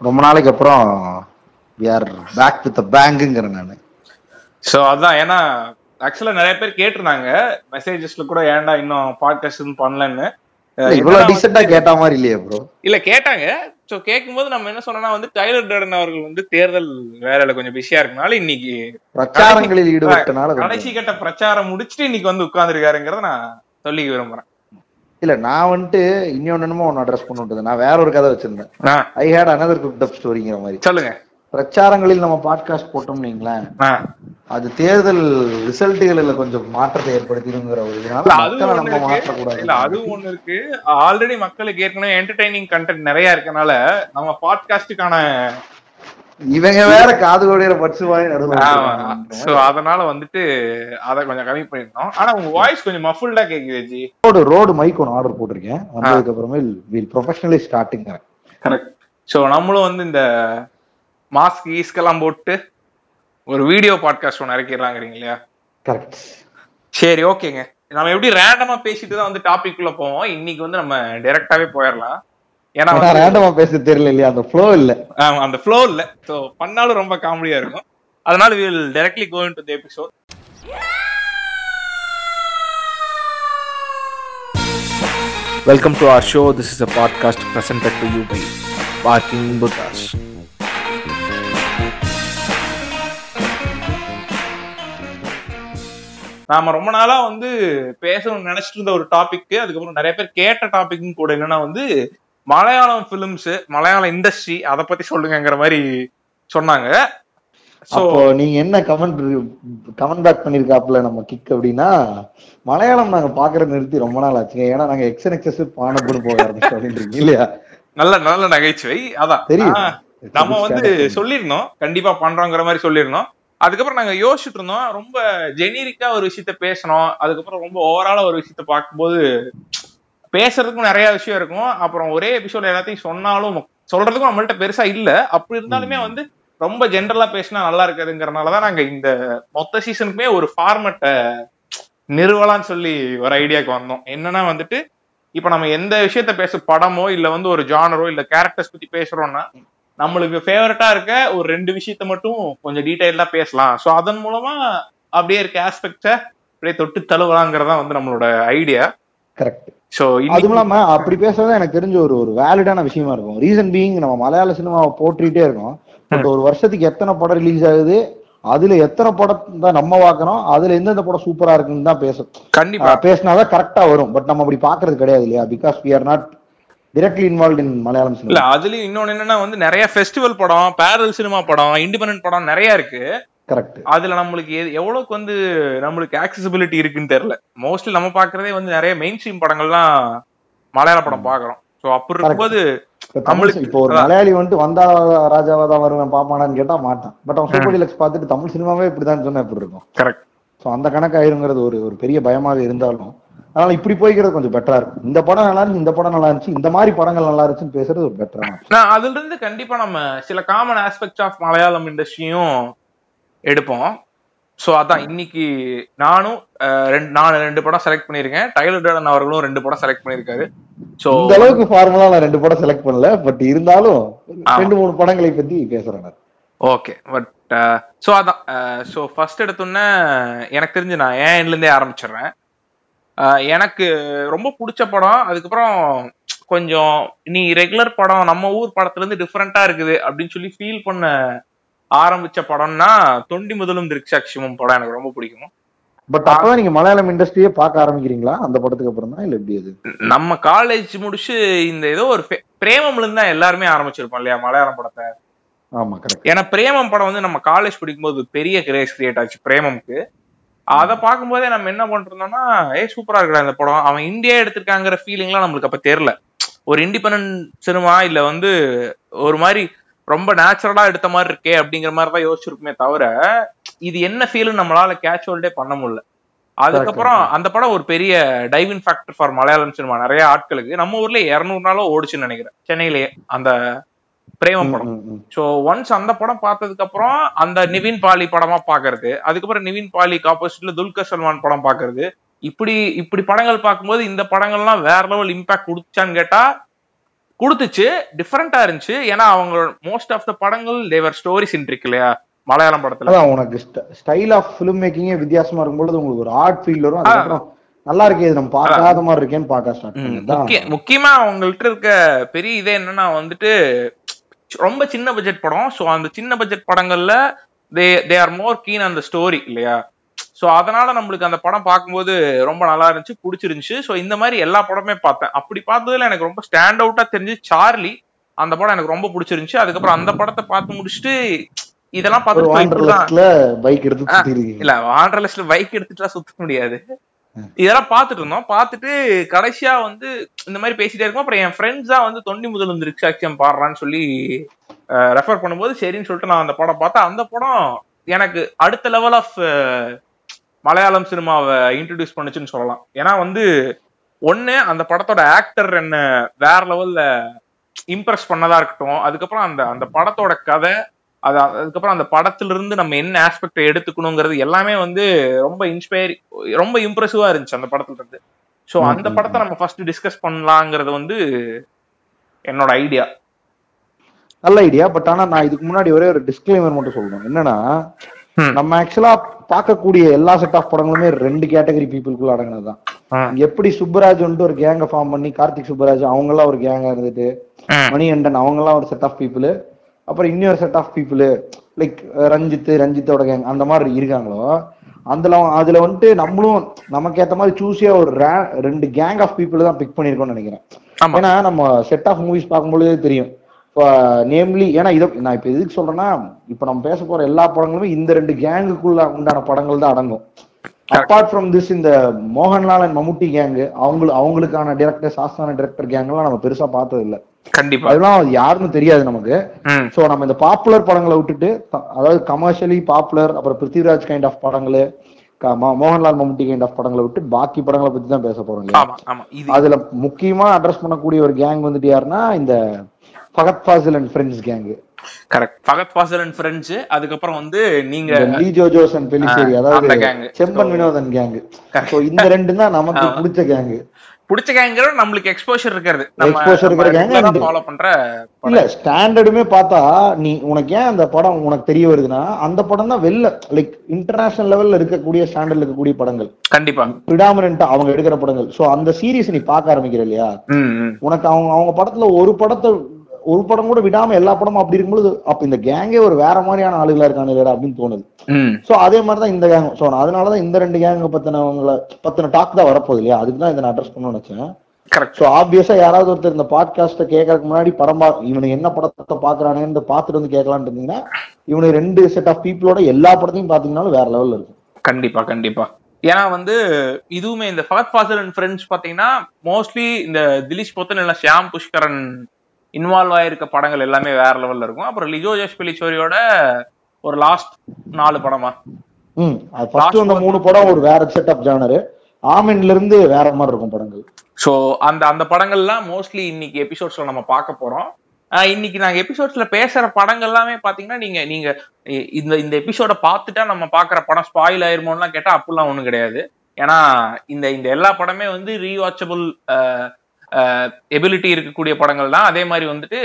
ரொம்ப நாளைக்கு அப்புறம் வி ஆர் பேக் வித் பேங்குங்கிறேன் நான். சோ அதான் ஏன்னா ஆக்சுவலா நிறைய பேர் கேட்டிருந்தாங்க. மெசேஜஸ்ல கூட ஏன்டா இன்னும் பாட்காஸ்ட் பண்ணலன்னு? இவ்வளவு டீசெண்டா கேட்ட மாதிரி இல்லையே ப்ரோ இல்ல கேட்டாங்க. சோ கேட்கும்போது நம்ம என்ன சொன்னோம்னா வந்து டைலர் டர்டன் அவர்கள் வந்து தேர்தல் வேலையில கொஞ்சம் பிஸியா இருக்கனால இன்னைக்கு பிரச்சாரங்களில் ஈடுபட்டனால கடைசி கட்ட பிரச்சாரம் முடிச்சுட்டு இன்னைக்கு வந்து உட்கார்ந்துருக்காருங்கிறத நான் சொல்லி விரும்புறேன். இல்ல நான் வந்துட்டு இன்னொன்னு ஒன்னு அட்ரஸ் பண்ணிட்டு நான் வேற ஒரு கதை வச்சிருந்தேன். I had another good dub ஸ்டோரிங்கிற மாதிரி. சொல்லுங்க. பிரச்சாரங்களில் நம்ம பாட்காஸ்ட் போட்டோம்னு வைங்களேன். ஆ, அது தேர்தல் ரிசல்ட்டுகளில் கொஞ்சம் மாற்றத்தை ஏற்படுத்திடுங்கிற ஒரு இதனால மக்களை நம்ம மாற்றக்கூடாது. இல்ல அதுவும் ஒண்ணு இருக்கு. ஆல்ரெடி மக்களுக்கு ஏற்கனவே என்டர்டைனிங் கண்டென்ட் நிறைய இருக்கனால நம்ம பாட்காஸ்டுக்கான இவங்க வேற காது கோடியில பட்சு வாங்கி நடுவில் சோ அதனால வந்துட்டு அத கொஞ்சம் கம்மி பண்ணிருந்தோம் ஆனா உங்க வாய்ஸ் கொஞ்சம் மஃபுல்டா கேக்குது ஜி. ரோடு ரோடு மைக் ஒன்று ஆர்டர் போட்டிருக்கேன். வந்ததுக்கு அப்புறமே we'll professionally starting correct so நம்மளும் வந்து இந்த மாஸ்க் ஈஸ்கெல்லாம் போட்டு ஒரு வீடியோ பாட்காஸ்ட் ஒன்று இறக்கிடுறாங்கிறீங்க இல்லையா? கரெக்ட் சரி ஓகேங்க நம்ம எப்படி ரேண்டமா பேசிட்டு தான் வந்து டாபிக் குள்ள போவோம்? இன்னைக்கு வந்து நம்ம டைரக்டாவே போயிடலாம். ஏன்னா ரேண்டமா பேச தெரியல இல்லையா அந்த ஃப்ளோ இல்ல அந்த ஃப்ளோ இல்ல சோ பண்ணாலும் ரொம்ப காமெடியா இருக்கும் அதனால we'll directly go into the episode Welcome to our show. This is a podcast presented to you by Barking Buddhas. நாம ரொம்ப நாளா வந்து பேசணும்னு நினைச்சிட்டு இருந்த ஒரு டாபிக் அதுக்கப்புறம் நிறைய பேர் கேட்ட டாபிக்கும் கூட என்னன்னா வந்து மலையாளம் பிலிம்ஸ் மலையாள இண்டஸ்ட்ரி அதை பத்தி சொல்லுங்கங்கிற மாதிரி சொன்னாங்க. சோ நீங்க என்ன கமெண்ட் கமெண்ட் பேக் பண்ணிருக்காப்ல நம்ம கிக் அப்படின்னா மலையாளம் நாங்க பாக்குறது நிறுத்தி ரொம்ப நாள் ஆச்சுங்க. ஏன்னா நாங்க எக்ஸன் எக்ஸஸ் பானப்படு போக ஆரம்பிச்சோம் அப்படின்றீங்க இல்லையா? நல்ல நல்ல நகைச்சுவை. அதான். தெரியும். நம்ம வந்து சொல்லியிருந்தோம். கண்டிப்பா பண்றோங்கிற மாதிரி சொல்லியிருந்தோம். அதுக்கப்புறம் நாங்க யோசிச்சுட்டு இருந்தோம். ரொம்ப ஜெனரிக்கா ஒரு விஷயத்த பேசணும். அதுக்கப்புறம் ரொம்ப ஓவராலா ஒரு விஷயத்த பார்க்கும்போது பேசுறதுக்கும் நிறைய விஷயம் இருக்கும். அப்புறம் ஒரே எபிசோட் எல்லாத்தையும் சொன்னாலும் சொல்றதுக்கும் நம்மள்ட்ட பெருசா இல்ல. அப்படி இருந்தாலுமே வந்து ரொம்ப ஜென்ரலா பேசினா நல்லா இருக்காதுங்கிறனாலதான் நாங்க இந்த மொத்த சீசனுக்குமே ஒரு ஃபார்மட்டை நிறுவலாம்னு சொல்லி ஒரு ஐடியாக்கு வந்தோம். என்னன்னா வந்துட்டு இப்ப நம்ம எந்த விஷயத்த பேச படமோ இல்ல வந்து ஒரு ஜானரோ இல்ல கேரக்டர்ஸ் பத்தி பேசுறோம்னா நம்மளுக்கு ஃபேவரட்டா இருக்க ஒரு ரெண்டு விஷயத்த மட்டும் கொஞ்சம் டீடைல்டா பேசலாம். சோ அதன் மூலமா அப்படியே இருக்க ஆஸ்பெக்ட அப்படியே தொட்டு தழுவலாங்கிறதா வந்து நம்மளோட ஐடியா கரெக்ட் சோ அதுவும் இல்லாம அப்படி பேசுறது எனக்கு தெரிஞ்ச ஒரு ஒரு வேலிடான விஷயமா இருக்கும். ரீசன் பீயிங் நம்ம மலையாள சினிமாவை போற்றிட்டே இருக்கோம். பட் ஒரு வருஷத்துக்கு எத்தனை படம் ரிலீஸ் ஆகுது? அதுல எத்தனை படம் தான் நம்ம பார்க்கறோம்? அதுல எந்தெந்த படம் சூப்பரா இருக்குன்னு தான் பேசும். கண்டிப்பா. பேசினாதான் கரெக்டா வரும். பட் நம்ம அப்படி பாக்குறது கிடையாது இல்லையா? Because we are not directly involve in Malayalam இல்ல சினிமா அதுலயும் இன்னொன்னு என்னன்னா வந்து நிறைய ஃபெஸ்டிவல் படம் பேரல் சினிமா படம் இண்டிபெண்டன்ட் படம் நிறைய இருக்கு. கரெக்ட் அதுல நம்மளுக்கு எது- எவ்வளவுக்கு வந்து நம்மளுக்கு ஆக்சசிபிலிட்டி இருக்குன்னு தெரியல. மோஸ்ட்லி நம்ம பாக்குறதே வந்து நிறைய மெயின் ஸ்ட்ரீம் படங்கள்லாம் மலையாள படம் பாக்குறோம் சோ அப்படி இருக்கும்போது நம்மளுக்கு- இப்போ ஒரு மலையாளி வந்துட்டு வந்தா ராஜாவா தான் வருவேன் பாப்பானான்னு கேட்டா மாட்டான். பட் அவன் சூப்பர் டீலக்ஸ் பார்த்துட்டு தமிழ் சினிமாவே இப்படிதான் சொன்னா எப்படி இருக்கும்? கரெக்ட் ஸோ அந்த கணக்காயிருங்கிறது ஒரு ஒரு பெரிய பயமாக இருந்தாலும் அதனால இப்படி போய்க்கிறது கொஞ்சம் பெட்டரா இருக்கும். இந்த படம் நல்லா இருந்துச்சு இந்த படம் நல்லா இருந்துச்சு இந்த மாதிரி படங்கள் நல்லா இருந்துச்சுன்னு பேசுறது ஒரு பெட்டரா நான் அதுல இருந்து கண்டிப்பா நம்ம சில காமன் ஆஸ்பெக்ட்ஸ் ஆஃப் மலையாளம் இண்டஸ்ட்ரியும் எடுப்போம். சோ அதான் இன்னைக்கு நானும் ரெண்டு நான் ரெண்டு படம் செலக்ட் பண்ணிருக்கேன் டைலர் டேடன் அவர்களும் ரெண்டு படம் செலக்ட் பண்ணிருக்காரு சோ இந்த அளவுக்கு ஃபார்முலா நான் ரெண்டு படம் செலக்ட் பண்ணல. பட் இருந்தாலும். ரெண்டு மூணு படங்களை பத்தி பேசுறேன். ஓகே பட் ஸோ அதான் ஸோ ஃபர்ஸ்ட் எடுத்தோன்னே எனக்கு தெரிஞ்சு நான் ஏன் எண்ட்ல இருந்தே ஆரம்பிச்சிடுறேன். எனக்கு ரொம்ப பிடிச்ச படம் அதுக்கப்புறம் கொஞ்சம் நீ ரெகுலர் படம் நம்ம ஊர் படத்துல இருந்து டிஃப்ரெண்டா இருக்குது அப்படின்னு சொல்லி ஃபீல் பண்ண ஆரம்பிச்ச படம்னா தொண்டி முதலும் திருக்ஷாட்சியமும் படம் எனக்கு ரொம்ப பிடிக்கும்? பட் அப்பதான் நீங்க மலையாளம் இண்டஸ்ட்ரியே பார்க்க ஆரம்பிக்கிறீங்களா? அந்த படத்துக்கு அப்புறம் தான் இல்ல எப்படி அது? நம்ம காலேஜ் முடிச்சு இந்த ஏதோ ஒரு பிரேமம்ல இருந்து தான் எல்லாருமே ஆரம்பிச்சிருப்போம் இல்லையா மலையாளம் படத்தை? ஆமா கரெக்ட் ஏன்னா பிரேமம் படம் வந்து நம்ம காலேஜ் படிக்கும்போது பெரிய கிரேஸ் கிரியேட் ஆச்சு பிரேமம்க்கு. அதை பார்க்கும்போதே நம்ம என்ன பண்ணிருந்தோம்னா ஏ சூப்பரா இருக்குடா இந்த படம். அவன் இந்தியா எடுத்திருக்காங்கிற ஃபீலிங்லாம் நம்மளுக்கு அப்ப தெரியல. ஒரு இண்டிபெண்டன்ட் சினிமா இல்ல வந்து ஒரு மாதிரி ரொம்ப நேச்சுரலா எடுத்த மாதிரி இருக்கே அப்படிங்கிற மாதிரி தான் யோசிச்சிருக்குமே தவிர இது என்ன ஃபீல்னு நம்மளால கேட்ச் ஹோல்டே பண்ண முடியல. அதுக்கப்புறம் அந்த படம் ஒரு பெரிய driving factor for Malayalam cinema நிறைய ஆட்களுக்கு நம்ம ஊர்ல இருநூறு நாளோ ஓடுச்சுன்னு நினைக்கிறேன். சென்னையிலேயே அந்த பிரேமம் படம். சோ ஒன்ஸ் அந்த படம் பார்த்ததுக்கு அப்புறம் அந்த நிவின் பாலி படமா பாக்குறது அதுக்கப்புறம் நிவின் பாலிக்கு ஆப்போசிட்ல துல்கர் சல்மான் படம் பாக்குறது இப்படி இப்படி படங்கள் பார்க்கும்போது இந்த படங்கள்லாம் வேற லெவல் இம்பாக்ட் கொடுச்சான்னு கேட்டா கொடுத்துச்சு டிஃப்ரெண்டா இருந்துச்சு. ஏன்னா அவங்க மோஸ்ட் ஆஃப் த படங்கள் தேவர் ஸ்டோரி சென்ட்ரிக் இல்லையா? மலையாளம் படத்துல. அதான் உனக்கு ஸ்டைல் ஆஃப் ஃபிலிம் மேக்கிங்கே வித்தியாசமா இருக்கும்பொழுது உங்களுக்கு ஒரு ஆர்ட் ஃபீல் வரும். அதுக்கப்புறம் நல்லா இருக்கே இது நம்ம பார்க்காத மாதிரி இருக்கேன்னு பார்க்க ஸ்டார்ட் முக்கியமா அவங்கள்ட்ட இருக்க பெரிய இதே என்னன்னா வந்துட்டு ரொம்ப சின்ன பட்ஜெட் படம். ஸோ அந்த சின்ன பட்ஜெட் படங்கள்ல they they are more keen அந்த ஸ்டோரி இல்லையா? ஸோ அதனால நம்மளுக்கு அந்த படம் பார்க்கும்போது ரொம்ப நல்லா இருந்துச்சு பிடிச்சிருந்துச்சு. ஸோ இந்த மாதிரி எல்லா படமே பார்த்தேன். அப்படி பார்த்ததுல எனக்கு ரொம்ப ஸ்டாண்ட் அவுட்டா தெரிஞ்சு சார்லி. அந்த படம் எனக்கு ரொம்ப பிடிச்சிருந்துச்சு. அதுக்கப்புறம் அந்த படத்தை பார்த்து முடிச்சுட்டு இதெல்லாம் பார்த்துட்டு பைக் எடுத்து இல்ல வாண்டர்லெஸ்ல பைக் எடுத்துட்டுலாம் சுத்த முடியாது. இதெல்லாம் பார்த்துட்டு இருந்தோம். பார்த்துட்டு கடைசியா வந்து இந்த மாதிரி பேசிட்டே இருக்கோம். அப்புறம் என் ஃப்ரெண்ட்ஸ் தான் வந்து தொண்டி முதல் வந்து ரிக்ஷாட்சியம் பாடுறான்னு சொல்லி ரெஃபர் பண்ணும்போது சரின்னு சொல்லிட்டு நான் அந்த படம் பார்த்தேன். அந்த படம் எனக்கு அடுத்த லெவல் ஆஃப் மலையாளம் சினிமாவை இன்ட்ரடியூஸ் பண்ணுச்சுன்னு சொல்லலாம். ஏன்னா வந்து ஒண்ணு அந்த படத்தோட ஆக்டர் என்ன வேற லெவல்ல இம்ப்ரெஸ் பண்ணதா இருக்கட்டும் அதுக்கப்புறம் அந்த அந்த படத்தோட கதை அது அதுக்கப்புறம் அந்த படத்துல இருந்து நம்ம என்ன ஆஸ்பெக்ட் எடுத்துக்கணுங்கிறது எல்லாமே வந்து ரொம்ப இன்ஸ்பயர் ரொம்ப இம்ப்ரெசிவா இருந்துச்சு அந்த படத்துல இருந்து ஸோ அந்த படத்தை நம்ம ஃபர்ஸ்ட் டிஸ்கஸ் பண்ணலாங்கிறது வந்து என்னோட ஐடியா நல்ல ஐடியா பட் ஆனா நான் இதுக்கு முன்னாடி ஒரே ஒரு டிஸ்க்ளைமர் மட்டும் சொல்லணும். என்னன்னா. நம்ம ஆக்சுவலா பார்க்கக்கூடிய எல்லா செட் ஆஃப் படங்களுமே ரெண்டு கேட்டகரி பீப்புளுக்குள்ள அடங்கினதுதான் எப்படி சுப்பராஜ் வந்துட்டு ஒரு கேங்க ஃபார்ம் பண்ணி கார்த்திக் சுப்பராஜ் அவங்க எல்லாம் ஒரு கேங்கா இருந்துட்டு மணிகண்டன் அவங்க எல்லாம் ஒரு செட் ஆஃப் பீப்புள் அப்புறம் இன்னொரு set of people like Ranjith ரஞ்சித்தோட gang அந்த மாதிரி இருக்காங்களோ அதுல அதுல வந்துட்டு நம்மளும் நமக்கு ஏத்த மாதிரி சூஸியா ஒரு ரெண்டு கேங் ஆஃப் பீப்புள் தான் பிக் பண்ணிருக்கோம்னு நினைக்கிறேன். ஏன்னா நம்ம செட் ஆஃப் மூவிஸ் பார்க்கும்பொழுதே தெரியும். இப்போ நேம்லி ஏன்னா இதை நான் இப்போ எதுக்கு சொல்றேன்னா இப்போ நம்ம பேச போற எல்லா படங்களுமே இந்த ரெண்டு கேங்குக்குள்ள உண்டான படங்கள் தான் அடங்கும். அப்பார்ட் ஃப்ரம் திஸ் இந்த மோகன்லால் அண்ட் மம்முட்டி கேங்கு அவங்களுக்கு அவங்களுக்கான டிரெக்டர் சாஸ்தான டிரெக்டர் கேங்கெல்லாம் நம்ம பெருசா பார்த்தது இல்ல கண்டிப்பா. அதெல்லாம் அது யாருன்னு தெரியாது நமக்கு. ஸோ நம்ம இந்த பாப்புலர் படங்களை விட்டுட்டு அதாவது கமர்ஷியலி பாப்புலர் அப்புறம் பிருத்திவிராஜ் கைண்ட் ஆஃப் படங்கள் மோகன்லால் மம்முட்டி கைண்ட் ஆஃப் படங்களை விட்டு பாக்கி படங்களை பத்தி தான் பேச போறோம் இல்லையா? அதுல முக்கியமா அட்ரஸ் பண்ணக்கூடிய ஒரு கேங் வந்துட்டு யாருன்னா இந்த Fahadh Faasil and friends gang correct Fahadh Faasil and friends அதுக்கப்புறம் வந்து நீங்க லீ ஜோஜோஸ் அண்ட் பெலிசேரி அதாவது. Chemban Vinodhan gang Correct. So இந்த ரெண்டு தான் நமக்கு பிடிச்ச கேங் பிடிச்ச கேங்கிற நம்மளுக்கு எக்ஸ்போஷர் இருக்கிறது. Exposure இருக்கிற and- ஃபாலோ பண்ற இல்ல ஸ்டாண்டர்டுமே பார்த்தா நீ உனக்கு ஏன் அந்த படம் உனக்கு தெரிய வருதுன்னா அந்த படம் தான் வெளில லைக் இன்டர்நேஷனல் லெவல்ல இருக்கக்கூடிய ஸ்டாண்டர்ட்ல இருக்கக்கூடிய படங்கள். கண்டிப்பா. ப்ரிடாமினா அவங்க எடுக்கிற படங்கள். சோ அந்த சீரிஸ் நீ பார்க்க ஆரம்பிக்கிற இல்லையா? உனக்கு அவங்க அவங்க படத்துல ஒரு படத்தை ஒரு படம் கூட விடாம எல்லா படமும் அப்படி இருக்கும்போது அப்ப இந்த கேங்கே ஒரு வேற மாதிரியான ஆளுகளா இருக்கானுங்களா அப்படின்னு தோணுது. சோ அதே மாதிரி தான் இந்த கேங் சோ அதனாலதான் இந்த ரெண்டு கேங்க பத்தினவங்கள பத்தின டாக் தான் வரப்போகுது இல்லையா? அதுக்கு தான் இதை நான் அட்ரஸ் பண்ணணும்னு நினைச்சேன். கரெக்ட் சோ ஆப்வியஸா யாராவது ஒருத்தர் இந்த பாட்காஸ்ட கேட்கறதுக்கு முன்னாடி படம் பா இவனுக்கு என்ன படத்தை பாக்குறானேன்னு பார்த்துட்டு வந்து கேட்கலான்னு இருந்தீங்கன்னா இவனுக்கு ரெண்டு செட் ஆஃப் பீப்புளோட எல்லா படத்தையும் பாத்தீங்கன்னாலும் வேற லெவல்ல இருக்கும். கண்டிப்பா கண்டிப்பா. ஏன்னா வந்து இதுவுமே இந்த ஃபகத் ஃபாசல் அண்ட் ஃப்ரெண்ட்ஸ் பாத்தீங்கன்னா மோஸ்ட்லி இந்த திலீஷ் பொத்தன் இல்ல ஷியாம் புஷ்கரன் இன்வால்வ் ஆயிருக்க படங்கள் எல்லாமே வேற லெவல்ல இருக்கும். அப்புறம் லிஜோ ஜோஷ் பெலிச்சோரியோட ஒரு லாஸ்ட் நாலு படமா? ம் அது ஃபர்ஸ்ட் வந்த மூணு படம் ஒரு வேற செட் ஆஃப் ஜானரு ஆமென்ல இருந்து வேற மாதிரி இருக்கும் படங்கள். சோ அந்த அந்த படங்கள்லாம் மோஸ்ட்லி இன்னைக்கு எபிசோட்ஸ்ல நம்ம பார்க்க போறோம். இன்னைக்கு நாங்க எபிசோட்ஸ்ல பேசுற படங்கள் எல்லாமே பாத்தீங்கன்னா நீங்க நீங்க இந்த இந்த எபிசோட பார்த்துட்டா நம்ம பாக்குற படம் ஸ்பாயில் ஆயிருமோலாம் கேட்டா அப்படிலாம் ஒண்ணும் கிடையாது. ஏன்னா இந்த இந்த எல்லா படமே வந்து ரீவாச்சபிள் எபிலிட்டி இருக்கக்கூடிய படங்கள் தான். அதே மாதிரி வந்துட்டு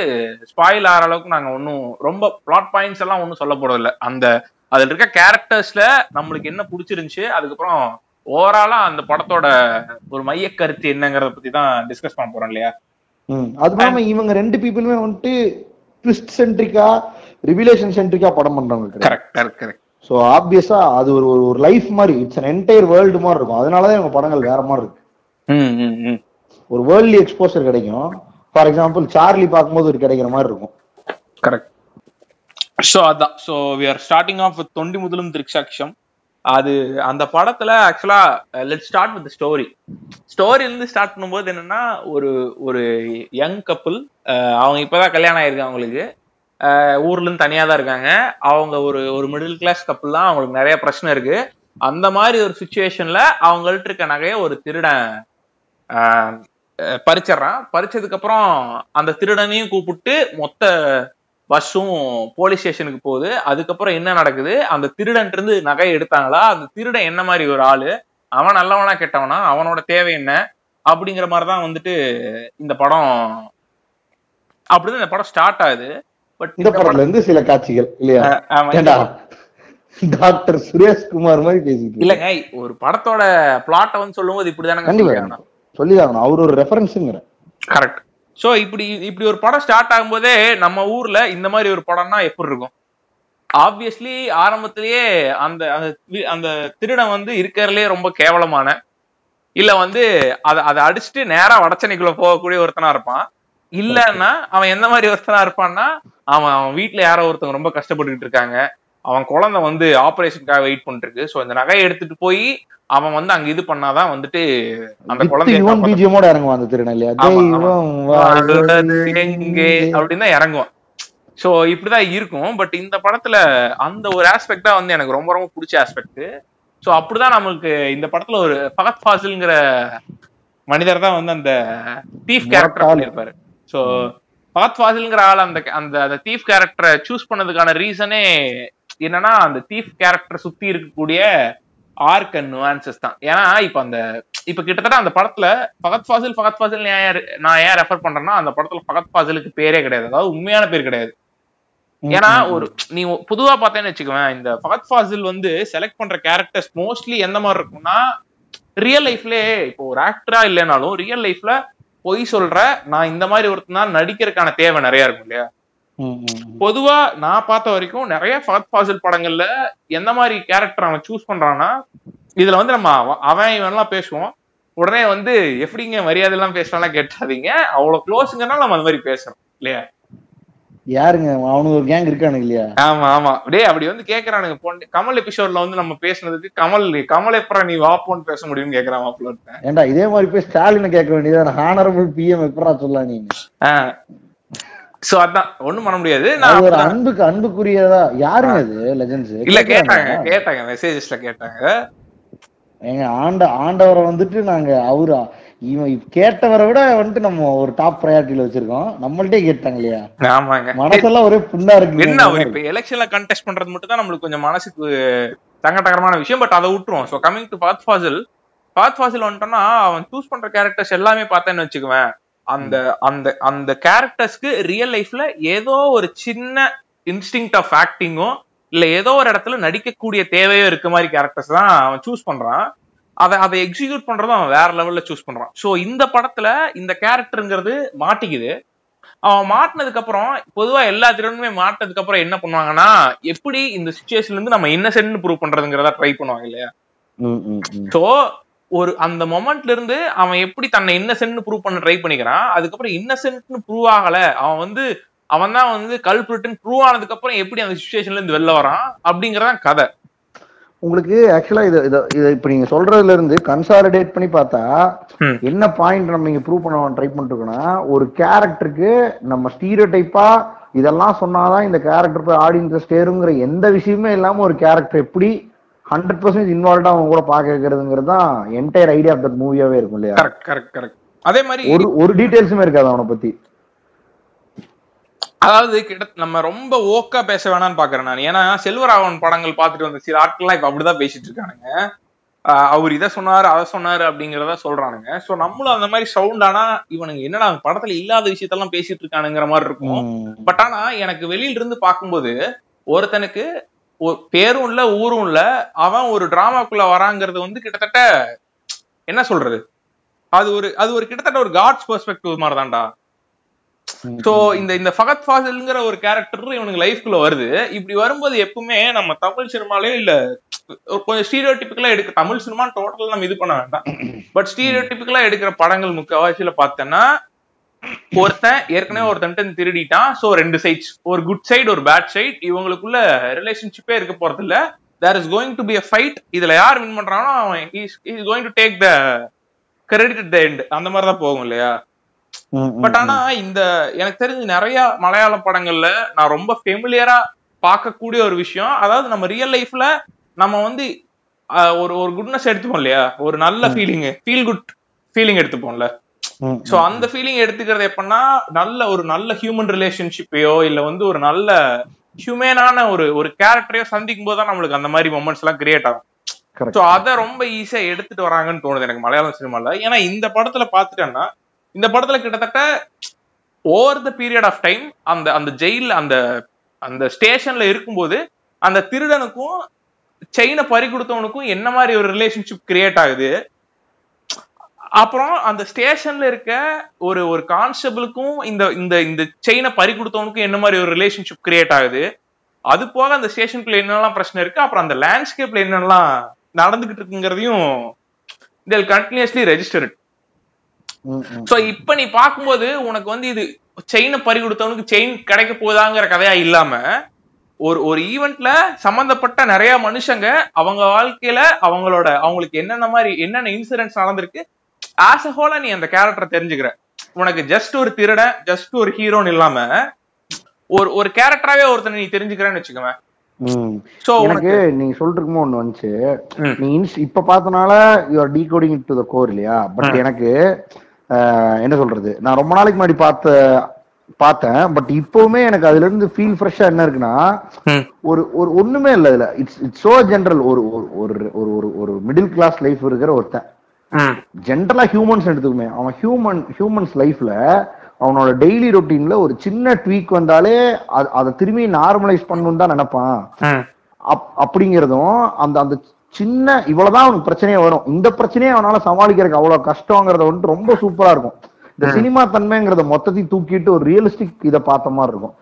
ஸ்பாயில் ஆகிற அளவுக்கு நாங்க ஒன்றும் ரொம்ப பிளாட் பாயிண்ட்ஸ் எல்லாம் ஒன்றும் சொல்ல போறது இல்ல. அந்த அதுல இருக்க கேரக்டர்ஸ்ல நம்மளுக்கு என்ன பிடிச்சிருந்துச்சு அதுக்கப்புறம் ஓவராலா அந்த படத்தோட ஒரு மைய கருத்து என்னங்கறத பத்தி தான் டிஸ்கஸ் பண்ண போறோம் இல்லையா? அது இல்லாம இவங்க ரெண்டு பீப்புளுமே வந்துட்டு ட்விஸ்ட் சென்ட்ரிக்கா ரிவிலேஷன் சென்ட்ரிக்கா படம் பண்றவங்க கரெக்ட் கரெக்ட் கரெக்ட் ஸோ ஆப்வியஸா அது ஒரு ஒரு- லைஃப் மாதிரி இட்ஸ் அன் என்டையர் வேர்ல்டு மாதிரி இருக்கும். அதனாலதான் இவங்க படங்கள் வேற மாதிரி இருக்கு. ம் ம் ம். ஒரு வேர்ல்ட்லி எக்ஸ்போசர் கிடைக்கும். ஃபார் எக்ஸாம்பிள் சார்லி பார்க்கும்போது ஒரு கிடைக்கிற மாதிரி இருக்கும். கரெக்ட் ஸோ அதான். So we are starting off Thondimuthalum Driksakshiyum அது அந்த படத்துல actually let start with story ஸ்டோரியில இருந்து ஸ்டார்ட் பண்ணும்போது என்னன்னா ஒரு ஒரு யங் கப்புள் அவங்க இப்பதான் கல்யாணம் ஆயிருக்கு அவங்களுக்கு. அஹ், ஊர்ல இருந்து தனியா தான் இருக்காங்க. அவங்க ஒரு ஒரு மிடில் கிளாஸ் கப்புள் தான். அவங்களுக்கு நிறைய பிரச்சனை இருக்கு. அந்த மாதிரி ஒரு சுச்சுவேஷன்ல அவங்கள்ட்ட இருக்க நகைய ஒரு திருடன் பறிச்சிடுறான். பறிச்சதுக்கு அப்புறம் அந்த திருடனையும் கூப்பிட்டு மொத்த பஸ்ஸும் போலீஸ் ஸ்டேஷனுக்கு போகுது. அதுக்கப்புறம் என்ன நடக்குது? அந்த திருடன் இருந்து நகையை எடுத்தாங்களா? அந்த திருடன் என்ன மாதிரி ஒரு ஆளு? அவன் நல்லவனா கெட்டவனா? அவனோட தேவை என்ன? அப்படிங்கிற மாதிரி தான் வந்துட்டு இந்த படம் அப்படிதான் இந்த படம் ஸ்டார்ட் ஆகுது. பட் இந்த படத்துல இருந்து சில காட்சிகள் இல்லையா? டாக்டர் சுரேஷ்குமார் மாதிரி பேசிட்டு இல்லங்க ஒரு படத்தோட பிளாட்டை வந்து சொல்லும்போது இப்படிதானங்க சொல்லி ஆகணும் அவர் ஒரு ரெஃபரன்ஸுங்கிற கரெக்ட் ஸோ இப்படி இப்படி ஒரு படம் ஸ்டார்ட் ஆகும்போதே நம்ம ஊர்ல இந்த மாதிரி ஒரு படம்னா எப்படி இருக்கும்? ஆப்வியஸ்லி ஆரம்பத்திலேயே அந்த அந்த அந்த திருடன் வந்து இருக்கிறதுலே ரொம்ப கேவலமான இல்ல வந்து அதை அதை அடிச்சுட்டு நேரா வடச்சனைக்குள்ள போகக்கூடிய ஒருத்தனா இருப்பான். இல்லன்னா அவன் எந்த மாதிரி ஒருத்தனா இருப்பான்னா அவன் அவன் வீட்டுல யாரோ ஒருத்தவங்க ரொம்ப கஷ்டப்பட்டுக்கிட்டு இருக்காங்க. அவன் குழந்தை வந்து ஆபரேஷனுக்காக வெயிட் பண்ணிட்டு இருக்கு. சோ இந்த நகையை எடுத்துட்டு போய் அவன் வந்து அங்க இது பண்ணாதான் வந்துட்டு அந்த குழந்தைய யுவன் காப்பாத்த- பிஜிஎமோட இறங்குவான் அந்த திருநெல் இல்லையா ஆமா, ஆமா. தெய்வம் வாழ்வது வாழ்வது எங்கே அப்படின்னு தான் இறங்குவோம் சோ இப்படிதான் இருக்கும். பட் இந்த படத்துல அந்த ஒரு ஆஸ்பெக்ட் தான் வந்து எனக்கு ரொம்ப ரொம்ப பிடிச்ச ஆஸ்பெக்ட் சோ அப்படிதான் நம்மளுக்கு இந்த படத்துல ஒரு ஃபகத் ஃபாசில்ங்கிற மனிதர் தான் வந்து அந்த தீஃப் கேரக்டர் முரட்டாள். பண்ணியிருப்பாரு சோ ஃபகத் ஃபாசில்ங்கிற ஆள் அந்த அந்த அந்த தீஃப் கேரக்டரை சூஸ் பண்ணதுக்கான ரீசனே என்னன்னா அந்த தீஃப் கேரக்டர் சுத்தி இருக்கக்கூடிய ஆர்க் அண்ட் நுவான்சஸ் தான். ஏன்னா இப்ப அந்த இப்ப கிட்டத்தட்ட அந்த படத்துல ஃபகத் ஃபாசில் ஃபகத் ஃபாசில் நான் ஏன் ரெஃபர் பண்றேன்னா அந்த படத்துல ஃபகத் ஃபாசிலுக்கு பேரே கிடையாது. அதாவது உண்மையான பேர் கிடையாது. ஏன்னா ஒரு நீ பொதுவா பார்த்தேன்னு வச்சுக்குவேன் இந்த ஃபகத் ஃபாசில் வந்து செலக்ட் பண்ற கேரக்டர்ஸ் மோஸ்ட்லி எந்த மாதிரி இருக்கும்னா ரியல் லைஃப்லயே இப்போ ஒரு ஆக்டரா இல்லைனாலும் ரியல் லைஃப்ல பொய் சொல்ற நான் இந்த மாதிரி ஒருத்தனால நடிக்கிறதுக்கான தேவை நிறைய இருக்கும் இல்லையா. பொதுவா நான் பார்த்த வரைக்கும் நிறைய ஃபகத் ஃபாசில் படங்கள்ல எந்த மாதிரி கேரக்டர் அவன் சூஸ் பண்றான்னா இதுல வந்து நம்ம அவ- அவன் இவன்லாம் பேசுவோம். உடனே வந்து எப்படிங்க மரியாதை எல்லாம் பேசலாம் கேட்டாதீங்க அவ்வளவு க்ளோஸுங்கனால நம்ம அந்த மாதிரி பேசுறோம் இல்லையா? யாருங்க? அவனுக்கு ஒரு கேங் இருக்கானுங்க இல்லையா? ஆமா ஆமா. டேய் அப்படி வந்து கேக்குறானுங்க. போன் கமல் எபிசோட்ல வந்து நம்ம பேசுனதுக்கு கமல் கமல் எப்பறம் நீ வாப்போன்னு பேச முடியும்னு கேக்குறான் ஒருத்தன். ஏண்டா இதே மாதிரி போய் ஸ்டாலினை கேட்க வேண்டியது ஹானரபிள் பிஎம் எப்படா சொல்லலாம் நீங்க சோ அதான் ஒண்ணும் பண்ண முடியாது. நான் ஒரு அன்புக்கு அன்புக்குரியதா யாருங்க அது லெஜெண்ட்ஸ் இல்ல கேட்டாங்க கேட்டாங்க மெசேஜஸ்ல கேட்டாங்க. எங்க ஆண்ட ஆண்டவரை வந்துட்டு நாங்க அவரு இவன் கேட்டவரை விட வந்துட்டு நம்ம ஒரு டாப் ப்ரையாரிட்டில வச்சிருக்கோம். நம்மள்ட்டே கேட்டாங்க இல்லையா? ஆமாங்க. மனசெல்லாம் ஒரே புண்ணா இருக்கு என்ன அவர் இப்ப எலெக்ஷன்ல கண்டெஸ்ட் பண்றது மட்டும் தான் நம்மளுக்கு கொஞ்சம் மனசுக்கு சங்கடகரமான விஷயம் பட் அதை விட்டுருவோம். ஸோ கமிங் டு பாத் ஃபாசில் பாத் ஃபாசில் வந்துட்டோம்னா அவன் சூஸ் பண்ற கேரக்டர்ஸ் எல்லாமே பார்த்தேன்னு வச்சுக்குவேன். அந்த அந்த அந்த கேரக்டர்ஸ்க்கு ரியல் லைஃப்ல ஏதோ ஒரு சின்ன இன்ஸ்டிங் ஆஃப் ஆக்டிங்கோ இல்ல ஏதோ ஒரு இடத்துல நடிக்கக்கூடிய தேவையோ இருக்க மாதிரி கேரக்டர்ஸ் தான் அவன் சூஸ் பண்றான். அதை அதை எக்ஸிக்யூட் பண்றதும் அவன் வேற லெவல்ல சூஸ் பண்றான். ஸோ இந்த படத்துல இந்த கேரக்டருங்கிறது மாட்டிக்குது. அவன் மாட்டினதுக்கு அப்புறம் பொதுவா எல்லா திறனுமே மாட்டினதுக்கு அப்புறம் என்ன பண்ணுவாங்கன்னா எப்படி இந்த சுச்சுவேஷன்ல இருந்து நம்ம இன்னசென்ட் ப்ரூவ் பண்றதுங்கிறத ட்ரை பண்ணுவாங்க இல்லையா. சோ ஒரு அந்த மொமெண்ட்ல இருந்து அவன் எப்படி தன்னை இன்னசென்ட் ப்ரூவ் பண்ண ட்ரை பண்ணிக்கிறான் அதுக்கப்புறம் இன்னசென்ட்னு ப்ரூவ் ஆகல அவன் வந்து அவன் தான் வந்து கல்பிரிட்டன் ப்ரூவ் ஆனதுக்கு அப்புறம் எப்படி அந்த சுச்சுவேஷன்ல இருந்து வெளில வரான் அப்படிங்கறதான் கதை உங்களுக்கு ஆக்சுவலா இது இது இப்ப நீங்க சொல்றதுல இருந்து கன்சாலிடேட் பண்ணி பார்த்தா. என்ன பாயிண்ட் நம்ம இங்க ப்ரூவ் பண்ண ட்ரை பண்ணிட்டு இருக்கோம்னா ஒரு கேரக்டருக்கு நம்ம ஸ்டீரியோ டைப்பா இதெல்லாம் சொன்னாதான் இந்த கேரக்டர் போய் ஆடியன்ஸ் சேருங்கிற எந்த விஷயமே இல்லாம ஒரு கேரக்டர் எப்படி ஹண்ட்ரட் பர்சன்ட் இன்வால்வ்டா அவங்க கூட வைக்கிறதுங்கிறது தான் என்டையர் ஐடியா ஆஃப் தட் மூவியாவே இருக்கும் இல்லையா? கரெக்ட் கரெக்ட் கரெக்ட் அதே மாதிரி ஒரு ஒரு டீடைல்ஸுமே இருக்காது அவனை பத்தி. அதாவது கிட்ட நம்ம ரொம்ப ஓக்கா பேச வேணாம்னு பாக்குறேன் நான். ஏன்னா செல்வராகவன் படங்கள் பார்த்துட்டு வந்த சில ஆட்கள்லாம் இப்ப அப்படிதான் பேசிட்டு இருக்கானுங்க. அவர் இதை சொன்னாரு அதை சொன்னாரு அப்படிங்கறத சொல்றானுங்க. சோ நம்மளும் அந்த மாதிரி சவுண்ட் ஆனா இவனுங்க என்னடா படத்துல இல்லாத விஷயத்தெல்லாம் பேசிட்டு இருக்கானுங்கிற மாதிரி இருக்கும். பட் ஆனா எனக்கு வெளியில இருந்து பார்க்கும்போது ஒருத்தனுக்கு ஒரு பேரும் இல்ல ஊரும் இல்ல அவன் ஒரு டிராமாக்குள்ள வராங்கிறது வந்து கிட்டத்தட்ட என்ன சொல்றது? அது ஒரு அது ஒரு கிட்டத்தட்ட ஒரு காட்ஸ் பெர்ஸ்பெக்டிவ் மாதிரி தான்டா சோ இந்த இந்த ஃபகத் ஃபாசில்ங்கிற ஒரு கேரக்டர் இவனுக்கு லைஃப்குள்ள வருது. இப்படி வரும்போது எப்பவுமே நம்ம தமிழ் சினிமாலே இல்ல கொஞ்சம் கொஞ்சம் ஸ்டீரியோடிபிக்கலா எடுக்க தமிழ் சினிமா டோட்டல் நம்ம இது பண்ண வேண்டாம். பட் ஸ்டீரியோடிபிக்கலா எடுக்கிற படங்கள் முக்கால்வாசியில பார்த்தேன்னா ஒருத்தன் ஏற்கனவே ஒருத்தன் திருடிட்டான். சோ ரெண்டு சைட்ஸ் ஒரு குட் சைடு ஒரு பேட் சைடு இவங்களுக்குள்ள ரிலேஷன்ஷிப்பே இருக்க போறது இல்ல there is going to be a fight இதுல யார் வின் பண்றானோ அவன் is going to take the credit the end அந்த மாதிரி தான் போகும் இல்லையா? பட் ஆனா இந்த எனக்கு தெரிஞ்சு நிறைய மலையாள படங்கள்ல நான் ரொம்ப ஃபெமிலியரா பார்க்கக்கூடிய ஒரு விஷயம். அதாவது நம்ம ரியல் லைஃப்ல நம்ம வந்து ஒரு ஒரு குட்னஸ் எடுத்துப்போம் இல்லையா? ஒரு நல்ல ஃபீலிங் ஃபீல் குட் ஃபீலிங் எடுத்துப்போம்ல. சோ அந்த ஃபீலிங் எடுத்துக்கிறது எப்படின்னா நல்ல ஒரு நல்ல ஹியூமன் ரிலேஷன்ஷிப்பையோ இல்ல வந்து ஒரு நல்ல ஹியூமனான ஒரு ஒரு கேரக்டரையோ சந்திக்கும் போது தான் நம்மளுக்கு அந்த மாதிரி மொமெண்ட்ஸ் எல்லாம் கிரியேட் ஆகும். சோ அத ரொம்ப ஈஸியா எடுத்துட்டு வராங்கன்னு தோணுது எனக்கு மலையாளம் சினிமால. ஏன்னா இந்த படத்துல பாத்துட்டேன்னா இந்த படத்துல கிட்டத்தட்ட over the period of time அந்த அந்த ஜெயில அந்த அந்த ஸ்டேஷன்ல இருக்கும்போது அந்த திருடனுக்கும் செயினை பறி கொடுத்தவனுக்கும் என்ன மாதிரி ஒரு ரிலேஷன்ஷிப் கிரியேட் ஆகுது? அப்புறம் அந்த ஸ்டேஷன்ல இருக்க ஒரு ஒரு கான்ஸ்டபிளுக்கும் இந்த இந்த இந்த செயினை பறி கொடுத்தவனுக்கும் என்ன மாதிரி ஒரு ரிலேஷன்ஷிப் கிரியேட் ஆகுது? அது போக அந்த ஸ்டேஷனுக்குள்ள என்னெல்லாம் பிரச்சனை இருக்கு? அப்புறம் அந்த லேண்ட்ஸ்கேப்ல என்னெல்லாம் நடந்துகிட்டு இருக்குங்கிறதையும் இதில் கண்டினியூஸ்லி ரெஜிஸ்டர் ம், ம். சோ இப்ப நீ பாக்கும்போது உனக்கு வந்து இது செயினை பறி கொடுத்தவனுக்கு செயின் கிடைக்க போதாங்கிற கதையா இல்லாம ஒரு ஒரு ஈவெண்ட்ல சம்பந்தப்பட்ட நிறைய மனுஷங்க அவங்க வாழ்க்கையில அவங்களோட அவங்களுக்கு என்னென்ன மாதிரி என்னென்ன இன்சிடென்ட்ஸ் நடந்திருக்கு ஆஸ் அ ஹோலா நீ அந்த கேரக்டரை தெரிஞ்சுக்கிற. உனக்கு ஜஸ்ட் ஒரு திருடன் ஜஸ்ட் ஒரு ஹீரோன்னு இல்லாம ஒரு ஒரு கேரக்டராவே ஒருத்தனை நீ தெரிஞ்சுக்கிறேன்னு. சோ எனக்கு நீங்க சொல்லிட்டு இருக்குமோ ஒண்ணு வந்துச்சு. நீ இப்ப பார்த்தனால you're decoding to the core இல்லையா? பட் எனக்கு என்ன சொல்றது? நான் ரொம்ப நாளைக்கு முன்னாடி பார்த்த பார்த்தேன். பட் இப்பவுமே எனக்கு அதுல இருந்து ஃபீல் ஃப்ரெஷ்ஷா என்ன இருக்குன்னா. ஒரு ஒரு ஒண்ணுமே இல்ல இதுல இட்ஸ் இட்ஸ் சோ ஜென்ரல் ஒரு ஒரு ஒரு ஒரு ஒரு மிடில் கிளாஸ் லைஃப் இருக்கிற ஒருத்தன். ஜென்ரலா ஹியூமன்ஸ் எடுத்துக்குமே. அவன் ஹியூமன் ஹியூமன்ஸ் லைஃப்ல அவனோட டெய்லி ரொட்டீன்ல ஒரு சின்ன ட்வீக் வந்தாலே அதை திரும்பி நார்மலைஸ் பண்ணணும்னு தான் நினைப்பான். அப்படிங்கிறதும் அந்த அந்த சின்ன இவ்வளவுதான் அவனுக்கு பிரச்சனையே வரும். இந்த பிரச்சனையே அவனால சமாளிக்கிறதுக்கு அவ்வளவு கஷ்டங்கிறத வந்துட்டு ரொம்ப சூப்பரா இருக்கும். இந்த சினிமா தன்மைங்கிறத மொத்தத்தையும் தூக்கிட்டு ஒரு ரியலிஸ்டிக் இதை பார்த்த மாதிரி இருக்கும்.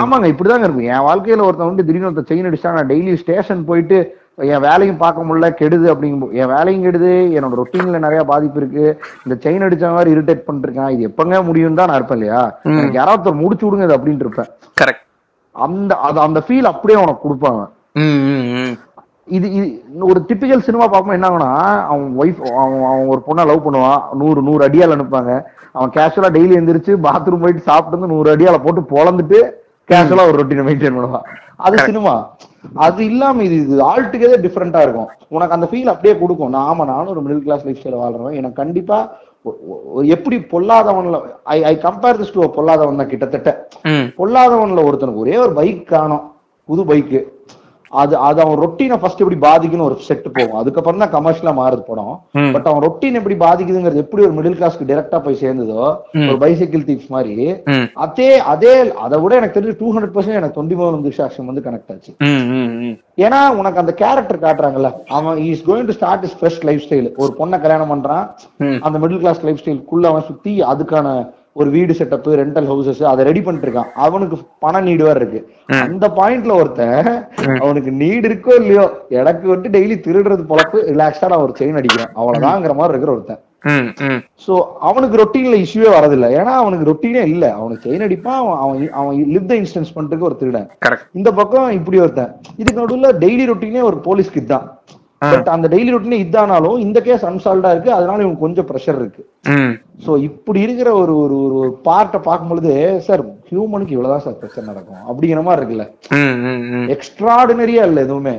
ஆமாங்க இப்படிதாங்க இருக்கும். என் வாழ்க்கையில ஒருத்தன் வந்து திடீர்னு ஒருத்தன் செயின் அடிச்சா நான் டெய்லி ஸ்டேஷன் போயிட்டு என் வேலையும் பார்க்க முடியல கெடுது அப்படிங்கும் என் வேலையும் கெடுது என்னோட ரொட்டீன்ல நிறைய பாதிப்பு இருக்கு. இந்த செயின் அடிச்ச மாதிரி இரிட்டேட் பண்ணிருக்கேன். இது எப்பங்க முடியும் தான் நான் இருப்பேன் இல்லையா? எனக்கு யாராவது முடிச்சு விடுங்க இது அப்படின்ட்டு இருப்பேன். கரெக்ட் அந்த அது அந்த ஃபீல் அப்படியே உனக்கு கொடுப்பாங்க. இது இது ஒரு டிப்பிக்கல் சினிமா பார்க்கும்போது என்ன ஆகும்னா அவன் ஒய்ஃப் அவன் அவன் ஒரு பொண்ணை லவ் பண்ணுவான். நூறு நூறு அடியால் அனுப்புவாங்க. அவன் கேஷுவலா டெய்லி எந்திரிச்சு பாத்ரூம் போயிட்டு சாப்பிட்டு வந்து நூறு அடியால போட்டு பொழந்துட்டு கேஷுவலா ஒரு ரொட்டீனை மெயின்டைன் பண்ணுவான் அது சினிமா அது இல்லாம இது இது ஆல் டுகெதர் டிஃப்ரெண்டா இருக்கும். உனக்கு அந்த ஃபீல் அப்படியே கொடுக்கும். நான் ஆமா நானும் ஒரு மிடில் கிளாஸ் லைஃப் ஸ்டைல வாழ்றேன் எனக்கு கண்டிப்பா எப்படி பொல்லாதவன்ல I I compare this to Polladhavan தான் கிட்டத்தட்ட. பொல்லாதவன்ல ஒருத்தனுக்கு ஒரே ஒரு பைக் காணும். புது பைக்கு அது அது அவன் ரொட்டீனை ஃபர்ஸ்ட் எப்படி பாதிக்குன்னு ஒரு செட் போகும் அதுக்கப்புறம் தான் கமர்ஷியலா மாறுது படம். பட் அவன் ரொட்டீன் எப்படி பாதிக்குதுங்கிறது எப்படி ஒரு மிடில் கிளாஸ்க்கு டைரக்டா போய் சேர்ந்ததோ. ஒரு பைசைக்கிள் தீப்ஸ் மாதிரி அதே அதே அதை விட எனக்கு தெரிஞ்சு டூ ஹண்ட்ரட் பர்சன்ட் எனக்கு டுவெண்ட்டி மோகன் திஷாக்ஷன் வந்து கனெக்ட் ஆச்சு. ஏன்னா உனக்கு அந்த கேரக்டர் காட்டுறாங்கல்ல அவன் is going to start is fresh lifestyle ஒரு பொண்ணை கல்யாணம் பண்றான். அந்த மிடில் கிளாஸ் லைஃப் ஸ்டைலுக்குள்ள அவன் சுத்தி அதுக்கான ஒரு வீடு செட்டப் ரெண்டல் ஹவுசஸ் அதை ரெடி பண்ணிட்டு இருக்கான். அவனுக்கு பண நீடு வேற இருக்கு. அந்த பாயிண்ட்ல ஒருத்தன் அவனுக்கு நீடு இருக்கோ இல்லையோ எனக்கு வந்து டெய்லி திருடுறது பொழப்பு ரிலாக்ஸ்டா ஒரு செயின் அடிக்கிறேன். அவ்வளவுதாங்கிற மாதிரி இருக்கிற ஒருத்தன். சோ அவனுக்கு ரொட்டீன்ல இஷ்யூவே வரதில்லை ஏன்னா அவனுக்கு ரொட்டீனே இல்ல. அவனுக்கு செயின் அடிப்பான் அவன் அவன் அவன் லிவ் த இன்ஸ்டன்ஸ் பண்றதுக்கு ஒரு திருடன். இந்த பக்கம் இப்படி ஒருத்தன். இதுக்கு நடுவுல டெய்லி ரொட்டீனே ஒரு போலீஸ்க்கு இதுதான் பட் அந்த டெய்லி ரொட்டீனே இதானாலும் இந்த கேஸ் அன்சால்வ்டா இருக்கு. அதனால இவனுக்கு கொஞ்சம் ப்ரெஷர் இருக்கு. சோ இப்படி இருக்கிற ஒரு ஒரு ஒரு பார்ட்டை பார்க்கும்பொழுது சார் ஹியூமனுக்கு இவ்வளவுதான் சார் பிரச்சனை நடக்கும். அப்படிங்கிற மாதிரி இருக்குல்ல. எக்ஸ்ட்ராடினரியா இல்ல எதுவுமே.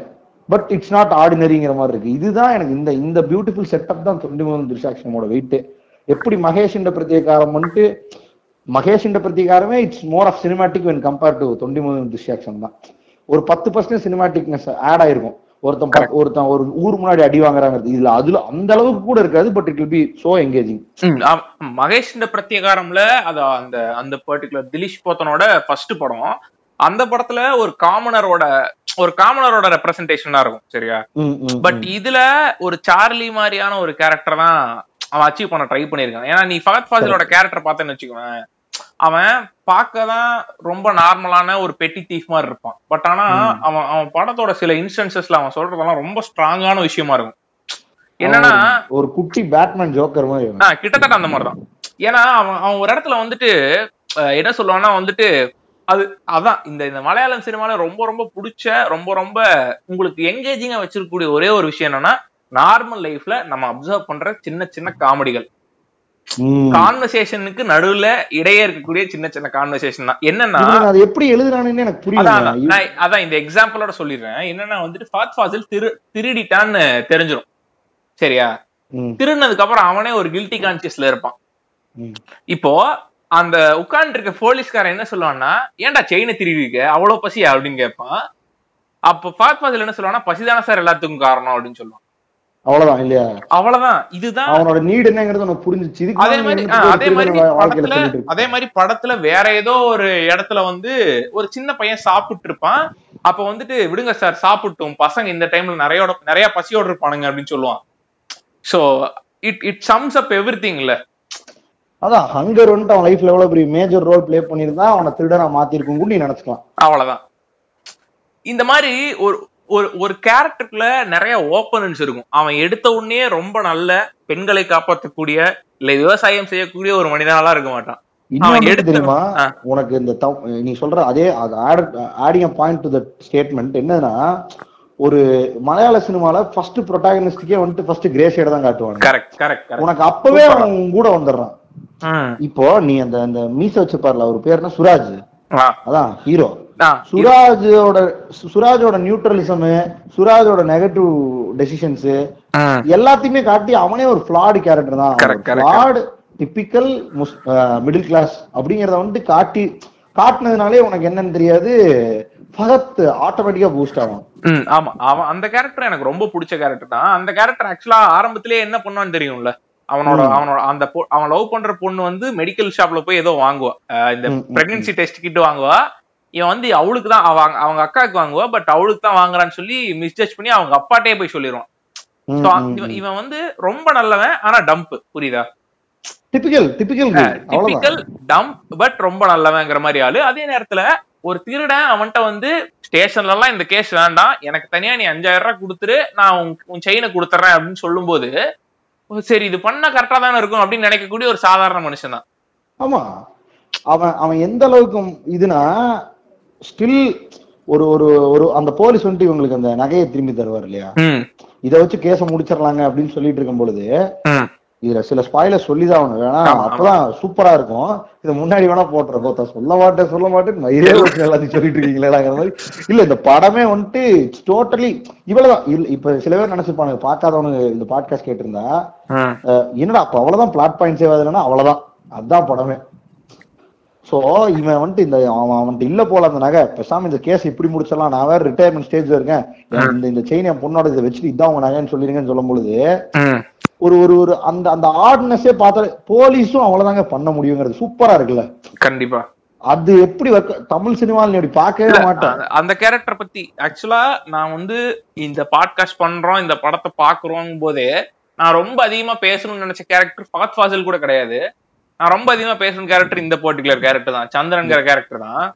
பட் இட்ஸ் நாட் ஆர்டினரிங்கிற மாதிரி இருக்கு. இதுதான் எனக்கு இந்த இந்த பியூட்டிஃபுல் செட்டப் தான் தொண்டி மோகன் திருஷாட்சமோட வெயிட் எப்படி மகேஷ் இந்த பிரத்யேகாரம் வந்துட்டு மகேஷ் இந்த பிரத்யேகாரமே it's more of cinematic when compare to Thondi மோகன் திருஷாட்சம் தான். ஒரு பத்து பர்சன்ட் சினிமாட்டிக்னஸ் ஆட் ஆயிருக்கும். ஒருத்தன் ஒருத்தன் ஒரு ஊர் முன்னாடி அடி வாங்குறாங்கிறது. இதுல அதுல அந்த அளவுக்கு கூட இருக்காது but it will be so engaging. Mahesh இந்த பிரத்யேகாரம்ல அது அந்த அந்த பர்டிகுலர் திலீஷ் போத்தனோட ஃபர்ஸ்ட் படம். அந்த படத்துல ஒரு காமனரோட ஒரு காமனரோட ரெப்ரசன்டேஷனா இருக்கும் சரியா? பட் இதுல ஒரு சார்லி மாதிரியான ஒரு கேரக்டர் தான் அவன் அச்சீவ் பண்ண ட்ரை பண்ணிருக்கான் ஏன்னா நீ ஃபகத் ஃபாசிலோட கேரக்டர் பார்த்தேன்னு வச்சுக்கோவேன் அவன் பார்க்க தான் ரொம்ப நார்மலான ஒரு பெட்டி தீஃப் மாதிரி இருப்பான். பட் ஆனா அவன் அவன் படத்தோட சில இன்ஸ்டன்சஸ்ல அவன் சொல்றதெல்லாம் ரொம்ப ஸ்ட்ராங்கான விஷயமா இருக்கும். என்னன்னா ஒரு குட்டி பேட்மேன் ஜோக்கர் மாதிரி கிட்டத்தட்ட அந்த மாதிரிதான். ஏன்னா அவன் அவன் ஒரு இடத்துல வந்துட்டு என்ன சொல்லுவான்னா வந்துட்டு அது அதான் இந்த இந்த மலையாளம் சினிமால ரொம்ப ரொம்ப பிடிச்ச ரொம்ப ரொம்ப உங்களுக்கு எங்கேஜிங்கா வச்சிருக்கக்கூடிய ஒரே ஒரு விஷயம் என்னன்னா நார்மல் லைஃப்ல நம்ம அப்சர்வ் பண்ற சின்ன சின்ன காமெடிகள். கான்வர்சேஷனுக்கு நடுவுல இடையே இருக்கக்கூடிய சின்ன சின்ன கான்வர்சேஷன் தான் என்னன்னா அதை எப்படி எழுதுறானுன்னு எனக்கு புரியல. அதான். இந்த எக்ஸாம்பிளோட சொல்லிடுறேன். என்னன்னா வந்துட்டு ஃபாத் ஃபாசில் திரு திருடிட்டான்னு தெரிஞ்சிடும் சரியா? திருடினதுக்கு அப்புறம் அவனே ஒரு கில்ட்டி கான்சியஸ்ல இருப்பான். இப்போ அந்த உட்கார்ந்து இருக்க போலீஸ்காரன் என்ன சொல்லுவான்னா ஏன்டா செயினை திருடிருக்க? அவ்வளவு பசியா? அப்படின்னு கேட்பான். அப்ப ஃபாத் ஃபாசில் என்ன சொல்லுவான்னா பசிதானே சார் எல்லாத்துக்கும் காரணம் அப்படின்னு சொல்லுவான். அவ்வளவுதான் இல்லையா? அவ்வளவுதான். இதுதான் அவனோட நீடு என்னங்கிறது உனக்கு புரிஞ்சிச்சு. அதே மாதிரி அதே மாதிரி. அதே மாதிரி படத்துல வேற ஏதோ ஒரு இடத்துல வந்து ஒரு சின்ன பையன் சாப்பிட்டு இருப்பான். அப்ப வந்துட்டு விடுங்க சார் சாப்பிட்டும். பசங்க இந்த டைம்ல நிறைய நிறைய பசியோட இருப்பானுங்க அப்படின்னு சொல்லுவான். So it it sums up every திங்ல அதான் ஹங்கர் வந்துட்டு அவன் லைஃப்ல எவ்வளவு பெரிய மேஜர் ரோல் ப்ளே பண்ணிருந்தா அவனை திருடனா மாத்திருக்கும் கூட நீ நினைச்சுக்கலாம். அவ்வளவுதான். இந்த மாதிரி ஒரு ஒரு ஒரு கேரக்டருக்குள்ள நிறைய ஓப்பனன்ஸ் இருக்கும். அவன் எடுத்த உடனே ரொம்ப நல்ல பெண்களை காப்பாற்றக்கூடிய இல்ல விவசாயம் செய்யக்கூடிய ஒரு மனிதனாலாம் இருக்க மாட்டான். தெரியுமா. உனக்கு இந்த நீ சொல்ற அதே adding point to the statement என்னன்னா ஒரு மலையாள சினிமால ஃபர்ஸ்ட் ப்ரொட்டாகனிஸ்டுக்கே வந்துட்டு ஃபர்ஸ்ட் கிரே ஷேட் தான் காட்டுவாங்க கரெக்ட் கரெக்ட் உனக்கு அப்பவே அவன் கூட வந்துடுறான். இப்போ நீ அந்த அந்த மீச வச்சிருப்பார்ல அவர் பேர் என்ன சுராஜ் அதான் ஹீரோ சுராஜோட சுராஜோட நியூட்ரலிசம் சுராஜோட நெகட்டிவ் டெசிஷன்ஸ் எல்லாத்தையுமே காட்டி அவனே ஒரு ஃபிளாடு கேரக்டர் தான். ஃபிளாடு டிப்பிக்கல் மிடில் கிளாஸ் அப்படிங்கறத வந்துட்டு காட்டி காட்டினதுனாலே உனக்கு என்னன்னு தெரியாது. ஃபகத் ஆட்டோமேட்டிக்கா பூஸ்ட் ஆகும் ஆமா. அவன் அந்த கேரக்டர் எனக்கு ரொம்ப பிடிச்ச கேரக்டர் தான். அந்த கேரக்டர் ஆக்சுவலா ஆரம்பத்திலேயே என்ன பண்ணுவான்னு தெரியும்ல? அவனோட அவனோட அந்த அவன் லவ் பண்ற பொண்ணு வந்து மெடிக்கல் ஷாப்ல போய் ஏதோ வாங்குவா. இந்த பிரெக்னன்சி டெஸ்ட் கிட் வாங்குவா. இவன் வந்து அவளுக்கு தான் அவ அவங்க அக்காவுக்கு வாங்குவா பட் அவளுக்கு தான் வாங்குறான்னு சொல்லி மிஸ்ஜட்ஜ் பண்ணி அவங்க அப்பாட்டே போய் சொல்லிடுவான் இவன் வந்து ரொம்ப நல்லவன் ஆனா டம்ப் புரியுதா? Typical typical typical dumb but ரொம்ப நல்லவங்கிற மாதிரி ஆளு. அதே நேரத்துல ஒரு திருடன் அவன்கிட்ட வந்து ஸ்டேஷன்ல எல்லாம் இந்த கேஸ் வேண்டாம். எனக்கு தனியா நீ அஞ்சாயிரம் ரூபாய் கொடுத்துரு. நான் உன் செயினை கொடுத்துறேன். அப்படின்னு சொல்லும்போது ஓ, சரி இது பண்ண கரெக்டா தானே இருக்கும். அப்படின்னு நினைக்கக்கூடிய ஒரு சாதாரண மனுஷன் தான். ஆமா. அவன் அவன் எந்த அளவுக்கு இதுனா ஸ்டில் ஒரு ஒரு ஒரு அந்த போலீஸ் வந்துட்டு இவங்களுக்கு அந்த நகையை திரும்பி தருவார் இல்லையா? இதை வச்சு கேஸ முடிச்சிடலாங்க அப்படின்னு சொல்லிட்டு இருக்கும் பொழுது இதுல சில ஸ்பாயிலர் சொல்லிதான் அவனு வேணா. அப்பதான் சூப்பரா இருக்கும். இது முன்னாடி வேணா போட்டுற போத்தா சொல்ல மாட்டேன் சொல்ல மாட்டேன். மயிரே எல்லாத்தையும் சொல்லிட்டு இருக்கீங்களேங்கிற மாதிரி. இல்ல இந்த படமே வந்துட்டு டோட்டலி இவ்வளவுதான். இல்ல இப்ப சில பேர் நினைச்சிருப்பானுங்க பார்க்காதவனுங்க இந்த பாட்காஸ்ட் கேட்டிருந்தா என்னடா அப்ப அவ்வளவுதான் பிளாட் பாயிண்ட்ஸே இல்லைன்னா அவ்வளவுதான். அதான் படமே. சோ இவன் வந்துட்டு இந்த அவன் அவன்ட்டு இல்ல போல அந்த நகை. பேசாம இந்த கேஸ் இப்படி முடிச்சிடலாம். நான் வேற ரிட்டையர்மெண்ட் ஸ்டேஜ்ல இருக்கேன். இந்த இந்த செயின் என் பொண்ணோட இதை வச்சுட்டு இதான் உங்க நகைன்னு சொல்லிருங்கன்னு சொல்லும் பொழுது ஒரு ஒரு ஒரு அந்த அந்த ஆர்ட்னஸே பார்த்தா போலீஸும் அவ்வளவுதாங்க பண்ண முடியுங்கிறது. சூப்பரா இருக்குல்ல. கண்டிப்பா. அது எப்படி தமிழ் சினிமாவில் நீ அப்படி பார்க்கவே மாட்டேன் அந்த- அந்த கேரக்டர் பத்தி ஆக்சுவலா நான் வந்து இந்த பாட்காஸ்ட் பண்றோம் இந்த படத்தை பாக்குறோம் போதே நான் ரொம்ப அதிகமா பேசணும்னு நினைச்ச கேரக்டர் ஃபாத் ஃபாசில் கூட கிடையாது. நான் ரொம்ப அதிகமா பேசுன கேரக்டர் இந்த பர்டிகுலர் கேரக்டர் தான். சந்திரன்கிற கேரக்டர் தான்.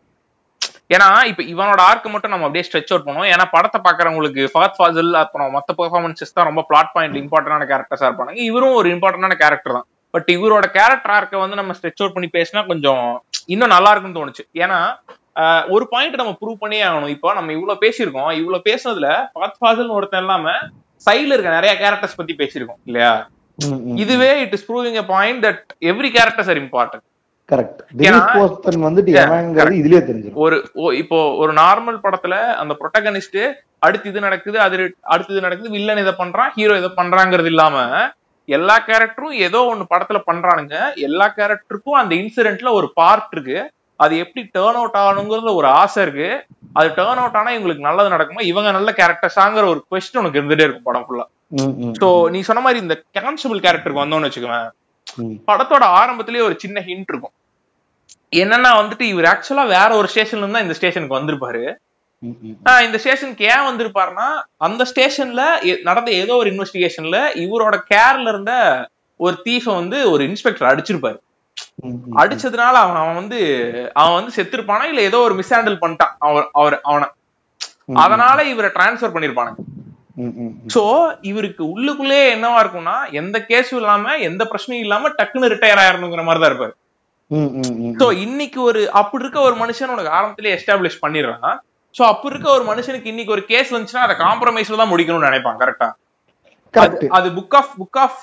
ஏன்னா இப்ப இவனோட ஆர்க்கு மட்டும் நம்ம அப்படியே ஸ்ட்ரெச் அவுட் பண்ணுவோம். ஏன்னா படத்தை பாக்குறவங்களுக்கு ஃபாத் ஃபாசில் அப்புறம் மத்த பெர்ஃபார்மன்சஸ் தான் ரொம்ப பிளாட் பாயிண்ட் இம்பார்ட்டன்டான கேரக்டர்ஸா இருப்பாங்க இவரும் ஒரு இம்பார்ட்டன்டான கேரக்டர் தான். பட் இவரோட கேரக்டர் ஆர்க்கை வந்து நம்ம ஸ்ட்ரெச் அவுட் பண்ணி பேசினா கொஞ்சம் இன்னும் நல்லா இருக்கும்னு தோணுச்சு. ஏன்னா ஆஹ் ஒரு பாயிண்ட் நம்ம ப்ரூவ் பண்ணியே ஆகணும். இப்போ நம்ம இவ்வளவு பேசியிருக்கோம். இவ்வளவு பேசுனதுல ஃபாத் ஃபாசில்னு ஒருத்தன் இல்லாம சைடுல இருக்க நிறைய கேரக்டர்ஸ் பத்தி பேசியிருக்கோம். இல்லையா? இதுவே it is proving a point that every characters are important ஒரு இப்போ ஒரு நார்மல் படத்துல அந்த ப்ரொட்டகனிஸ்ட் அடுத்து இது நடக்குது அது அடுத்து இது நடக்குது வில்லன் இதை பண்றான் ஹீரோ இதை பண்றாங்கிறது இல்லாம எல்லா கேரக்டரும் ஏதோ ஒண்ணு படத்துல பண்றானுங்க. எல்லா கேரக்டருக்கும் அந்த இன்சிடென்ட்ல ஒரு பார்ட் இருக்கு. அது எப்படி டேர்ன் அவுட் ஆகணுங்கிறது ஒரு ஆசை இருக்கு. அது டேர்ன் அவுட் ஆனா இவங்களுக்கு நல்லது நடக்குமா? இவங்க நல்ல கேரக்டர்ஸாங்கிற ஒரு கொஸ்டின் உனக்கு இருந்துட்டே இருக்கும் படம் ஃபுல்லா சோ நீ சொன்ன மாதிரி இந்த கான்ஸ்டபிள் கேரக்டருக்கு வந்தோம்னு வச்சுக்கோவேன் படத்தோட ஆரம்பத்திலேயே ஒரு சின்ன ஹிண்ட் இருக்கும். என்னன்னா வந்துட்டு இவர் ஆக்சுவலா வேற ஒரு ஸ்டேஷன்ல இருந்தா இந்த ஸ்டேஷனுக்கு வந்திருப்பாரு. இந்த ஸ்டேஷனுக்கு ஏன் வந்திருப்பாருன்னா அந்த ஸ்டேஷன்ல நடந்த ஏதோ ஒரு இன்வெஸ்டிகேஷன்ல இவரோட கேர்ல இருந்த ஒரு தீஃப வந்து ஒரு இன்ஸ்பெக்டர் அடிச்சிருப்பாரு. அடிச்சதுனால அவன் அவன் வந்து அவன் வந்து செத்துருப்பானா இல்ல ஏதோ ஒரு மிஸ்ஹேண்டில் பண்ணிட்டான். அவர் அவர் அவனை. அதனால இவரை டிரான்ஸ்ஃபர் பண்ணிருப்பானுங்க. சோ இவருக்கு உள்ளுக்குள்ளே என்னவா இருக்கும்னா எந்த கேஸும் இல்லாம எந்த பிரச்சனையும் இல்லாம டக்குன்னு ரிட்டையர் ஆயிரணுங்கிற மாதிரி தான் இருப்பாரு. சோ இன்னைக்கு ஒரு அப்படி இருக்க ஒரு மனுஷன் உனக்கு ஆரம்பத்திலே எஸ்டாப்ளிஷ் பண்ணிடுறான். சோ அப்படி இருக்க ஒரு மனுஷனுக்கு இன்னைக்கு ஒரு கேஸ் வந்துச்சுன்னா அதை காம்ப்ரமைஸ்ல தான் முடிக்கணும்னு நினைப்பான் கரெக்டா அது புக் ஆஃப் புக் ஆஃப்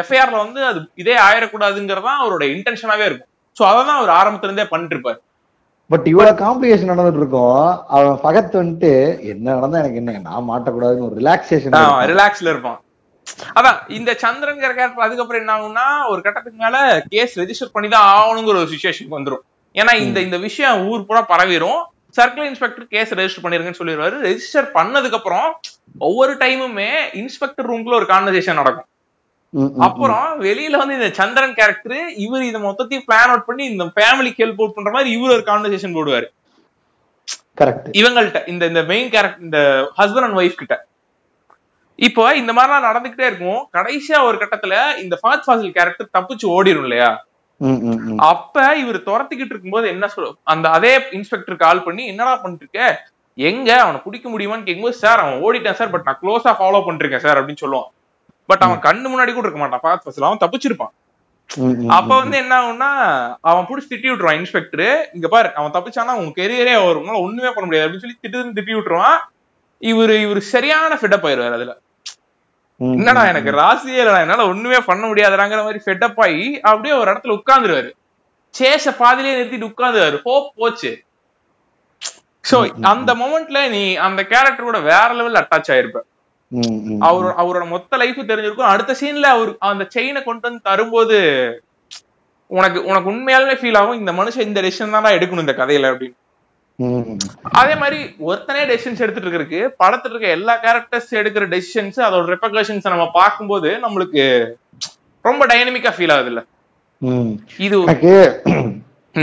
எஃப்ஐஆர்ல வந்து அது இதே ஆயிடக்கூடாதுங்கிறதான் அவரோட இன்டென்ஷனாவே இருக்கும். சோ அதான் அவர் ஆரம்பத்துல இருந்தே பண்ணிட்டு இருப்பாரு. பட் இவ்வளவு காம்ப்ளிகேஷன் நடந்துட்டு இருக்கும் அவன் பகத் வந்துட்டு என்ன நடந்தா எனக்கு என்ன? நான் மாட்டக்கூடாதுன்னு ஒரு ரிலாக்ஸேஷன் ரிலாக்ஸ்ல இருப்பான். அதான் இந்த சந்திரன்கிற கேரக்டர் அதுக்கப்புறம் என்ன ஆகும்னா ஒரு கட்டத்துக்கு மேல கேஸ் ரெஜிஸ்டர் பண்ணி தான் ஆகணுங்கிற ஒரு சுச்சுவேஷனுக்கு வந்துரும். ஏன்னா இந்த இந்த விஷயம் ஊர் பூரா பரவிடும் சர்க்கிள் இன்ஸ்பெக்டர் கேஸ் ரெஜிஸ்டர் பண்ணிருங்கன்னு சொல்லிடுவாரு. ரெஜிஸ்டர் பண்ணதுக்கு அப்புறம் ஒவ்வொரு டைமுமே இன்ஸ்பெக்டர் ரூம்குள்ள ஒரு கான்வர்சேஷன் நடக்கும். அப்புறம் வெளியில வந்து இந்த சந்திரன் கேரக்டர் இவர் இத மொத்தத்தையும் பிளான் அவுட் பண்ணி இந்த ஃபேமிலிக்கு ஹெல்ப் அவுட் பண்ற மாதிரி இவர் ஒரு கான்வர்சேஷன் போடுவாரு. கரெக்ட் இவங்கள்ட்ட இந்த இந்த மெயின் கேரக்டர் இந்த ஹஸ்பண்ட் அண்ட் ஒய்ஃப் கிட்ட. இப்போ இந்த மாதிரிலாம் நடந்துகிட்டே இருக்கும். கடைசியா ஒரு கட்டத்துல இந்த ஃபாத் ஃபாசில் கேரக்டர் தப்பிச்சு ஓடிரும் இல்லையா. அப்ப இவர் துரத்திக்கிட்டு இருக்கும்போது என்ன சொல் அந்த அதே இன்ஸ்பெக்டர் கால் பண்ணி என்னடா பண்ணிட்டு இருக்க எங்க? அவனை பிடிக்க முடியுமான்னு கேட்கும்போது சார் அவன் ஓடிட்டான் சார் பட் நான் க்ளோஸா ஃபாலோ பண்ணிருக்கேன் சார் அப்படின்னு சொல்லுவான். பட் அவன் கண்ணு முன்னாடி கூட இருக்க மாட்டான். ஃபாத் ஃபாசில் அவன் தப்பிச்சிருப்பான். அப்ப வந்து என்ன ஆகும்னா அவன் புடிச்சு திட்டி விட்டுருவான் இன்ஸ்பெக்டர் இங்க பாரு அவன் தப்பிச்சானா உன் கெரியரே வரும். உங்களால ஒண்ணுமே பண்ண முடியாது அப்படின்னு சொல்லி திட்டு திட்டி விட்டுருவான். இவரு இவரு சரியான ஃபெட்டப் ஆயிருவாரு அதுல. என்னடா எனக்கு ராசியே இல்லடா என்னால ஒண்ணுமே பண்ண முடியாதுறாங்கிற மாதிரி ஃபெட்டப் ஆகி அப்படியே ஒரு இடத்துல உட்கார்ந்துருவாரு. சேஷ பாதியிலே நிறுத்திட்டு உட்கார்ந்துருவாரு. ஹோப் போச்சு. சோ அந்த மொமெண்ட்ல நீ அந்த கேரக்டரோட வேற லெவல்ல அட்டாச் ஆயிருப்ப. அவர் அவரோட மொத்த லைஃப் தெரிஞ்சிருக்கும் அடுத்த சீன்ல அவர் அந்த செயினை கொண்டு வந்து தரும்போது உனக்கு உனக்கு உண்மையாலுமே ஃபீல் ஆகும் இந்த மனுஷன் இந்த டெசிஷன் தான் எடுக்கணும் இந்த கதையில அப்படின்னு. அதே மாதிரி ஒருத்தனே டெசிஷன்ஸ் எடுத்துட்டு இருக்கு படத்துல இருக்க எல்லா கேரக்டர்ஸ் எடுக்கிற டெசிஷன்ஸ் அதோட ரெப்பகஷன்ஸ் நம்ம பார்க்கும்போது நம்மளுக்கு ரொம்ப டைனமிக்கா ஃபீல் ஆகுது இல்ல. இது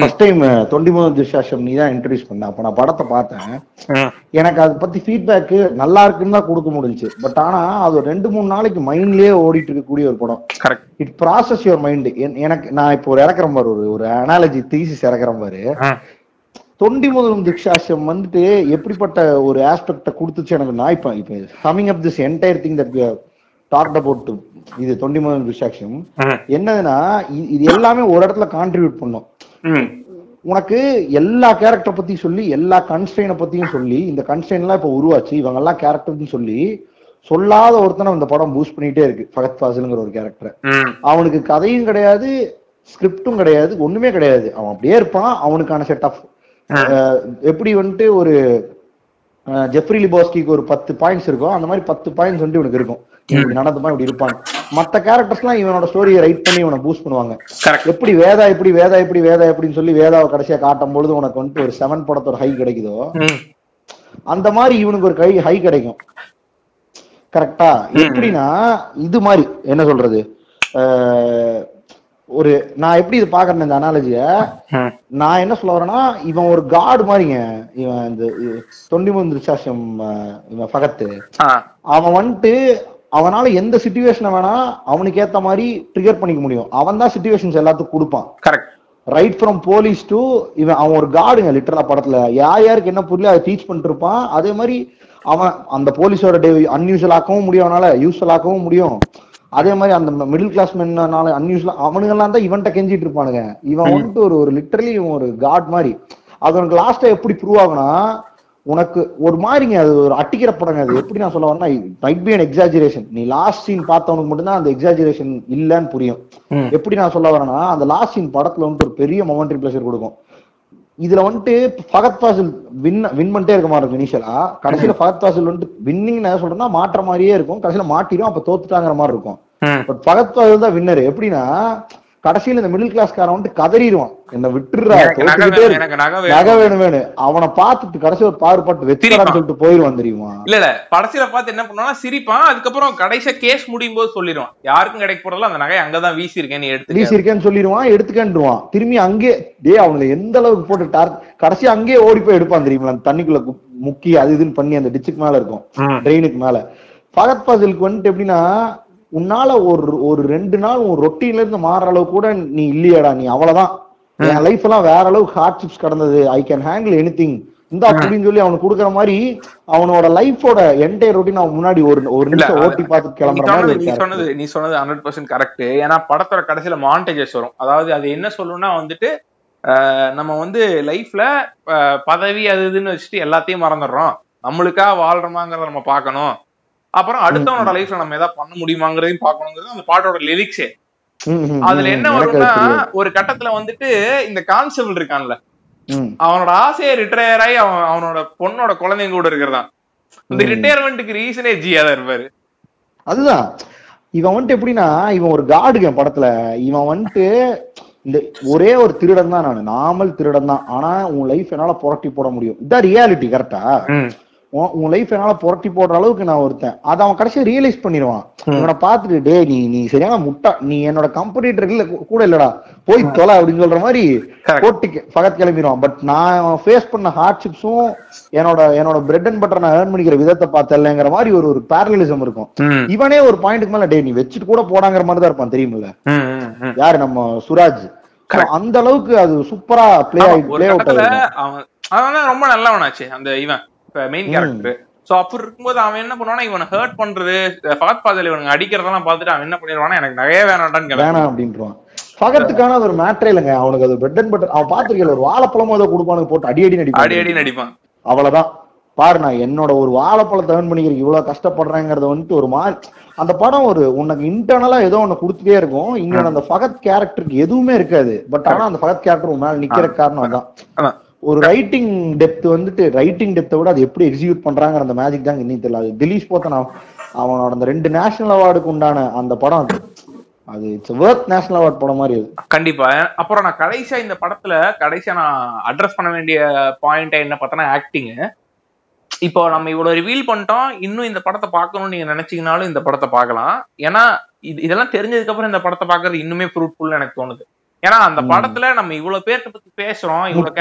ஃபர்ஸ்ட் டைம் தொண்டி மூணு துஷாஷம் நீ தான் இன்ட்ரடியூஸ் பண்ண. அப்ப நான் படத்தை பார்த்தேன். எனக்கு அதை பத்தி ஃபீட்பேக் நல்லா இருக்குன்னு தான் கொடுக்க முடிஞ்சுச்சு. பட் ஆனா அது ரெண்டு மூணு நாளைக்கு மைண்ட்லயே ஓடிட்டு இருக்கக்கூடிய ஒரு படம். Correct it process your mind எனக்கு நான் இப்போ ஒரு இறக்குறேன் பாரு ஒரு ஒரு அனாலஜி தீசிஸ் இறக்குறேன் பாரு. தொண்டி முதலும் திக்ஷாசம் வந்துட்டு எப்படிப்பட்ட ஒரு ஆஸ்பெக்ட கொடுத்துச்சு எனக்கு நான் இப்ப இப்ப summing up this entire thing that talked about இது தொண்டி முதலும் திக்ஷாசம் என்னதுன்னா இது எல்லாமே ஒரு இடத்துல கான்ட்ரிபியூட் பண்ணும். உனக்கு எல்லா கேரக்டர் பத்தியும் சொல்லி எல்லா கன்ஸ்ட்ரெயினை பத்தியும் சொல்லி இந்த கன்ஸ்ட்ரெயின் எல்லாம் இப்ப உருவாச்சு. இவங்க எல்லாம் கேரக்டர்னு சொல்லி சொல்லாத ஒருத்தனை இந்த படம் பூஸ்ட் பண்ணிட்டே இருக்கு. ஃபகத் ஃபாசில்ங்கிற ஒரு கேரக்டர் அவனுக்கு கதையும் கிடையாது ஸ்கிரிப்டும் கிடையாது ஒண்ணுமே கிடையாது. அவன் அப்படியே இருப்பான் அவனுக்கான செட் ஆஃப் எப்படி வந்துட்டு ஒரு ஜெஃப்ரி லிபாஸ்கிக்கு ஒரு பத்து பாயிண்ட்ஸ் இருக்கும் அந்த மாதிரி பத்து பாயிண்ட்ஸ் வந்து இவனுக்கு இருக்கும். இப்படி நடந்துப்பான் இப்படி இருப்பான். மத்த கேரக்டர்ஸ்லாம் இவனோட ஸ்டோரியை ரைட் பண்ணி இவனை பூஸ்ட் பண்ணுவாங்க. எப்படி வேதா எப்படி வேதா எப்படி வேதா எப்படின்னு சொல்லி வேதாவை கடைசியா காட்டும் பொழுது உனக்கு வந்துட்டு ஒரு செவன் படத்தோட ஹை கிடைக்குதோ அந்த மாதிரி இவனுக்கு ஒரு கை ஹை கிடைக்கும். கரெக்டா எப்படின்னா இது மாதிரி என்ன சொல்றது? ஒரு நான் எப்படி இது பாக்குறேன் இந்த அனாலஜிய நான் என்ன சொல்ல வரேன்னா இவன் ஒரு காடு மாதிரிங்க. இவன் இந்த தொண்டி முந்து விசாசம் இவன் பகத்து அவன் வந்துட்டு அவனால எந்த சுச்சுவேஷனை வேணா அவனுக்கு ஏத்த மாதிரி ட்ரிகர் பண்ணிக்க முடியும். அவன் தான் சுச்சுவேஷன்ஸ் எல்லாத்துக்கும் கொடுப்பான். Correct right from police to இவன் அவன் ஒரு காடுங்க லிட்டரலா படத்துல. யார் யாருக்கு என்ன புரியல அதை டீச் பண்ணிட்டு இருப்பான். அதே மாதிரி அவன் அந்த போலீஸோட டே அன்யூஸ்வல் ஆக்கவும் முடியும் அவனால யூஸ்வல் ஆக்கவும் முடியும். அதே மாதிரி அந்த மிடில் கிளாஸ் மென்னால அன்யூஸ்வல் அவனுங்கெல்லாம் தான் இவன்ட்ட கெஞ்சிட்டு இருப்பானுங்க. இவன் வந்துட்டு ஒரு ஒரு லிட்டரலி ஒரு காட் மாதிரி. அது உனக்கு லாஸ்டா எப்படி ப்ரூவ் ஆகுனா உனக்கு ஒரு மாதிரிங்க அது ஒரு அட்டிக்கிற படங்க அது எப்படி நான் சொல்ல வரேன்னா மைட் பி அன் எக்ஸாஜுரேஷன் நீ லாஸ்ட் சீன் பார்த்தவனுக்கு மட்டும்தான் அந்த எக்ஸாஜுரேஷன் இல்லன்னு புரியும். எப்படி நான் சொல்ல வரேன்னா அந்த லாஸ்ட் சீன் படத்துல வந்துட்டு ஒரு பெரிய மொமெண்ட்ரி பிளஷர் கொடுக்கும். இதுல வந்துட்டு ஃபகத் ஃபாசில் வின் வின் பண்ணிட்டே இருக்க மாதிரி இருக்கும் இனிஷியலா கடைசியில ஃபகத் ஃபாசில் வந்துட்டு வின்னிங் நான் சொல்றேன்னா மாற்ற மாதிரியே இருக்கும். கடைசியில மாட்டிடும் அப்ப தோத்துட்டாங்கிற மாதிரி இருக்கும். பட் ஃபகத் ஃபாசில் தான் வின்னர் எப்படின்னா கடைசியில இந்த மிடில் கிளாஸ்காரன் வந்துட்டு கதறிடுவான். என்ன விட்டுறா எனக்கு நகை வேணும், வேணும். அவனை பார்த்துட்டு கடைசி ஒரு பாடுபட்டு சிரிப்பான். சொல்லிட்டு போயிருவான் தெரியுமா? இல்ல இல்ல. படத்துல பார்த்து என்ன பண்ணுவான்னா சிரிப்பான். அதுக்கப்புறம் கடைசியா கேஸ் முடியும் போது சொல்லிடுவான். யாருக்கும் கிடைக்க போறதுல அந்த நகை அங்கதான் வீசி இருக்கேன் நீ எடுத்து வீசி இருக்கேன்னு சொல்லிடுவான் எடுத்துக்கன்றுவான். திரும்பி அங்கே டேய் அவனுல எந்த அளவுக்கு போட்டு டார் கடைசி அங்கேயே ஓடி போய் எடுப்பான் தெரியுமா? அந்த தண்ணிக்குள்ள கு- முக்கி அது இதுன்னு பண்ணி அந்த டிச்சுக்கு மேல இருக்கும். ட்ரெயினுக்கு மேல. ஃபகத் ஃபாசிலுக்கு வந்துட்டு எப்படின்னா உன்னால ஒரு ஒரு ரெண்டு நாள் உன் ரொட்டீன்ல இருந்து மாறுற அளவுக்கு கூட நீ இல்லையாடா நீ அவ்வளவுதான் என் லைஃப் எல்லாம் வேற அளவுக்கு ஹார்ட்ஷிப்ஸ் கடந்தது. I can handle anything இந்த அப்படின்னு சொல்லி அவனுக்கு கொடுக்குற மாதிரி அவனோட லைஃபோட என்டையர் ரொட்டீன் அவன் முன்னாடி ஒரு ஒரு நிமிஷம் ஓட்டி பார்த்துட்டு நீ கிளம்புற மாதிரி நீ. சொன்னது நீ சொன்னது ஹண்ட்ரட் பர்சன்ட் கரெக்ட் ஏன்னா படத்தோட கடைசியில மாண்டேஜஸ் வரும். அதாவது அது என்ன சொல்லும்னா வந்துட்டு ஆஹ், நம்ம வந்து லைஃப்ல பதவி அது இதுன்னு வச்சுட்டு எல்லாத்தையும் மறந்துடுறோம். நம்மளுக்கா வாழ்றோமாங்கிறத நம்ம பார்க்கணும். அப்புறம் அடுத்தவனோட லைஃப்ல நம்ம ஏதாவது பண்ண முடியுமாங்கிறதையும் பார்க்கணுங்கிறது அந்த பாட்டோட லிரிக்ஸே அதுல என்ன வரும்னா. ஒரு கட்டத்துல வந்துட்டு இந்த கான்ஸ்டபிள் இருக்கான்ல. அவனோட ஆசையை ரிட்டையர் ஆகி அவன் அவனோட பொண்ணோட குழந்தைங்க கூட இருக்கிறதான் இந்த. ரிட்டையர்மெண்ட்டுக்கு ரீசனே ஜியா தான் இருப்பாரு. அதுதான். இவன் வந்துட்டு எப்படின்னா இவன் ஒரு காடுங்க படத்துல. இவன் வந்துட்டு இந்த ஒரே ஒரு திருடன் தான் நான். நார்மல் திருடன் தான். ஆனா உன் லைஃப் என்னால புரட்டி போட முடியும். இதான் ரியாலிட்டி கரெக்டா உன் லைஃப் என்னால புரட்டி போடுற அளவுக்கு நான் ஒருத்தன். அதை அவன் கடைசியா ரியலைஸ் பண்ணிடுவான். இவனை பார்த்துட்டு டே நீ நீ சரியான முட்டா. நீ என்னோட கம்பெனிட்டர் இல்ல கூட இல்லடா. போய் தொலை அப்படின்னு சொல்ற மாதிரி. போட்டு பகத் கிளம்பிடுவான். பட் நான் ஃபேஸ் பண்ண ஹார்ட்ஷிப்ஸும் என்னோட என்னோட பிரெட் அண்ட் பட்டர் நான் ஏர்ன் பண்ணிக்கிற விதத்தை பார்த்தலங்கிற மாதிரி ஒரு ஒரு பேரலிசம் இருக்கும். இவனே ஒரு பாயிண்ட்டுக்கு மேல டே நீ வச்சுட்டு கூட போடாங்கிற மாதிரி தான் இருப்பான் தெரியுமில்ல. யாரு? நம்ம சுராஜ். அந்த அளவுக்கு அது சூப்பரா பிளே ஆகி பிளே அவுட் தான் ரொம்ப நல்லவனாச்சு அந்த இவன். மெயின் கேரக்டர் சோ அப்படி இருக்கும்போது அவன் என்ன பண்ணுவானா இவனை ஹர்ட் பண்றது ஃபகத் பாதல் இவனுக்கு அடிக்கிறதெல்லாம் பார்த்துட்டு அவன் என்ன பண்ணிடுவானா எனக்கு நிறைய வேணாண்டான்னு கிளம்பி வேணாம் அப்படின்றான் பகத்துக்கான ஒரு மேட்டரே இல்லைங்க. அவனுக்கு அது பிரெட் அண்ட் பட்டர் அவன் பாத்திருக்கல ஒரு வாழைப்பழம் ஏதோ கொடுப்பானுங்க போட்டு அடி அடி அடி நடிப்பான் அடி நடிப்பான் அவ்வளவுதான். பாரு நான் என்னோட ஒரு வாழைப்பழத்தை ஏர்ன் பண்ணிக்கிறதுக்கு இவ்வளவு கஷ்டப்படுறேங்கிறத வந்துட்டு ஒரு மாதிரி அந்த படம் ஒரு உனக்கு இன்டர்னலா ஏதோ ஒண்ணு கொடுத்துட்டே இருக்கும். இங்க அந்த ஃபகத் கேரக்டருக்கு எதுவுமே இருக்காது. பட் ஆனா அந்த ஃபகத் கேரக்டர் உன் மேல நிக்கிற காரணம் அதான். ஒரு ரைட்டிங் டெப்த் வந்துட்டு ரைட்டிங் டெப்த்தை விட அது எப்படி எக்ஸிக்யூட் பண்றாங்க அந்த மேஜிக் தான் இன்னும் தெரியல. அது திலீஷ் போத்தன் அவனோட அந்த ரெண்டு நேஷனல் அவார்டுக்கு உண்டான அந்த படம் அது. அது இட்ஸ் வேர்த் நேஷனல் அவார்ட் படம் மாதிரி அது. கண்டிப்பா. அப்புறம் நான் கடைசியா இந்த படத்துல கடைசியா நான் அட்ரஸ் பண்ண வேண்டிய பாயிண்ட் என்ன பார்த்தோன்னா ஆக்டிங் இப்போ நம்ம இவ்வளவு ரிவீல் பண்ணிட்டோம் இன்னும் இந்த படத்தை பார்க்கணும்னு நீங்க நினைச்சீங்கனாலும் இந்த படத்தை பார்க்கலாம். ஏன்னா இது இதெல்லாம் தெரிஞ்சதுக்கு அப்புறம் இந்த படத்தை பார்க்கறது இன்னுமே ஃப்ரூட்ஃபுல்னு எனக்கு தோணுது. ஏன்னா அந்த. படத்துல நம்ம இவ்வளவு பேர்த்த பத்தி பேசுறோம் இவ்வளவு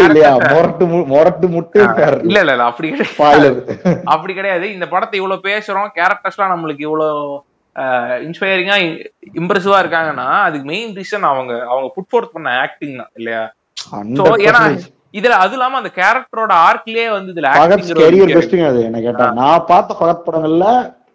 இல்ல இல்ல அப்படி கிடையாது. அப்படி கிடையாது. இந்த படத்தை இவ்வளவு பேசுறோம் கேரக்டர்ஸ்லாம் நம்மளுக்கு இவ்வளவு இன்ஸ்பைரிங்கா இம்ப்ரெசிவா இருக்காங்கன்னா அதுக்கு மெயின் ரீசன் அவங்க அவங்க புட் ஃபோர்த் பண்ண ஆக்டிங் தான் இல்லையா? So, ஏன்னா இதுல அது இல்லாம அந்த கேரக்டரோட ஆர்க்லயே வந்து இதுல நான் பார்த்த பகத் படங்கள்ல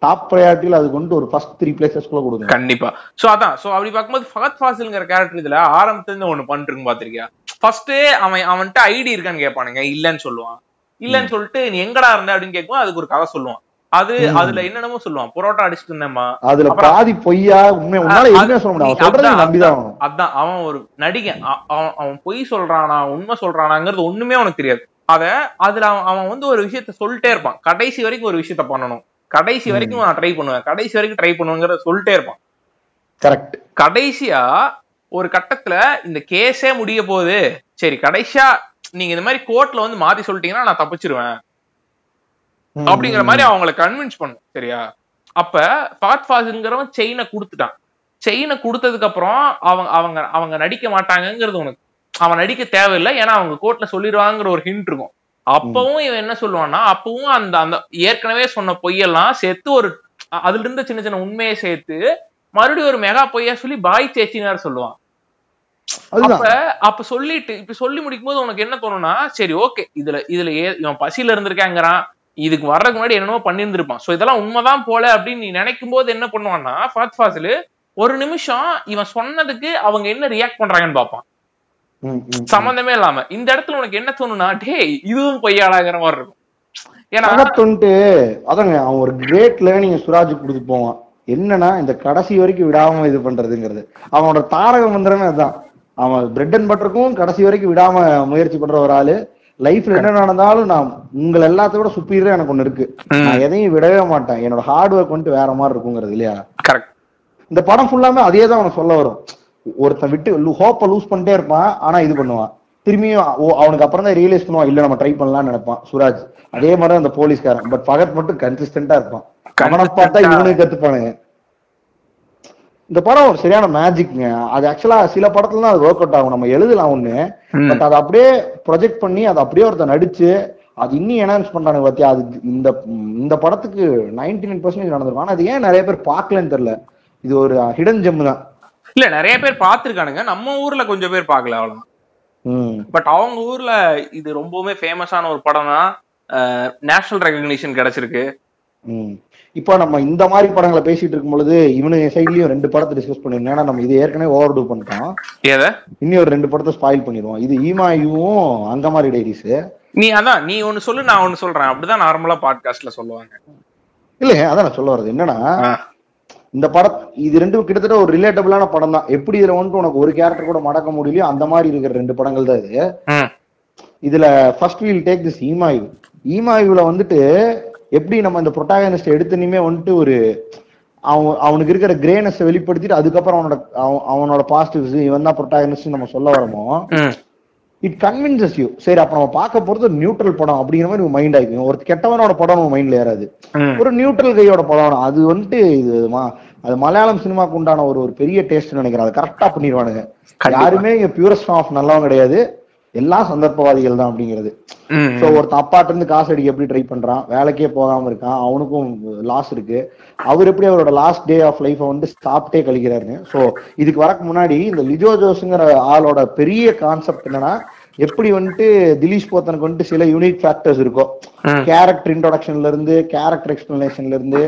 டாப் ப்ரையாரிட்டியில் அது கொண்டு ஒரு ஃபர்ஸ்ட் த்ரீ பிளேசஸ் குள்ள கொடுங்க. கண்டிப்பா. சோ அதான். சோ அப்படி பார்க்கும்போது ஃபகத் ஃபாசில்ங்கிற கேரக்டர் இதுல ஆரம்பத்துல இருந்து ஒண்ணு பண்ணிட்டு பாத்திருக்கியா ஃபர்ஸ்ட் அவன் அவன்கிட்ட ஐடி இருக்கான்னு கேட்பானுங்க. இல்லன்னு சொல்லுவான். இல்லன்னு சொல்லிட்டு நீ எங்கடா இருந்த? அப்படின்னு கேட்கும் அதுக்கு ஒரு கதை சொல்லுவான். அது. அதுல என்னென்னமோ சொல்லுவான். புரோட்டா அடிச்சுட்டு இருந்தேம்மா. அதுல பாதி பொய்யா உண்மை அதான், அவன் ஒரு நடிகன். அவன் அவன் பொய் சொல்றானா உண்மை சொல்றானாங்கிறது ஒண்ணுமே அவனுக்கு தெரியாது. அத அதுல அவன் அவன் வந்து ஒரு விஷயத்த சொல்லிட்டே இருப்பான். கடைசி வரைக்கும் ஒரு விஷயத்த பண்ணணும். கடைசி. வரைக்கும் நான் ட்ரை பண்ணுவேன். கடைசி வரைக்கும் ட்ரை பண்ணுவேங்கிறத சொல்லிட்டே இருப்பான். கரெக்ட் கடைசியா ஒரு கட்டத்துல இந்த கேஸே முடிய போகுது. சரி கடைசியா நீங்க இந்த மாதிரி கோர்ட்ல வந்து மாத்தி சொல்லிட்டீங்கன்னா நான் தப்பிச்சிருவேன். அப்படிங்கிற மாதிரி அவங்கள கன்வின்ஸ் பண்ணும். சரியா? அப்ப ஃபாத் ஃபாஸ்ங்கிறவன் செயினை கொடுத்துட்டான். செயினை கொடுத்ததுக்கு அப்புறம் அவங்க அவங்க அவங்க நடிக்க மாட்டாங்கங்கிறது உனக்கு. அவன் நடிக்க தேவையில்லை. ஏன்னா அவங்க கோர்ட்ல சொல்லிடுவாங்கிற ஒரு ஹிண்ட் இருக்கும். அப்பவும் இவன் என்ன சொல்லுவான்னா அப்பவும் அந்த அந்த ஏற்கனவே சொன்ன பொய்யெல்லாம் சேர்த்து ஒரு அதுல இருந்த சின்ன சின்ன உண்மையை சேர்த்து மறுபடியும் ஒரு மெகா பொய்யா சொல்லி பாய் சேச்சினார் சொல்லுவான். அப்ப அப்ப சொல்லிட்டு இப்ப சொல்லி முடிக்கும் போது உனக்கு என்ன தோணும்னா சரி ஓகே இதுல இதுல ஏ இவன் பசியில இருந்திருக்காங்கிறான் இதுக்கு வர்றதுக்கு முன்னாடி என்னமோ பண்ணியிருந்திருப்பான். சோ இதெல்லாம் உண்மைதான் போல அப்படின்னு நீ நினைக்கும் போது என்ன பண்ணுவான்னா ஃபாத் ஃபாசில் ஒரு நிமிஷம் இவன் சொன்னதுக்கு அவங்க என்ன ரியாக்ட் பண்றாங்கன்னு பார்ப்பான். ம். சம்பந்தமே இல்லாம இந்த இடத்துல உனக்கு என்ன தோணும்னா டேய் இதுவும் பொய்யாடாங்கிற மாதிரி இருக்கும். ஏன்னா வந்துட்டு அதாங்க அவன் ஒரு கிரேட் லேர்னிங் சுராஜ் கொடுத்து போவான். என்னன்னா இந்த கடைசி வரைக்கும் விடாம இது பண்றதுங்கிறது. அவனோட தாரக மந்திரமே அதுதான் அவன் பிரெட் அண்ட் பட்டருக்கும் கடைசி வரைக்கும் விடாம முயற்சி பண்ற ஒரு ஆளு. லைஃப்ல என்ன நடந்தாலும் நான் உங்களை எல்லாத்த விட சுப்பீரியரா எனக்கு ஒண்ணு இருக்கு. நான் எதையும் விடவே மாட்டேன். என்னோட ஹார்ட் ஒர்க் வந்துட்டு வேற மாதிரி இருக்குங்கிறது இல்லையா? கரெக்ட் இந்த படம் ஃபுல்லாமே அதே தான் அவனுக்கு சொல்ல வரும். ஒருத்தன் விட்டு ஹோப்பை லூஸ் பண்ணிட்டே இருப்பான் ஆனா இது பண்ணுவான். திரும்பியும் அவனுக்கு அப்புறம் தான் ரியலைஸ் பண்ணுவான் இல்ல நம்ம ட்ரை பண்ணலாம்னு நினைப்பான். சுராஜ் அதே மாதிரி அந்த போலீஸ்காரன். பட் பகத் மட்டும் கன்சிஸ்டன்டா இருப்பான். அவனை பார்த்தா இவனுக்கு கத்துப்பானுங்க. இந்த படம் ஒரு சரியான மேஜிக்ங்க அது ஆக்சுவலா சில படத்துல தான் அது ஒர்க் அவுட் ஆகும். நம்ம எழுதலாம் ஒண்ணு பட் அதை அப்படியே ப்ரொஜெக்ட் பண்ணி அதை அப்படியே ஒருத்தன் நடிச்சு அது இன்னும் என்ஹான்ஸ் பண்றானுங்க பாத்தியா? அது இந்த இந்த படத்துக்கு நைன்டி நைன் பர்சன்டேஜ் நடந்திருக்கும். ஆனா அது ஏன் நிறைய பேர் பார்க்கலன்னு தெரியல. இது ஒரு ஹிடன் ஜெம் தான். இல்ல நிறைய பேர் பார்த்திருக்கானுங்க. நம்ம ஊர்ல கொஞ்சம் பேர் பார்க்கல அவ்வளவுதான். ம். பட் அவங்க ஊர்ல இது ரொம்பவுமே ஃபேமஸான ஒரு படம் தான் நேஷனல் ரெகக்னிஷன் கிடைச்சிருக்கு. ம். இப்போ நம்ம இந்த மாதிரி படங்களை பேசிட்டு இருக்கும் பொழுது இவனு சைட்லயும் ரெண்டு படத்தை டிஸ்கஸ் பண்ணிருந்தோம் ஏன்னா நம்ம இது ஏற்கனவே ஓவர் டூ பண்ணிட்டோம் இன்னும் ஒரு ரெண்டு படத்தை ஸ்பாயில் பண்ணிடுவோம். இது ஈமாயும் அங்கமாரி டைரிஸ் நீ அதான் நீ ஒன்னு சொல்லு நான் ஒன்னு சொல்றேன். அப்படிதான் நார்மலா பாட்காஸ்ட்ல சொல்லுவாங்க. இல்லைங்க அதான் நான் சொல்ல வர்றது. என்னன்னா இந்த படம் இது ரெண்டும் கிட்டத்தட்ட ஒரு ரிலேட்டபிளான படம் தான் எப்படி இதுல வந்துட்டு உனக்கு ஒரு கேரக்டர் கூட மடக்க முடியலையோ அந்த மாதிரி இருக்கிற ரெண்டு படங்கள் தான் இது. இதுல first we'll take this Eemayau ஈமாயுல வந்துட்டு எப்படி நம்ம இந்த ப்ரொட்டாகனிஸ்ட் எடுத்தனையுமே வந்துட்டு ஒரு அவன் அவனுக்கு இருக்கிற கிரேனஸ் வெளிப்படுத்திட்டு அதுக்கப்புறம் அவனோட அவன் அவனோட பாசிட்டிவ்ஸ் இவன் தான் ப்ரொட்டாகனிஸ்ட் நம்ம சொல்ல வரமோ. இட் கன்வின்சஸ் யூ சரி அப்ப நம்ம பார்க்க போறது ஒரு நியூட்ரல் படம் அப்படிங்கிற மாதிரி மைண்ட் ஆயிக்கும் ஒரு கெட்டவனோட படம் நம்ம மைண்ட்ல ஏறாது. ஒரு நியூட்ரல் கையோட படம் அது வந்துட்டு இது அது மலையாளம் சினிமாக்கு உண்டான ஒரு ஒரு பெரிய டேஸ்ட் நினைக்கிறேன். அது கரெக்டா பண்ணிடுவானுங்க. யாருமே இங்க பியூரஸ்ட் ஆஃப் நல்லவன் கிடையாது. எல்லாம் சந்தர்ப்பவாதிகள் தான் அப்படிங்கிறது. சோ ஒருத்தன் அப்பாட்ட இருந்து காசு அடிக்க எப்படி ட்ரை பண்றான்? வேலைக்கே போகாம இருக்கான். அவனுக்கும் லாஸ் இருக்கு. அவர் எப்படி அவரோட லாஸ்ட் டே ஆஃப் லைஃப வந்து சாப்பிட்டே கழிக்கிறாருன்னு. சோ இதுக்கு வரக்கு முன்னாடி இந்த லிஜோ ஜோஸ்ங்கிற ஆளோட பெரிய கான்செப்ட் என்னன்னா எப்படி வந்துட்டு திலீஷ் போத்தனுக்கு வந்துட்டு சில யூனிக் ஃபேக்டர்ஸ் இருக்கும். கேரக்டர் இன்ட்ரோடக்ஷன்ல இருந்து கேரக்டர் எக்ஸ்பிளனேஷன்ல இருந்து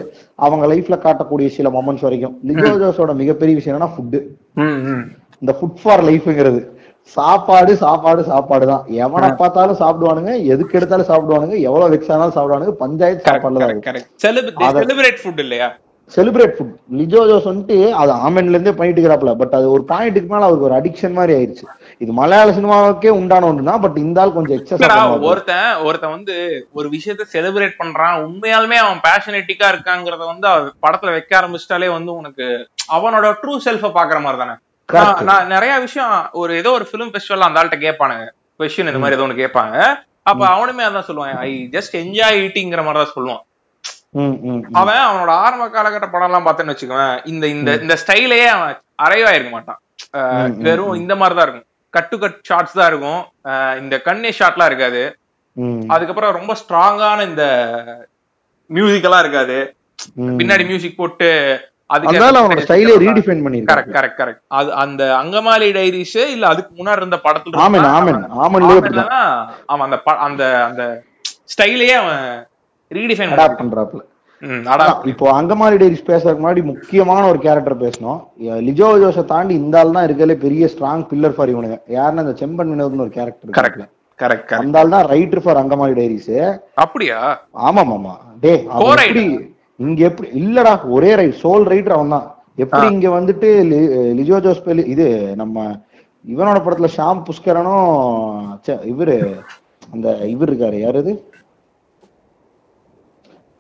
அவங்க லைஃப்ல காட்டக்கூடிய சில மொமெண்ட்ஸ் வரைக்கும். லிஜோ ஜோஸோட மிகப்பெரிய விஷயம் என்னன்னா ஃபுட்டு. இந்த ஃபுட் ஃபார் லைஃப்ங்கிறது சாப்பாடு சாப்பாடு சாப்பாடு தான் எவனை பார்த்தாலும் சாப்பிடுவானுங்க எதுக்கு எடுத்தாலும் சாப்பிடுவானுங்க எவ்வளவு வெக்ஸ் ஆனாலும் சாப்பிடுவானுங்க பஞ்சாயத்து சாப்பாடுல இல்லையா? செலிப்ரேட் ஃபுட் லிஜோ ஜோஸ் வந்துட்டு அது ஆமென்ல இருந்தே பண்ணிட்டு இருக்கிறாப்ல பட் அது ஒரு பாயிண்ட்டுக்கு மேல அவருக்கு ஒரு அடிக்ஷன் மாதிரி ஆயிருச்சு. இது மலையாள சினிமாவுக்கே உண்டான ஒன்றுதான் பட் இந்த ஆள் கொஞ்சம் எக்ஸஸ் ஒருத்தன் ஒருத்தன் வந்து ஒரு விஷயத்த செலிப்ரேட் பண்றான். உண்மையாலுமே அவன் பேஷனேட்டிக்கா இருக்காங்கிறத வந்து படத்துல வைக்க ஆரம்பிச்சிட்டாலே வந்து உனக்கு அவனோட ட்ரூ செல்ஃப பாக்குற மாதிரி தானே. நான் நிறைய விஷயம் ஒரு ஏதோ ஒரு ஃபிலிம் ஃபெஸ்டிவல் அந்த ஆள்கிட்ட கேட்பானுங்க. கொஸ்டின் இந்த மாதிரி ஏதோ ஒன்று கேட்பாங்க. அப்ப அவனுமே அதான் சொல்லுவான். ஐ ஜஸ்ட் என்ஜாய் ஈட்டிங்கிற மாதிரி தான் சொல்லுவான். அவன் அவனோட ஆரம்ப காலகட்ட படம் எல்லாம் பார்த்தேன்னு வச்சுக்கோவேன் இந்த இந்த இந்த ஸ்டைலையே அவன் அரைவா இருக்க மாட்டான். வெறும் இந்த மாதிரி தான் இருக்கும். கட் டு கட் ஷார்ட்ஸ் தான் இருக்கும். இந்த கண்ணே ஷாட்லாம் இருக்காது. அதுக்கப்புறம் ரொம்ப ஸ்ட்ராங்கான இந்த மியூசிக் எல்லாம் இருக்காது. பின்னாடி மியூசிக் போட்டு அதனால அவனோட ஸ்டைலே ரீடிஃபைன் பண்ணிருக்கான் கரெக்ட் கரெக்ட் கரெக்ட் அது அந்த அங்கமாலி டைரிஸ் இல்ல அதுக்கு முன்னாடி இருந்த படத்துல ஆமென் ஆமென். ஆமென்லயே அவன் அந்த அந்த அந்த ஸ்டைலையே அவன் ரீடிஃபைன் அடாப்ட் பண்றாப்ல இப்போ அங்கமாரி டைரிஸ் பேசுறதுக்கு முன்னாடி முக்கியமான ஒரு கேரக்டர் பேசணும். லிஜோ ஜோஸை தாண்டி இந்த ஆள் தான் இருக்கலே பெரிய ஸ்ட்ராங் பில்லர் ஃபார் இவனுங்க. யாருன்னா இந்த செம்பன் வினோத்னு ஒரு கேரக்டர் கரெக்ட் கரெக்ட் அந்த ஆள் தான் ரைட்டர் ஃபார் அங்கமாரி டைரிஸ் அப்படியா? ஆமா ஆமா டே. எப்படி இங்க எப்படி இல்லடா ஒரே ரைட் சோல் ரைட்டர் அவன் தான் எப்படி இங்க வந்துட்டு லிஜோ ஜோஸ் பெலி இது நம்ம இவனோட படத்துல ஷாம் புஷ்கரனும் இவரு அந்த இவர் இருக்காரு யாரு இது?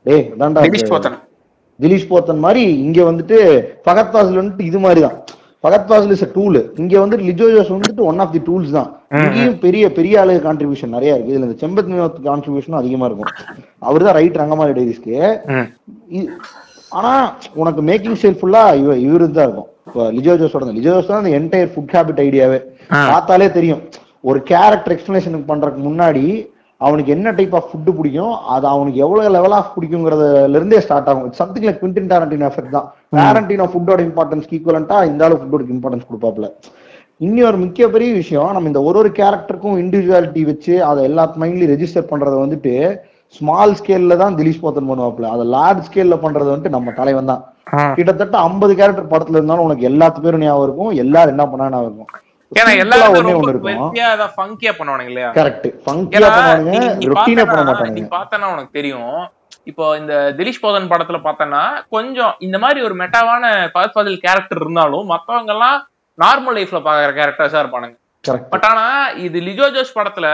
டேய் அதான்டா திலீஷ் போத்தன். மாதிரி இங்க வந்துட்டு ஃபகத் ஃபாசில் வந்துட்டு இது மாதிரி ஃபாசில் இஸ் டூல் இங்க வந்துட்டு லிஜோ ஜோஸ் வந்துட்டு ஒன் ஆஃப் தி டூல்ஸ் தான். இங்கேயும் பெரிய பெரிய ஆளு கான்ட்ரிபியூஷன் நிறைய இருக்கு. இதுல இந்த செம்பத் வினோத் கான்ட்ரிபியூஷனும் அதிகமா இருக்கும். அவர் தான் ரைட் ரங்கமாரி டைரிஸ்க்கு ஆனா உனக்கு மேக்கிங் ஸ்டைல் ஃபுல்லா இவ இவரு தான் இருக்கும். இப்போ லிஜோ ஜோஸோட தான். அந்த என்டையர் ஃபுட் ஹேபிட் ஐடியாவே. பார்த்தாலே தெரியும். ஒரு கேரக்டர் எக்ஸ்பிளனேஷன் பண்றதுக்கு முன்னாடி அவனுக்கு என்ன டைப் ஆஃப் ஃபுட் பிடிக்கும் அது அவனுக்கு எவ்வளவு லெவல் ஆஃப் பிடிக்குங்கிறதுல இருந்தே ஸ்டார்ட் ஆகும் something like Quentin Tarantino effect தான். டாரண்டினோ ஃபுட்டோட இம்பார்ட்டன்ஸ் ஈக்குவலண்டா இந்த ஆளு ஃபுட்டோட இம்பார்ட்டன்ஸ் கொடுப்பாப்ல இன்னும் ஒரு முக்கிய பெரிய விஷயம் நம்ம இந்த ஒரு ஒரு கேரக்டருக்கும் இண்டிவிஜுவாலிட்டி வச்சு அதை எல்லா மைண்ட்லயும் ரெஜிஸ்டர் பண்றத வந்துட்டு ஸ்மால் ஸ்கேல்ல தான் திலீஷ் போத்தன் பண்ணுவாப்ல அதை லார்ஜ் ஸ்கேல்ல பண்றது வந்துட்டு நம்ம தலைவன் தான். கிட்டத்தட்ட ஐம்பது கேரக்டர் படத்துல இருந்தாலும் உனக்கு எல்லாத்து பேரும் ஞாபகம் இருக்கும் எல்லாரும் என்ன பண்ணா ஞாபகம் இருக்கும். ஏன்னா எல்லாரும் ரொம்ப ஃபங்கியா பண்ணுவானுங்க இல்லையா? கரெக்ட் ஃபங்கியா பண்ணுவானுங்க நீ- நீ ரொட்டீனா பண்ண பார்த்தனா- நீ மாட்டானுங்க பார்த்தனா உனக்கு தெரியும். இப்போ இந்த திலீஷ் போதன் படத்துல பார்த்தனா கொஞ்சம் இந்த மாதிரி ஒரு மெட்டாவான பகத் பாதில் கேரக்டர் இருந்தாலும் மத்தவங்க எல்லாம் நார்மல் லைஃப்ல பாக்குற கேரக்டர்ஸா இருப்பானுங்க பட் ஆனா இது லிஜோ ஜோஸ் படத்துல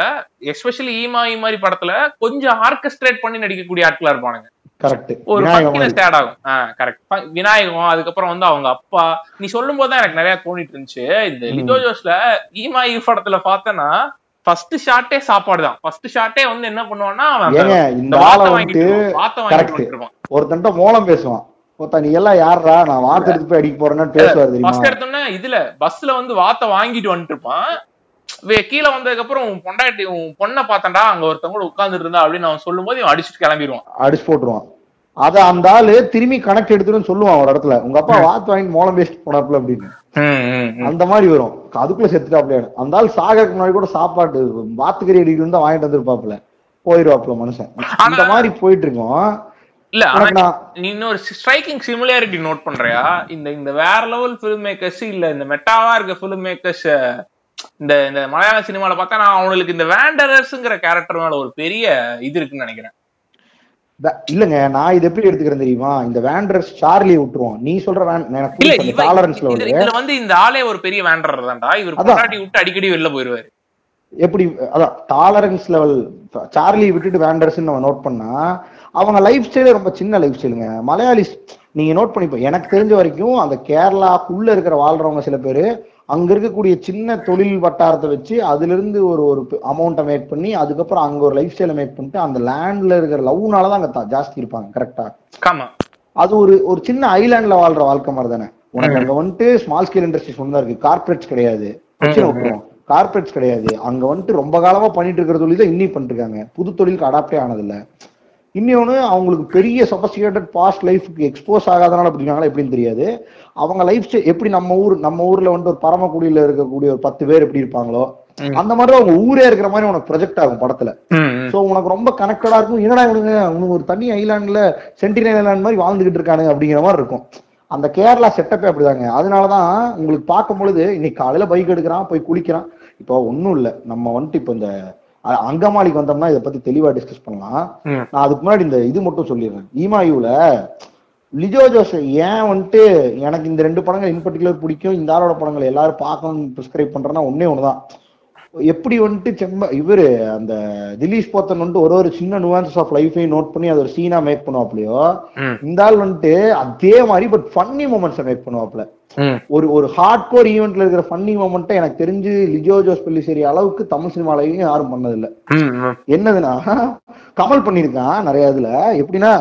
எஸ்பெஷலி ஈமா மாதிரி படத்துல கொஞ்சம் ஆர்கஸ்ட்ரேட் பண்ணி நடிக்கக்கூடிய ஆட்களா இருப்பானுங்க. கரெக்ட் ஒரு ஆகும். கரெக்ட் விநாயகம் அதுக்கப்புறம் வந்து அவங்க அப்பா நீ சொல்லும் போது தான் எனக்கு நிறைய தோணிட்டு இருந்துச்சு இந்த லிஜோ ஜோஸ்ல ஈமா ஈ படத்துல பார்த்தனா ஃபர்ஸ்ட் ஷாட்டே சாப்பாடு தான். ஃபர்ஸ்ட் ஷாட்டே வந்து என்ன பண்ணுவான்னா இந்த வாத்தை வாங்கிட்டு. வாத்தை வாங்கிட்டு ஒருத்தன்ட்ட மூலம் பேசுவான். ஒருத்தன் நீ எல்லாம் யாருடா நான் வாத்து எடுத்து போய் அடிக்க போறேன்னு பேசுவார் ஃபர்ஸ்ட் எடுத்தோன்னே இதுல பஸ்ல வந்து வாத்தை வாங்கிட்டு வந்துட்டு இருப்பான். கீழே வந்ததுக்கு அப்புறம் உன் பொண்டாட்டி உன் பொண்ணை பார்த்தண்டா அங்க ஒருத்தவங்க கூட உட்கார்ந்துட்டு இருந்தா அப்படின்னு அவன் சொல்லும் போது இவன் அடிச்சுட்டு கிளம்பிடுவான் அடிச்சு போட்டுருவான். அத அந்த ஆளு திரும்பி கணக்கு எடுத்துன்னு சொல்லுவான் ஒரு இடத்துல. உங்க அப்பா வாத்து வாங்கி மூலம் பேசிட்டு போனாப்ல அப்படின்னு. அந்த மாதிரி வரும். அதுக்குள்ள செத்துட்டாப்ல அந்த ஆள் சாகறதுக்கு முன்னாடி கூட சாப்பாடு வாத்துக்கறி அடிக்கணும் தான் வாங்கிட்டு வந்திருப்பாப்ல போயிருவாப்ல மனுஷன். இந்த மாதிரி போயிட்டு இருக்கோம் இல்ல ஆனா இன்னொரு ஸ்ட்ரைக்கிங் சிமிலாரிட்டி நோட் பண்றியா? இந்த இந்த வேற லெவல் ஃபிலிம் மேக்கர்ஸ் இல்ல இந்த மெட்டாவா இருக்க ஃபிலிம் மேக்கர்ஸ் இந்த இந்த மலையாள சினிமால பார்த்தா நான் அவங்களுக்கு இந்த வேண்டரர்ஸ்ங்கிற கேரக்டர் மேல ஒரு பெரிய இது இருக்குன்னு நினைக்கிறேன். இல்லங்க நான் இது எப்படி எடுத்துக்கிறேன் தெரியுமா? இந்த வேண்டர்ஸ் சார்லி விட்டுருவான் நீ சொல்ற டாலரன்ஸ்ல இதுல வந்து இந்த ஆளே ஒரு பெரிய வேண்டரர் தான்டா. இவர். பொண்டாட்டி விட்டு அடிக்கடி வெளில போயிருவாரு. எப்படி அதான் டாலரன்ஸ் லெவல் சார்லி விட்டுட்டு வேண்டர்ஸ் நம்ம நோட் பண்ணா அவங்க லைஃப் ஸ்டைலே ரொம்ப சின்ன லைஃப் ஸ்டைலுங்க மலையாளிஸ் நீங்க நோட் பண்ணிப்போ எனக்கு தெரிஞ்ச வரைக்கும் அந்த கேரளாக்குள்ள இருக்கிற வாழ்றவங்க சில பேரு அங்க இருக்கக்கூடிய சின்ன தொழில் வட்டாரத்தை வச்சு அதுல இருந்து ஒரு ஒரு அமௌண்ட்டை மேக் பண்ணி அதுக்கப்புறம் அங்க ஒரு லைஃப் ஸ்டைலை மேக் பண்ணிட்டு அந்த லேண்ட்ல இருக்கிற லவ்னால தான் அங்க தா- ஜாஸ்தி இருப்பாங்க கரெக்டா அது ஒரு ஒரு சின்ன ஐலாண்ட்ல வாழ்ற வாழ்க்கை மாதிரி தானே. உனக்கு அங்க வந்துட்டு ஸ்மால் ஸ்கேல் இண்டஸ்ட்ரீஸ் ஒன்று தான் இருக்கு. கார்பரேட்ஸ் கிடையாது. பிரச்சனை விட்டுருவோம் கார்பரேட்ஸ் கிடையாது. அங்க வந்துட்டு ரொம்ப காலமா பண்ணிட்டு இருக்கிற தொழில் தான் இன்னி பண்ணிட்டு இருக்காங்க. புது தொழிலுக்கு அடாப்டே ஆனதில்ல. இன்னொன்னு அவங்களுக்கு பெரிய சொபஸ்டிகேட்டட் பாஸ்ட் லைஃப்க்கு எக்ஸ்போஸ் ஆகாதனால அப்படி இருக்காங்களா எப்படின்னு தெரியாது. அவங்க லைஃப் எப்படி நம்ம ஊர் நம்ம ஊர்ல வந்துட்டு ஒரு பரமக்குடியில இருக்கக்கூடிய ஒரு பத்து பேர் எப்படி இருப்பாங்களோ அந்த மாதிரி அவங்க ஊரே இருக்கிற மாதிரி உனக்கு ப்ரொஜெக்ட் ஆகும் படத்துல. சோ உனக்கு ரொம்ப கனெக்டடா இருக்கும். என்னடா இவனுங்க உனக்கு ஒரு தனி ஐலாண்ட்ல சென்டினல் ஐலாண்ட் மாதிரி வாழ்ந்துகிட்டு இருக்கானுங்க அப்படிங்கிற மாதிரி இருக்கும். அந்த கேரளா செட்டப்பே அப்படிதாங்க. அதனாலதான் உங்களுக்கு பார்க்கும் பொழுது இன்னைக்கு காலையில பைக் எடுக்கிறான் போய் குளிக்கிறான். இப்போ ஒண்ணும் இல்ல. நம்ம வந்துட்டு இப்போ இந்த அங்கமாலிக்கு வந்தோம்னா இதை பத்தி தெளிவா டிஸ்கஸ் பண்ணலாம். நான் அதுக்கு முன்னாடி இந்த இது மட்டும் சொல்லிடுறேன். ஈமாயுல லிஜோ ஜோஸ் ஏன் வந்துட்டு எனக்கு இந்த ரெண்டு படங்கள் இன் பர்டிகுலர் பிடிக்கும் இந்த ஆளோட படங்கள் எல்லாரும் பார்க்கணும்னு ப்ரிஸ்கிரைப் பண்றேன்னா ஒன்னே ஒண்ணுதான். எப்படி வந்துட்டு செம்ப இவரு அந்த திலீஷ் போத்தன் வந்துட்டு ஒரு ஒரு சின்ன நுவான்சஸ் ஆஃப் லைஃபையும் நோட் பண்ணி அது ஒரு சீனா மேக் பண்ணுவாப்லையோ. இந்த ஆள் வந்துட்டு அதே மாதிரி பட் ஃபன்னி மூமெண்ட்ஸை மேக் பண்ணுவாப்ல. ஒரு ஒரு ஹார்ட் கோர் ஈவெண்ட்ல இருக்கிற ஃபன்னி மூமெண்ட்டை எனக்கு தெரிஞ்சு லிஜோ ஜோஸ் பெல்லிசேரி அளவுக்கு தமிழ் சினிமாலையும் யாரும் பண்ணதில்ல. என்னதுன்னா கமல் பண்ணியிருக்கான் நிறைய இதுல. எப்படின்னா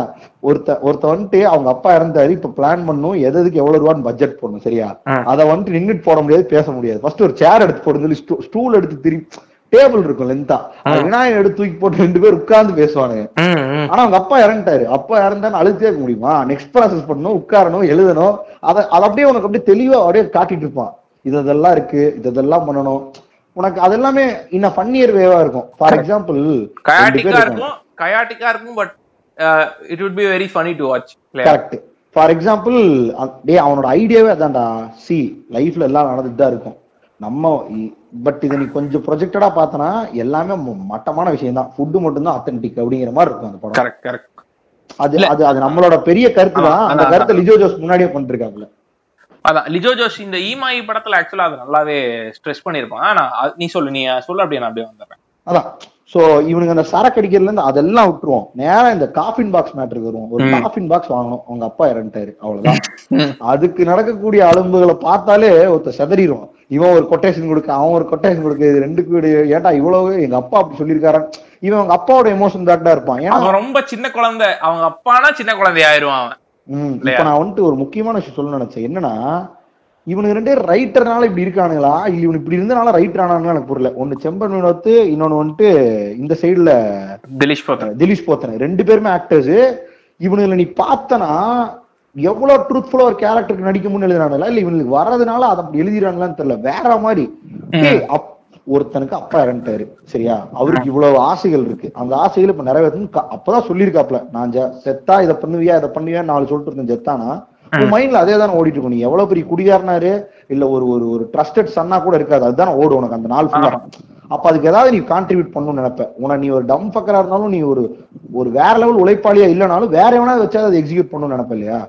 ஒருத்த ஒருத்த வந்துட்டு அவங்க அப்பா இறந்தாரு இப்ப பிளான் பண்ணும் எது எதுக்கு எவ்வளவு ரூபான்னு பட்ஜெட் போடணும் சரியா. அதை வந்துட்டு நின்னுட்டு போட முடியாது பேச முடியாது. ஃபர்ஸ்ட் ஒரு சேர் எடுத்து போட சொல்லி ஸ்டூல் எடுத்து திருப்பி டேபிள் இருக்கும் லென்த்தா விநாயகர் எடுத்து தூக்கி போட்டு ரெண்டு பேர் உட்கார்ந்து பேசுவானுங்க. ஆனா அவங்க அப்பா இறந்துட்டாரு. அப்பா இறந்தான்னு அழுத்தே இருக்க முடியுமா? நெக்ஸ்ட் ப்ராசஸ் பண்ணணும் உட்காரணும் எழுதணும். அதை அதை அப்படியே உனக்கு அப்படியே தெளிவா அப்படியே காட்டிட்டு இருப்பான். இது இதெல்லாம் இருக்கு இது இதெல்லாம் பண்ணணும். உனக்கு அது எல்லாமே இன்னும் ஃபன்னியர் வேவா இருக்கும். ஃபார் எக்ஸாம்பிள் கயாட்டிக்கா இருக்கும் but it would be very funny to watch correct for example டேய் அவனோட ஐடியாவே அதான்டா. சி லைஃப்ல எல்லாம் நடந்துட்டு தான் இருக்கும். நம்ம பட் இதை நீ கொஞ்சம் ப்ரொஜெக்டடா பார்த்தனா எல்லாமே மட்டமான விஷயம் தான் ஃபுட்டு மட்டும் தான் அத்தன்டிக் அப்படிங்கிற மாதிரி இருக்கும் அந்த படம். கரெக்ட் கரெக்ட் அது அது அது நம்மளோட பெரிய கருத்து தான். அந்த கருத்தை லிஜோ ஜோஸ் முன்னாடியே பண்ணிருக்காப்ல அதான் லிஜோ ஜோஷ் இந்த ஈமாயி படத்துல ஆக்சுவலா அது நல்லாவே ஸ்ட்ரெஸ் பண்ணிருப்பான் ஆனா நீ சொல்லு நீ சொல்ல அப்படியே நான் அப்படியே வந்துடுறேன். அதான் சோ இவனுங்க அந்த சரக்கு அடிக்கிறதுல இருந்து அதெல்லாம் விட்டுருவோம். நேரா இந்த காஃபின் பாக்ஸ் மேட்டருக்கு வருவோம். ஒரு காஃபின் பாக்ஸ் வாங்கணும். அவங்க அப்பா இறந்துட்டாரு. அவ்வளவுதான். அதுக்கு நடக்கக்கூடிய அலும்புகளை பார்த்தாலே ஒருத்தர் செதறிடுவான். இவன் ஒரு கொட்டேஷன் கொடுக்க அவன் ஒரு கொட்டேஷன் கொடுக்க இது ரெண்டுக்கு ஏன்டா இவ்வளவு? எங்க அப்பா அப்படி சொல்லியிருக்காரு? இவன் அவங்க அப்பாவோட எமோஷன் பேக்டா இருப்பான். ஏன்னா ரொம்ப சின்ன குழந்தை. அவங்க அப்பானா சின்ன குழந்தை ஆயிருவான் அவன். இப்ப நான் வந்துட்டு ஒரு முக்கியமான விஷயம் சொல்ல நினைச்சேன். என்னன்னா இவனுக்கு ரெண்டே ரைட்டர்னால இப்படி இருக்கானுங்களா? இல்ல இவனு இப்படி இருந்தனால ரைட்டர் ஆனானுங்களா எனக்கு புரியல. ஒன்னு செம்பன் வினோத்து இன்னொன்னு வந்துட்டு இந்த சைடுல திலீஷ் போத்தன். திலீஷ் போத்தன. ரெண்டு பேருமே ஆக்டர்ஸ் இவனுல நீ பார்த்தனா எவ்வளவு ட்ரூத்ஃபுல்லா ஒரு கேரக்டருக்கு நடிக்க முன்னு எழுதுறானுங்களா? இல்ல இவனுக்கு வர்றதுனால அதை அப்படி எழுதிறாங்களான்னு தெரியல. வேற மாதிரி. ஒருத்தனுக்கு அப்பா இறந்துட்டாரு. சரியா? அவருக்கு இவ்வளவு ஆசைகள் இருக்கு. அந்த ஆசைகள் இப்ப நிறைவேற்றணும் க- அப்பதான் சொல்லியிருக்காப்ல நான் ஜ- செத்தா இதை பண்ணுவியா இதை பண்ணுவியா நாலு சொல்லிட்டு இருந்தேன். செத்தானா? உன் மைண்ட்ல அதே தானே ஓடிட்டு இருக்கும் நீ எவ்வளவு பெரிய குடிகாரனாரு? இல்ல ஒரு ஒரு ஒரு ட்ரஸ்டட் சன்னா கூட இருக்காது. அதுதானே ஓடும் உனக்கு அந்த நாள் ஃபுல்லா அப்ப அதுக்கு ஏதாவது நீ கான்ட்ரிபியூட் பண்ணணும்னு நினைப்ப. உன நீ ஒரு டம் ஃபக்கரா இருந்தாலும் நீ ஒரு ஒரு வேற லெவல் உழைப்பாளியா இல்லைனாலும் வேற எவனாவது வச்சா அதை எக்ஸிக்யூட் பண்ணணும்னு நினைப்ப இல்லையா?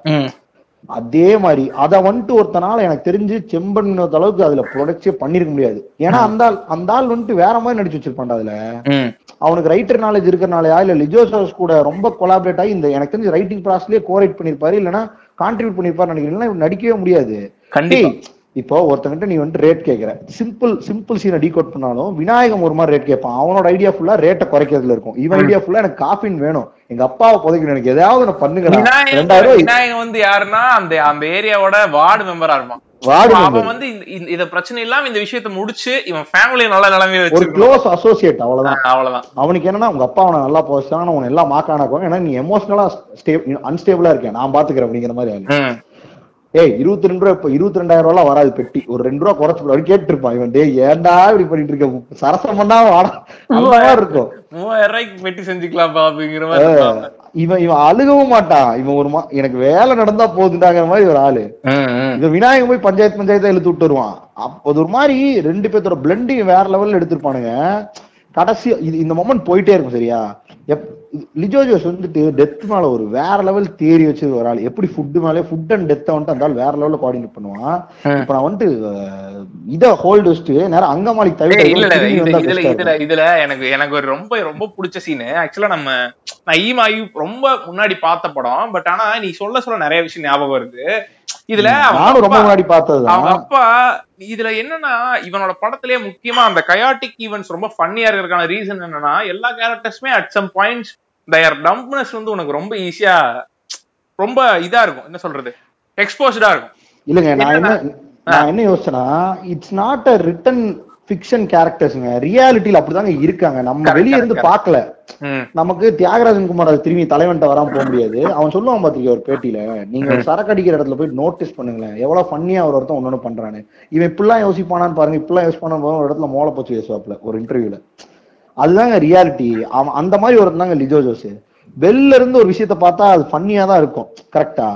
அதே மாதிரி அத வந்துட்டு ஒருத்தனால எனக்கு தெரிஞ்சு செம்பன் வினோத் அளவுக்கு அதுல ப்ரொடக்டே பண்ணிருக்க முடியாது. ஏன்னா அந்த ஆள் அந்த ஆள் வந்துட்டு வேற மாதிரி நடிச்சு வச்சிருப்பான்டா அதுல. அவனுக்கு ரைட்டர் நாலேஜ் இருக்கறனாலயா? இல்ல லிஜோ சாஸ் கூட ரொம்ப கொலாபரேட் ஆகி இந்த எனக்கு தெரிஞ்சு ரைட்டிங் ப்ராசஸ்லயே கோரைட் பண்ணிருப்பாரு. இல்லைன்னா கான்ட்ரிபியூட் பண்ணிருப்பாரு இவன் நடிக்கவே முடியாது. இப்போ ஒருத்தங்கிட்ட நீ வந்து ரேட் கேக்குற. சிம்பிள் சிம்பிள் சீனை டீகோட் பண்ணாலும் விநாயகம் ஒரு மாதிரி ரேட் கேட்பான். அவனோட ஐடியா ஃபுல்லா ரேட்டை குறைக்கிறதுல இருக்கும். இவன் ஐடியா ஃபுல்லா எனக்கு காஃபின் வேணும். எங்க அப்பாவை புதைக்கணும். எனக்கு ஏதாவது நான் பண்ணுங்க விநாயகம் ரெண்டாயிரம் ரூபாய் விநாயகம் வந்து யாருன்னா அந்த அந்த ஏரியாவோட வார்டு மெம்பரா இருப்பான். அவன் வந்து இந்த- பிரச்சனை இல்லாம இந்த விஷயத்தை முடிச்சு இவன் ஃபேமிலி நல்ல நிலைமையை ஒரு க்ளோஸ் அசோசியேட் அவ்வளவுதான். அவ்வளவுதான். அவனுக்கு என்னன்னா உங்க அப்பா அவனை நல்லா போச்சான உன எல்லாம் மாக்கானாக்கும் ஏன்னா நீ எமோஷனலா அன்ஸ்டேபிளா இருக்கேன். நான் பாத்துக்கிறேன் அப்படிங்கிற மாதிரி. ஏய் இருபத்தி ரெண்டு ரூபா இப்ப இருபத்தி ரெண்டாயிரம் ரூபாய் வராது பெட்டி. ஒரு ரெண்டு ரூபா குறைச்சு. அப்படின்னு கேட்டுருப்பான். இவன் டேய் ஏன்டா இப்படி பண்ணிட்டு இருக்க? சரசம் பண்ணா மாதிரி இருக்கும். மூவாயிரம் ரூபாய்க்கு பெட்டி செஞ்சுக்கலாம்ப்பா அப்படிங்கிற மாதிரி இருப்பான். இவன் இவன் அழுகவும் மாட்டான். இவன் ஒரு எனக்கு வேலை நடந்தா போகுதுடாங்கிற மாதிரி ஒரு ஆளு. இந்த விநாயகம் போய் பஞ்சாயத்து பஞ்சாயத்தை இழுத்து விட்டு வருவான். அப்ப அது ஒரு மாதிரி ரெண்டு பேர்த்தோட பிளண்டிங் வேற லெவல்ல எடுத்திருப்பானுங்க. கடைசி இது இந்த மொமெண்ட் போயிட்டே இருக்கும் சரியா? எப் லிஜோ ஜோஸ் வந்துட்டு டெத் மேல ஒரு வேற லெவல் தேரி வச்சு ஒரு ஆள். எப்படி ஃபுட் மேலே ஃபுட் அண்ட் டெத்தை வந்துட்டு அந்த ஆள் வேற லெவல்ல கோஆர்டினேட் பண்ணுவான். இப்ப நான் வந்துட்டு இத ஹோல்டு வச்சுட்டு நேரம் அங்கமாலிக்கு தவிர இதுல இதுல இதுல எனக்கு எனக்கு ஒரு ரொம்ப ரொம்ப பிடிச்ச சீனு ஆக்சுவலா நம்ம நான் ஈமாயு ரொம்ப முன்னாடி பார்த்த படம். பட் ஆனா நீ சொல்ல சொல்ல நிறைய விஷயம் ஞாபகம் வருது. இதுல நானும் ரொம்ப முன்னாடி பார்த்ததுதான் அவங்க அப்பா இதுல என்னன்னா இவனோட படத்திலேயே முக்கியமா அந்த கயாட்டிக் ஈவெண்ட்ஸ் ரொம்ப ஃபன்னியா இருக்கிறதுக்கான ரீசன் என்னன்னா எல்லா கேரக்டர்ஸுமே at some points their dumbness வந்து உனக்கு ரொம்ப ஈஸியா ரொம்ப இதா இருக்கும். என்ன சொல்றது? எக்ஸ்போஸ்டா இருக்கும். இல்லங்க நான் என்ன நான் என்ன யோசிச்சேன்னா it's not a written fiction கேரக்டர்ஸ்ங்க ரியாலிட்டியில அப்படிதாங்க இருக்காங்க. நம்ம வெளிய இருந்து. பார்க்கல. நமக்கு தியாகராஜன் குமார் அது திரும்பி தலைவன்ட்ட வராம போக முடியாது. அவன் சொல்லுவான் பாத்தீங்க ஒரு பேட்டியில நீங்க சரக்கு அடிக்கிற இடத்துல போய் நோட்டீஸ் பண்ணுங்களேன். எவ்வளவு ஃபன்னியா ஒரு ஒருத்தன் ஒன்னொன்னு பண்றானு. இவன் இப்படிலாம் யோசிப்பானான்னு பாருங்க இப்படிலாம் யோசிப்பானு ஒரு இடத்துல மோளை போச்சு பேசுவாப்ல ஒரு இன்டர்வியூல அதுதாங்க ரியாலிட்டி அவன் அந்த மாதிரி ஒரு தாங்க லிஜோ ஜோஸ் வெளில இருந்து ஒரு விஷயத்த பார்த்தா அது ஃபன்னியா தான் இருக்கும். கரெக்டா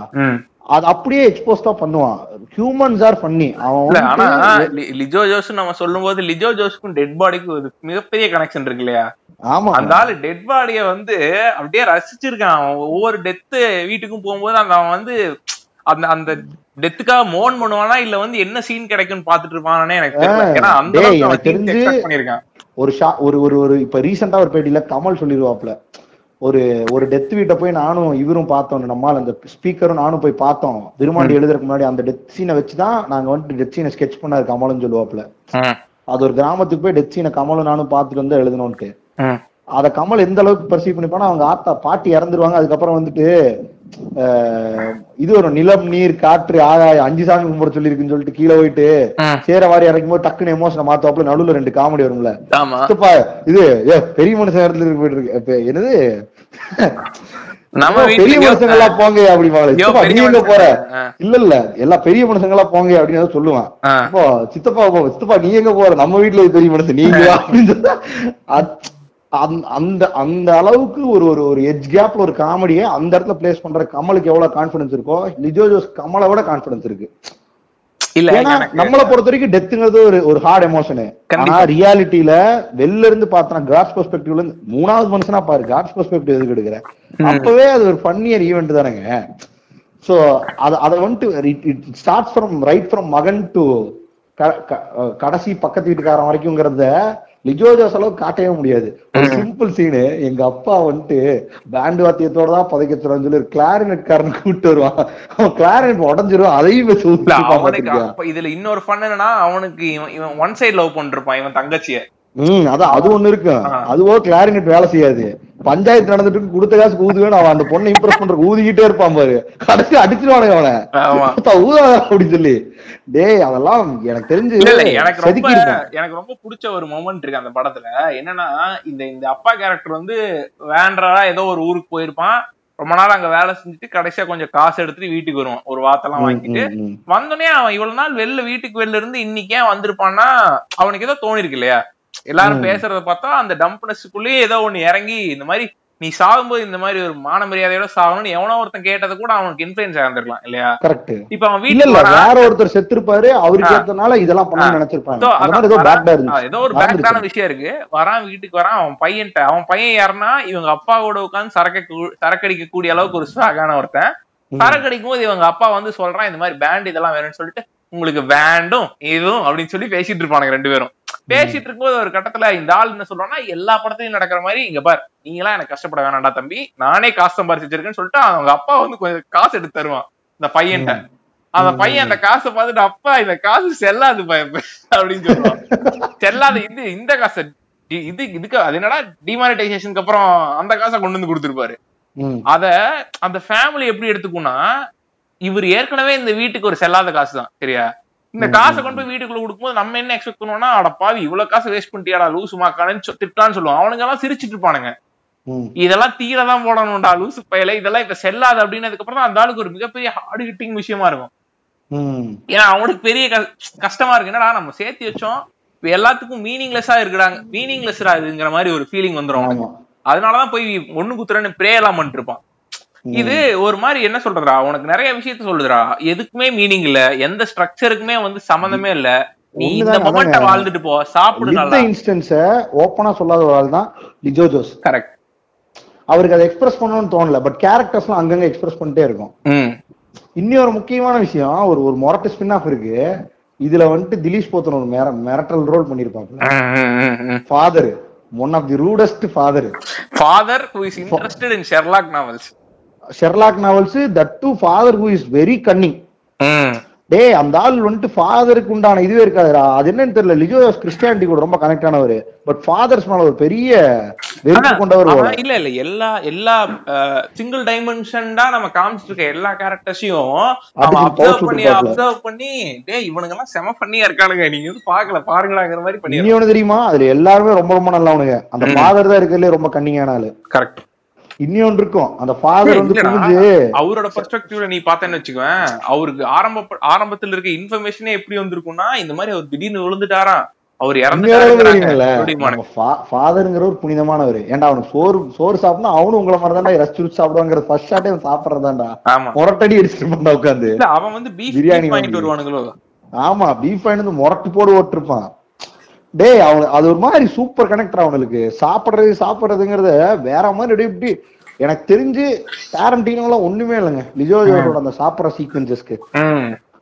அது அப்படியே எக்ஸ்போஸ் தான் பண்ணுவான். ஹியூமன்ஸ் ஆர் ஃபன்னி அவன் ஆனா லிஜோ ஜோஸ் நம்ம சொல்லும் போது லிஜோ ஜோஸ்க்கும் டெட் பாடிக்கும் ஒரு மிகப்பெரிய கனெக்ஷன் இருக்கு இல்லையா? ஆமா அந்த ஆளு டெட் பாடிய வந்து அப்படியே ரசிச்சிருக்கான். அவன் ஒவ்வொரு டெத்து வீட்டுக்கும் போகும்போது அந்த அவன் வந்து அந்த அந்த டெத்துக்காக மோன் பண்ணுவானா? இல்ல வந்து என்ன சீன் கிடைக்கும்னு பாத்துட்டு இருப்பானே எனக்கு தெரியல. ஏன்னா அந்த அளவுக்கு பண்ணிருக்கான் ஒரு ஷா ஒரு ஒரு ஒரு இப்ப ரீசெண்டா ஒரு பேட்டியில கமல் சொல்லிருவாப்ல ஒரு ஒரு டெத் வீட்டை போய் நானும் இவரும் பார்த்தோம். நம்மால் அந்த ஸ்பீக்கரும் நானும் போய் பார்த்தோம். விருமாண்டி எழுதுறதுக்கு முன்னாடி அந்த டெத் சீனை வச்சுதான் நாங்க வந்துட்டு டெத் சீனை ஸ்கெச் பண்ணாரு கமல்னு சொல்லுவாப்ல அது ஒரு கிராமத்துக்கு போய் டெத் சீனை கமலும் நானும் பார்த்துட்டு வந்து எழுதணும்ட்டு அத கமல் எந்த அளவுக்கு பர்சீவ் பண்ணிப்பானா அவங்க ஆத்தா பாட்டி இறந்துருவாங்க. அதுக்கப்புறம் வந்துட்டு இது ஒரு நிலம் நீர் காற்று ஆகாயம் அஞ்சு சாமி கும்பிட சொல்லியிருக்குன்னு சொல்லிட்டு கீழே போயிட்டு சேர வாரி இறக்கும் போது டக்குன்னு எமோஷனை மாத்தாப்புல நடுவுல ரெண்டு காமெடி வரும்ல. இது ஏ பெரிய மனுஷன் இடத்துல இருக்கு போயிட்டு இருக்கு. இப்ப என்னது? பெரிய வீட்டுல மனுஷங்க எல்லாம் போங்க பெரிய நீ எங்க. போற. இல்ல இல்ல எல்லா பெரிய மனுஷங்க எல்லாம் போங்க அப்படின்னு சொல்லுவான். ஆ. அப்போ சித்தப்பா சித்தப்பா நீ எங்க போற? நம்ம வீட்டுல பெரிய மனுஷன் நீங்க அப்படின்னு அந்த- அந்த அளவுக்கு ஒரு ஒரு ஒரு எட்ஜ் கேப்ல ஒரு காமெடியை அந்த இடத்துல பிளேஸ் பண்ற கமலுக்கு எவ்வளவு கான்பிடன்ஸ் இருக்கோ லிஜோ ஜோஸ் கமலை விட கான்பிடன்ஸ் இருக்கு. இல்ல ஏன்னா நம்மளை பொறுத்த வரைக்கும் டெத்துங்கிறது ஒரு ஒரு ஹார்ட் எமோஷனு ஆனா. ரியாலிட்டியில வெளில இருந்து பார்த்தனா காட்ஸ் பெர்ஸ்பெக்டிவ்ல இருந்து மூணாவது மனுஷனா பாரு காட்ஸ் பெர்ஸ்பெக்டிவ் எதுக்கு எடுக்கிற? அப்பவே அது ஒரு ஃபன்னியர் ஈவெண்ட் தானேங்க. சோ அத அத வந்துட்டு it start from right from மகன் டு கடைசி பக்கத்து வீட்டுக்காரன் வரைக்கும்ங்கிறத லிஜோ ஜோஸ் அளவுக்கு காட்டவே முடியாது. ஒரு சிம்பிள் சீனு எங்க அப்பா வந்துட்டு பேண்ட் வாத்தியத்தோட தான் புதைக்க சொல்றான்னு சொல்லி கிளாரினட் காரன் கூப்பிட்டு வருவான். அவன் கிளாரினட் உடஞ்சிரும் அதையும் வச்சு அவனுக்கு இதுல இன்னொரு ஃபன் என்னன்னா அவனுக்கு இவன் இவன் ஒன் சைடு லவ் பண்ணிருப்பான் இவன் தங்கச்சிய. ம் அதான் அது ஒண்ணு இருக்கும். அதுவோ கிளாரினெட் வேலை செய்யாது. பஞ்சாயத்து நடந்துட்டு கொடுத்த காசு ஊதுவேன் அவன் அந்த பொண்ணை இம்ப்ரெஸ் பண்றதுக்கு ஊதிக்கிட்டே இருப்பான் பாரு. கடைசி அடிச்சிருவானுங்க அவனை. ஊதாதா அப்படின்னு சொல்லி. டேய் அதெல்லாம் எனக்கு தெரிஞ்சு எனக்கு ரொம்ப எனக்கு ரொம்ப பிடிச்ச ஒரு மொமெண்ட் இருக்கு அந்த படத்துல. என்னன்னா இந்த இந்த அப்பா கேரக்டர் வந்து வேண்டரா ஏதோ ஒரு ஊருக்கு போயிருப்பான். ரொம்ப நாள் அங்க வேலை செஞ்சுட்டு கடைசியா கொஞ்சம் காசு எடுத்துட்டு வீட்டுக்கு வருவான். ஒரு வாத்தெல்லாம் வாங்கிட்டு. வந்தோடனே அவன் இவ்வளவு நாள் வெளில வீட்டுக்கு வெளில இருந்து இன்னைக்கு வந்திருப்பான்னா அவனுக்கு ஏதோ தோணி இருக்கு இல்லையா? எல்லாரும். பேசுறத பார்த்தா அந்த டம்ப்னஸ்க்குள்ளேயே ஏதோ ஒண்ணு இறங்கி இந்த மாதிரி நீ சாகும்போது இந்த மாதிரி ஒரு மான மரியாதையோட சாகணும்னு எவனோ ஒருத்தன் கேட்டது கூட அவனுக்கு இன்ஃபுளுன்ஸ் ஆயிருந்திருக்கலாம் இல்லையா கரெக்ட் இப்ப அவன் வரான் வேற ஒருத்தர் செத்துருப்பாரு அவருக்கு ஆ. ஏத்தனால இதெல்லாம் ஆ. நினைச்சிருப்பாங்க ஏதோ ஒரு. பேக்டான விஷயம் இருக்கு வரான் வீட்டுக்கு வரான் அவன் பையன்ட்ட அவன் பையன் யாருன்னா இவங்க அப்பாவோட உட்காந்து சரக்கு சரக்கடிக்க கூடிய அளவுக்கு ஒரு ஸ்ட்ராகான ஒருத்தன் ம். சரக்கு அடிக்கும் போது இவங்க அப்பா வந்து சொல்றான் இந்த மாதிரி பேண்ட் இதெல்லாம் வேணும்னு சொல்லிட்டு உங்களுக்கு வேண்டும் இதுவும் அப்படின்னு சொல்லி பேசிட்டு இருப்பானுங்க ரெண்டு பேரும். பேசிட்டு இருக்கும்போது ஒரு கட்டத்துல இந்த ஆள் என்ன சொல்றான்னா எல்லா படத்துலயும் நடக்கிற மாதிரி இங்க பார் நீங்களாம் எனக்கு கஷ்டப்பட வேணாம்டா தம்பி நானே காசு சம்பாரிச்சு வச்சிருக்கேன்னு சொல்லிட்டு அவங்க அப்பா வந்து கொஞ்சம் காசு எடுத்து தருவான் இந்த பையன்ட்ட. அந்த. பையன் அந்த காசை பார்த்துட்டு அப்பா இந்த காசு செல்லாது பையன் அப்படின்னு சொல்லுவான். செல்லாத இது இந்த காசை இது இதுக்கு அது என்னடா டிமானிட்டைசேஷனுக்கு அப்புறம் அந்த காசை கொண்டு வந்து கொடுத்துருப்பாரு. அத அந்த ஃபேமிலி எப்படி எடுத்துக்கும்னா இவர் ஏற்கனவே இந்த வீட்டுக்கு ஒரு செல்லாத காசு தான் சரியா? இந்த காசை கொண்டு போய் வீட்டுக்குள்ள கொடுக்கும்போது நம்ம என்ன எக்ஸ்பெக்ட் பண்ணுவோம்னா அட பாவி இவ்வளவு காசு வேஸ்ட் பண்ணிட்டியாடா லூசு மாக்கானு திட்டான்னு சொல்லுவோம். அவனுங்க எல்லாம் சிரிச்சிட்டு இருப்பானுங்க. இதெல்லாம் தீர தான் போடணும்டா லூசு பயல. இதெல்லாம் இப்ப செல்லாது அப்படின்னதுக்கு அப்புறம் தான் அந்த ஆளுக்கு ஒரு மிகப்பெரிய ஹார்ட் ஹிட்டிங் விஷயமா இருக்கும். ஏன்னா அவனுக்கு பெரிய கஷ்- கஷ்டமா இருக்கு. என்னடா நம்ம சேர்த்து வச்சோம். இப்ப எல்லாத்துக்கும் மீனிங்லெஸ்ஸா இருக்கிறாங்க. மீனிங்லெஸ்ஸா இதுங்கிற மாதிரி ஒரு ஃபீலிங் அவனுக்கு. ஆமா. அதனாலதான் போய் ஒண்ணு குத்துறன்னு ப்ரே எல்லாம் பண்ணிட்டு இருப்பான். இது ஒரு மாதிரி என்ன சொல்றதா உனக்கு நிறைய விஷயத்த சொல்லுதுடா. எதுக்குமே மீனிங் இல்ல. எந்த ஸ்ட்ரக்சருக்குமே வந்து சம்மந்தமே இல்ல. நீ இந்த மொமெண்ட. வாழ்ந்துட்டு போ. சாப்பிடு நல்லா. இன்ஸ்டன்ஸ ஓப்பனா சொல்லாத ஒரு ஆள் தான் லிஜோ ஜோஸ் கரெக்ட் அவருக்கு அதை எக்ஸ்பிரஸ் பண்ணணும்னு தோணல. பட் கேரக்டர்ஸ்லாம் அங்கங்க எக்ஸ்பிரஸ் பண்ணிட்டே இருக்கும். இன்னொரு முக்கியமான விஷயம் ஒரு ஒரு மொரட்டு ஸ்பின் ஆஃப் இருக்கு. இதுல வந்துட்டு திலீஷ் போத்தன் ஒரு மிர- மிரட்டல் ரோல் பண்ணிருப்பாங்க father one of the rudest father father who is interested in Sherlock novels Sherlock novels that to father who is very cunning டேய் அந்த ஆள் வந்துட்டு ஃபாதருக்கு உண்டான இதுவே இருக்காதுடா. அது என்னன்னு தெரியல. லிஜோ கிறிஸ்டியானிட்டி கூட ரொம்ப கனெக்ட் ஆனவர். பட் ஃபாதர்ஸ் மேல ஒரு பெரிய வெறுப்பு கொண்டவர். இல்ல இல்ல. எல்லா எல்லா சிங்கிள் டைமென்ஷன் தான் நம்ம காமிச்சிட்டு இருக்க எல்லா கேரக்டர்ஸையும் அப்சர்வ் பண்ணி. அப்சர்வ் பண்ணி டேய் இவனுங்க எல்லாம் செம பண்ணியா இருக்கானுங்க. நீங்க வந்து பாக்கல பாருங்களாங்கிற மாதிரி பண்ணி ஒண்ணு தெரியுமா? அதுல எல்லாருமே ரொம்ப ரொம்ப நல்லவனுங்க. அந்த ஃபாதர் தான் இருக்கிறதுல ரொம்ப கன்னிங்கான ஆளு. கரெக்ட் இனி ஒன்று இருக்கும் அந்த ஃபாதர் வந்து புரிஞ்சு அவரோட பெர்ஸ்பெக்டிவ்ல நீ பார்த்தேன்னு வச்சுக்குவேன் அவருக்கு ஆரம்ப ஆரம்பத்துல இருக்க இன்ஃபர்மேஷனே எப்படி வந்திருக்கும்னா இந்த மாதிரி அவர் திடீர்னு விழுந்துட்டாராம் அவர் ஃபாதருங்கிற ஒரு புனிதமானவர். ஏன்டா அவனுக்கு சோறு சோறு சாப்பிடணும் அவனும் உங்களை மாதிரி தான்டா ரசிச்சு ருசி சாப்பிடுவாங்கிற ஃபர்ஸ்ட் ஷாட்டே அவன் சாப்பிடுறதாண்டா முரட்டடி அடிச்சுட்டு பண்ண உட்காந்து. இல்ல அவன் வந்து பீஃப் பிரியாணி வாங்கிட்டு வாங்கி. வருவானுங்களோ? ஆமா பீஃப் வந்து முரட்டு போடு ஓட்டிருப்பான். டேய் அவன் அது ஒரு மாதிரி சூப்பர் கனெக்டர் அவனுக்கு. சாப்பிடுறது சாப்பிடுறதுங்கிறத வேற மாதிரி அப்படியே இப்படி எனக்கு தெரிஞ்சு டேரண்டினோலாம் ஒண்ணுமே இல்லைங்க. லிஜோயோட அந்த சாப்பிடுற சீக்வன்சஸ்க்கு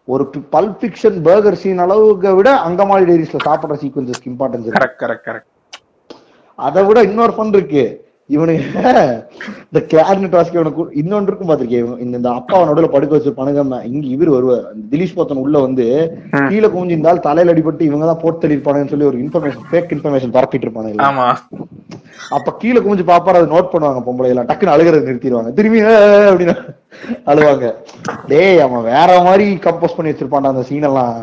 ஒரு பல் ஃபிக்ஷன் பர்கர் சீன் அளவுக்கு விட அங்கமாலி டைரிஸ்ல சாப்பிடுற சீக்வன்சஸ்க்கு இம்பார்ட்டன்ஸ் கரெக்ட் கரெக்ட் கரெக்ட் அதை விட இன்னொரு ஃபன் இருக்கு. இவனுங்க இந்த கிளாரினட் வாசிக்க இவனுக்கு இன்னொன்று இருக்கும் பாத்திருக்கேன் இந்த இந்த அப்பா நடுவுல படுக்க வச்சிருப்பானுங்க இங்க இவர் வருவார். திலீஷ் போத்தன் உள்ள வந்து கீழே குமிஞ்சு இருந்தால் தலையில அடிபட்டு இவங்க தான் போட்டு தள்ளிருப்பானுங்கன்னு சொல்லி ஒரு இன்ஃபர்மேஷன் ஃபேக் இன்ஃபர்மேஷன் பரப்பிட்டு இருப்பானுங்க ஆமா. அப்ப கீழே குமிஞ்சு பாப்பாரு அதை நோட் பண்ணுவாங்க பொம்பளை எல்லாம். டக்குன்னு அழுகிறது நிறுத்திடுவாங்க. திரும்பி அப்படின்னு அழுவாங்க. டேய் அவன் வேற மாதிரி கம்போஸ் பண்ணி வச்சிருப்பான்டா அந்த சீன் எல்லாம்.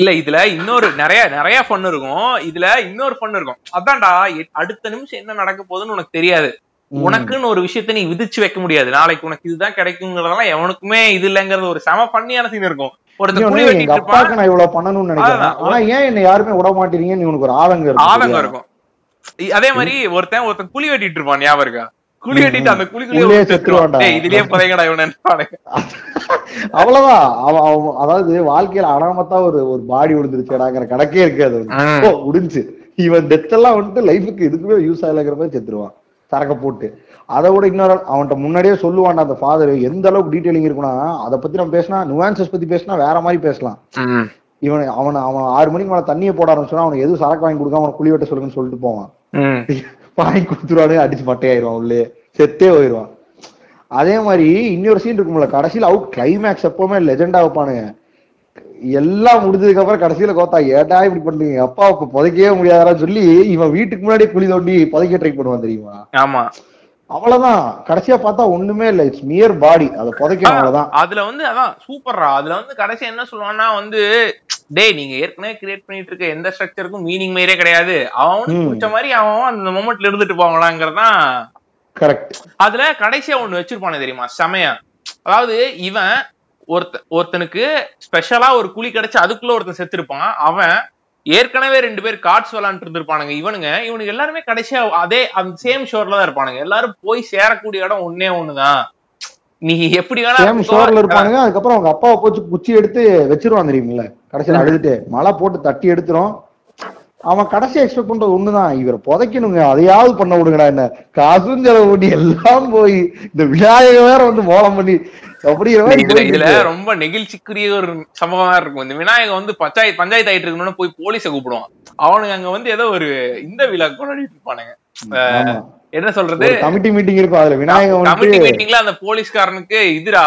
இல்ல இதுல இன்னொரு நிறைய நிறைய ஃபன் இருக்கும். இதுல இன்னொரு ஃபன் இருக்கும். அதான்டா அடுத்த நிமிஷம் என்ன நடக்க போகுதுன்னு உனக்கு தெரியாது. உனக்குன்னு ஒரு விஷயத்த நீ விதிச்சு வைக்க முடியாது. நாளைக்கு உனக்கு இதுதான் கிடைக்குங்கிறதெல்லாம் எவனுக்குமே இது இல்லைங்கிறது ஒரு செம பண்ணியான சீன் இருக்கும். எங்க அப்பாவுக்கு நான் இவ்வளவு பண்ணணும்னு நினைக்கிறேன். ஆனா ஏன் என்ன யாருமே விட மாட்டீங்கன்னு இவனுக்கு ஒரு ஆதங்கம் ஆதங்கம்? இருக்கும். அதே மாதிரி ஒருத்தன் ஒருத்தன் குழி வெட்டிட்டு இருப்பான் ஞாபகம் இருக்கா? குழி வெட்டிட்டு அந்த உள்ளே குழிக்குள்ளேயே செத்துருவான்டா. செத்துருவான் இதுலயே புதைங்கடா இவனு அவ்வளவுதான். அவன் அதாவது வாழ்க்கையில அனாமத்தா ஒரு ஒரு பாடி விழுந்துருச்சேடாங்கிற கணக்கே இருக்காது முடிஞ்சு. இவன் டெத் எல்லாம் வந்துட்டு லைஃபுக்கு எதுக்குமே யூஸ் ஆகலைங்கிற மாதிரி செத்துருவான். சரக்க போட்டு. அதை விட இன்னொரு அவன்கிட்ட முன்னாடியே சொல்லுவான்டா அந்த ஃபாதர் எந்த அளவுக்கு டீடைலிங் இருக்குன்னா அதை பத்தி நம்ம பேசினா நுவான்சஸ் பத்தி பேசினா வேற மாதிரி பேசலாம். இவன் அவன் அவன் ஆறு மணிக்கு மேல தண்ணியை போட ஆரம்பிச்சோன்னா அவனுக்கு எதுவும் சரக்கு வாங்கி கொடுக்காம அவனை குழி வெட்ட சொல்லுங்கன்னு சொல்லிட்டு போவான். வாங்கி கொடுத்துருவானு அடிச்சு மட்டையாயிருவான் உள்ளே. செத்தே போயிருவான் அதே மாதிரி இன்னொரு சீன் இருக்கும்ல கடைசியில அவுட் கிளைமேக்ஸ் எப்பவுமே லெஜெண்டா வைப்பானுங்க. எல்லாம் முடிஞ்சதுக்கு அப்புறம் கடைசியில கோத்தா ஏட்டா இப்படி பண்றீங்க? அப்பா இப்ப புதைக்கவே முடியாதான்னு சொல்லி இவன் வீட்டுக்கு முன்னாடியே குழி தோண்டி புதைக்க ட்ரை பண்ணுவான் தெரியுமா? ஆமா. அவ்வளவுதான். கடைசியா பார்த்தா ஒண்ணுமே இல்ல. இட்ஸ் மியர் பாடி அதை புதைக்கணும் அவ்வளவுதான். அதுல வந்து அதான் சூப்பர்ரா அதுல வந்து கடைசி என்ன சொல்லுவான்னா வந்து டேய் நீங்க ஏற்கனவே கிரியேட் பண்ணிட்டு இருக்க எந்த ஸ்ட்ரக்சருக்கும் மீனிங் மாதிரியே கிடையாது. அவனுக்கு. பிடிச்ச மாதிரி அவன் அந்த மொமெண்ட்ல இருந்துட்டு போவாங்களாங்கிறதான் கரெக்ட் அதுல கடைசியா ஒண்ணு வச்சிருப்பானு தெரியுமா? செமையா. அதாவது இவன் ஒருத்த ஒருத்தனுக்கு ஸ்பெஷலா ஒரு குழி கிடைச்சு அதுக்குள்ள ஒருத்தன் செத்துருப்பான். அவன் ஏற்கனவே ரெண்டு பேர் கார்ட்ஸ் விளாண்டு இருந்திருப்பானுங்க. இவனுங்க இவனுக்கு எல்லாருமே கடைசியா அதே அந்த சேம் ஷோர்ல தான் இருப்பானுங்க. எல்லாரும் போய் சேரக்கூடிய இடம் ஒன்னே ஒண்ணுதான். நீ எப்படி வேணா. ஷோர்ல இருப்பானுங்க. அதுக்கப்புறம் அவங்க அப்பாவை போச்சு குச்சி எடுத்து வச்சிருவான் தெரியுமில்ல? கடைசியில அழுதுட்டு மழை போட்டு தட்டி எடுத்துரும். அவன் கடைசி எக்ஸ்பெக்ட் பண்றது ஒண்ணுதான். இவரை புதைக்கணுங்க. அதையாவது பண்ண விடுங்கடா என்ன. காசும் செலவு பண்ணி எல்லாம் போய் இந்த விநாயகர் வேற வந்து மோளம் பண்ணி அப்படிங்கிற இதுல. ரொம்ப நெகிழ்ச்சிக்குரிய ஒரு சம்பவமா இருக்கும். இந்த விநாயகர் வந்து பஞ்சாயத்து பஞ்சாயத்து ஆயிட்டு இருக்கணும்னு போய் போலீஸ கூப்பிடுவான். அவனுங்க அங்க வந்து ஏதோ ஒரு இந்த விழா கொண்டாடிட்டு இருப்பானுங்க. என்ன சொல்றது? கமிட்டி மீட்டிங் இருக்கும். அதுல விநாயகம் கமிட்டி மீட்டிங்ல அந்த போலீஸ்காரனுக்கு இதுடா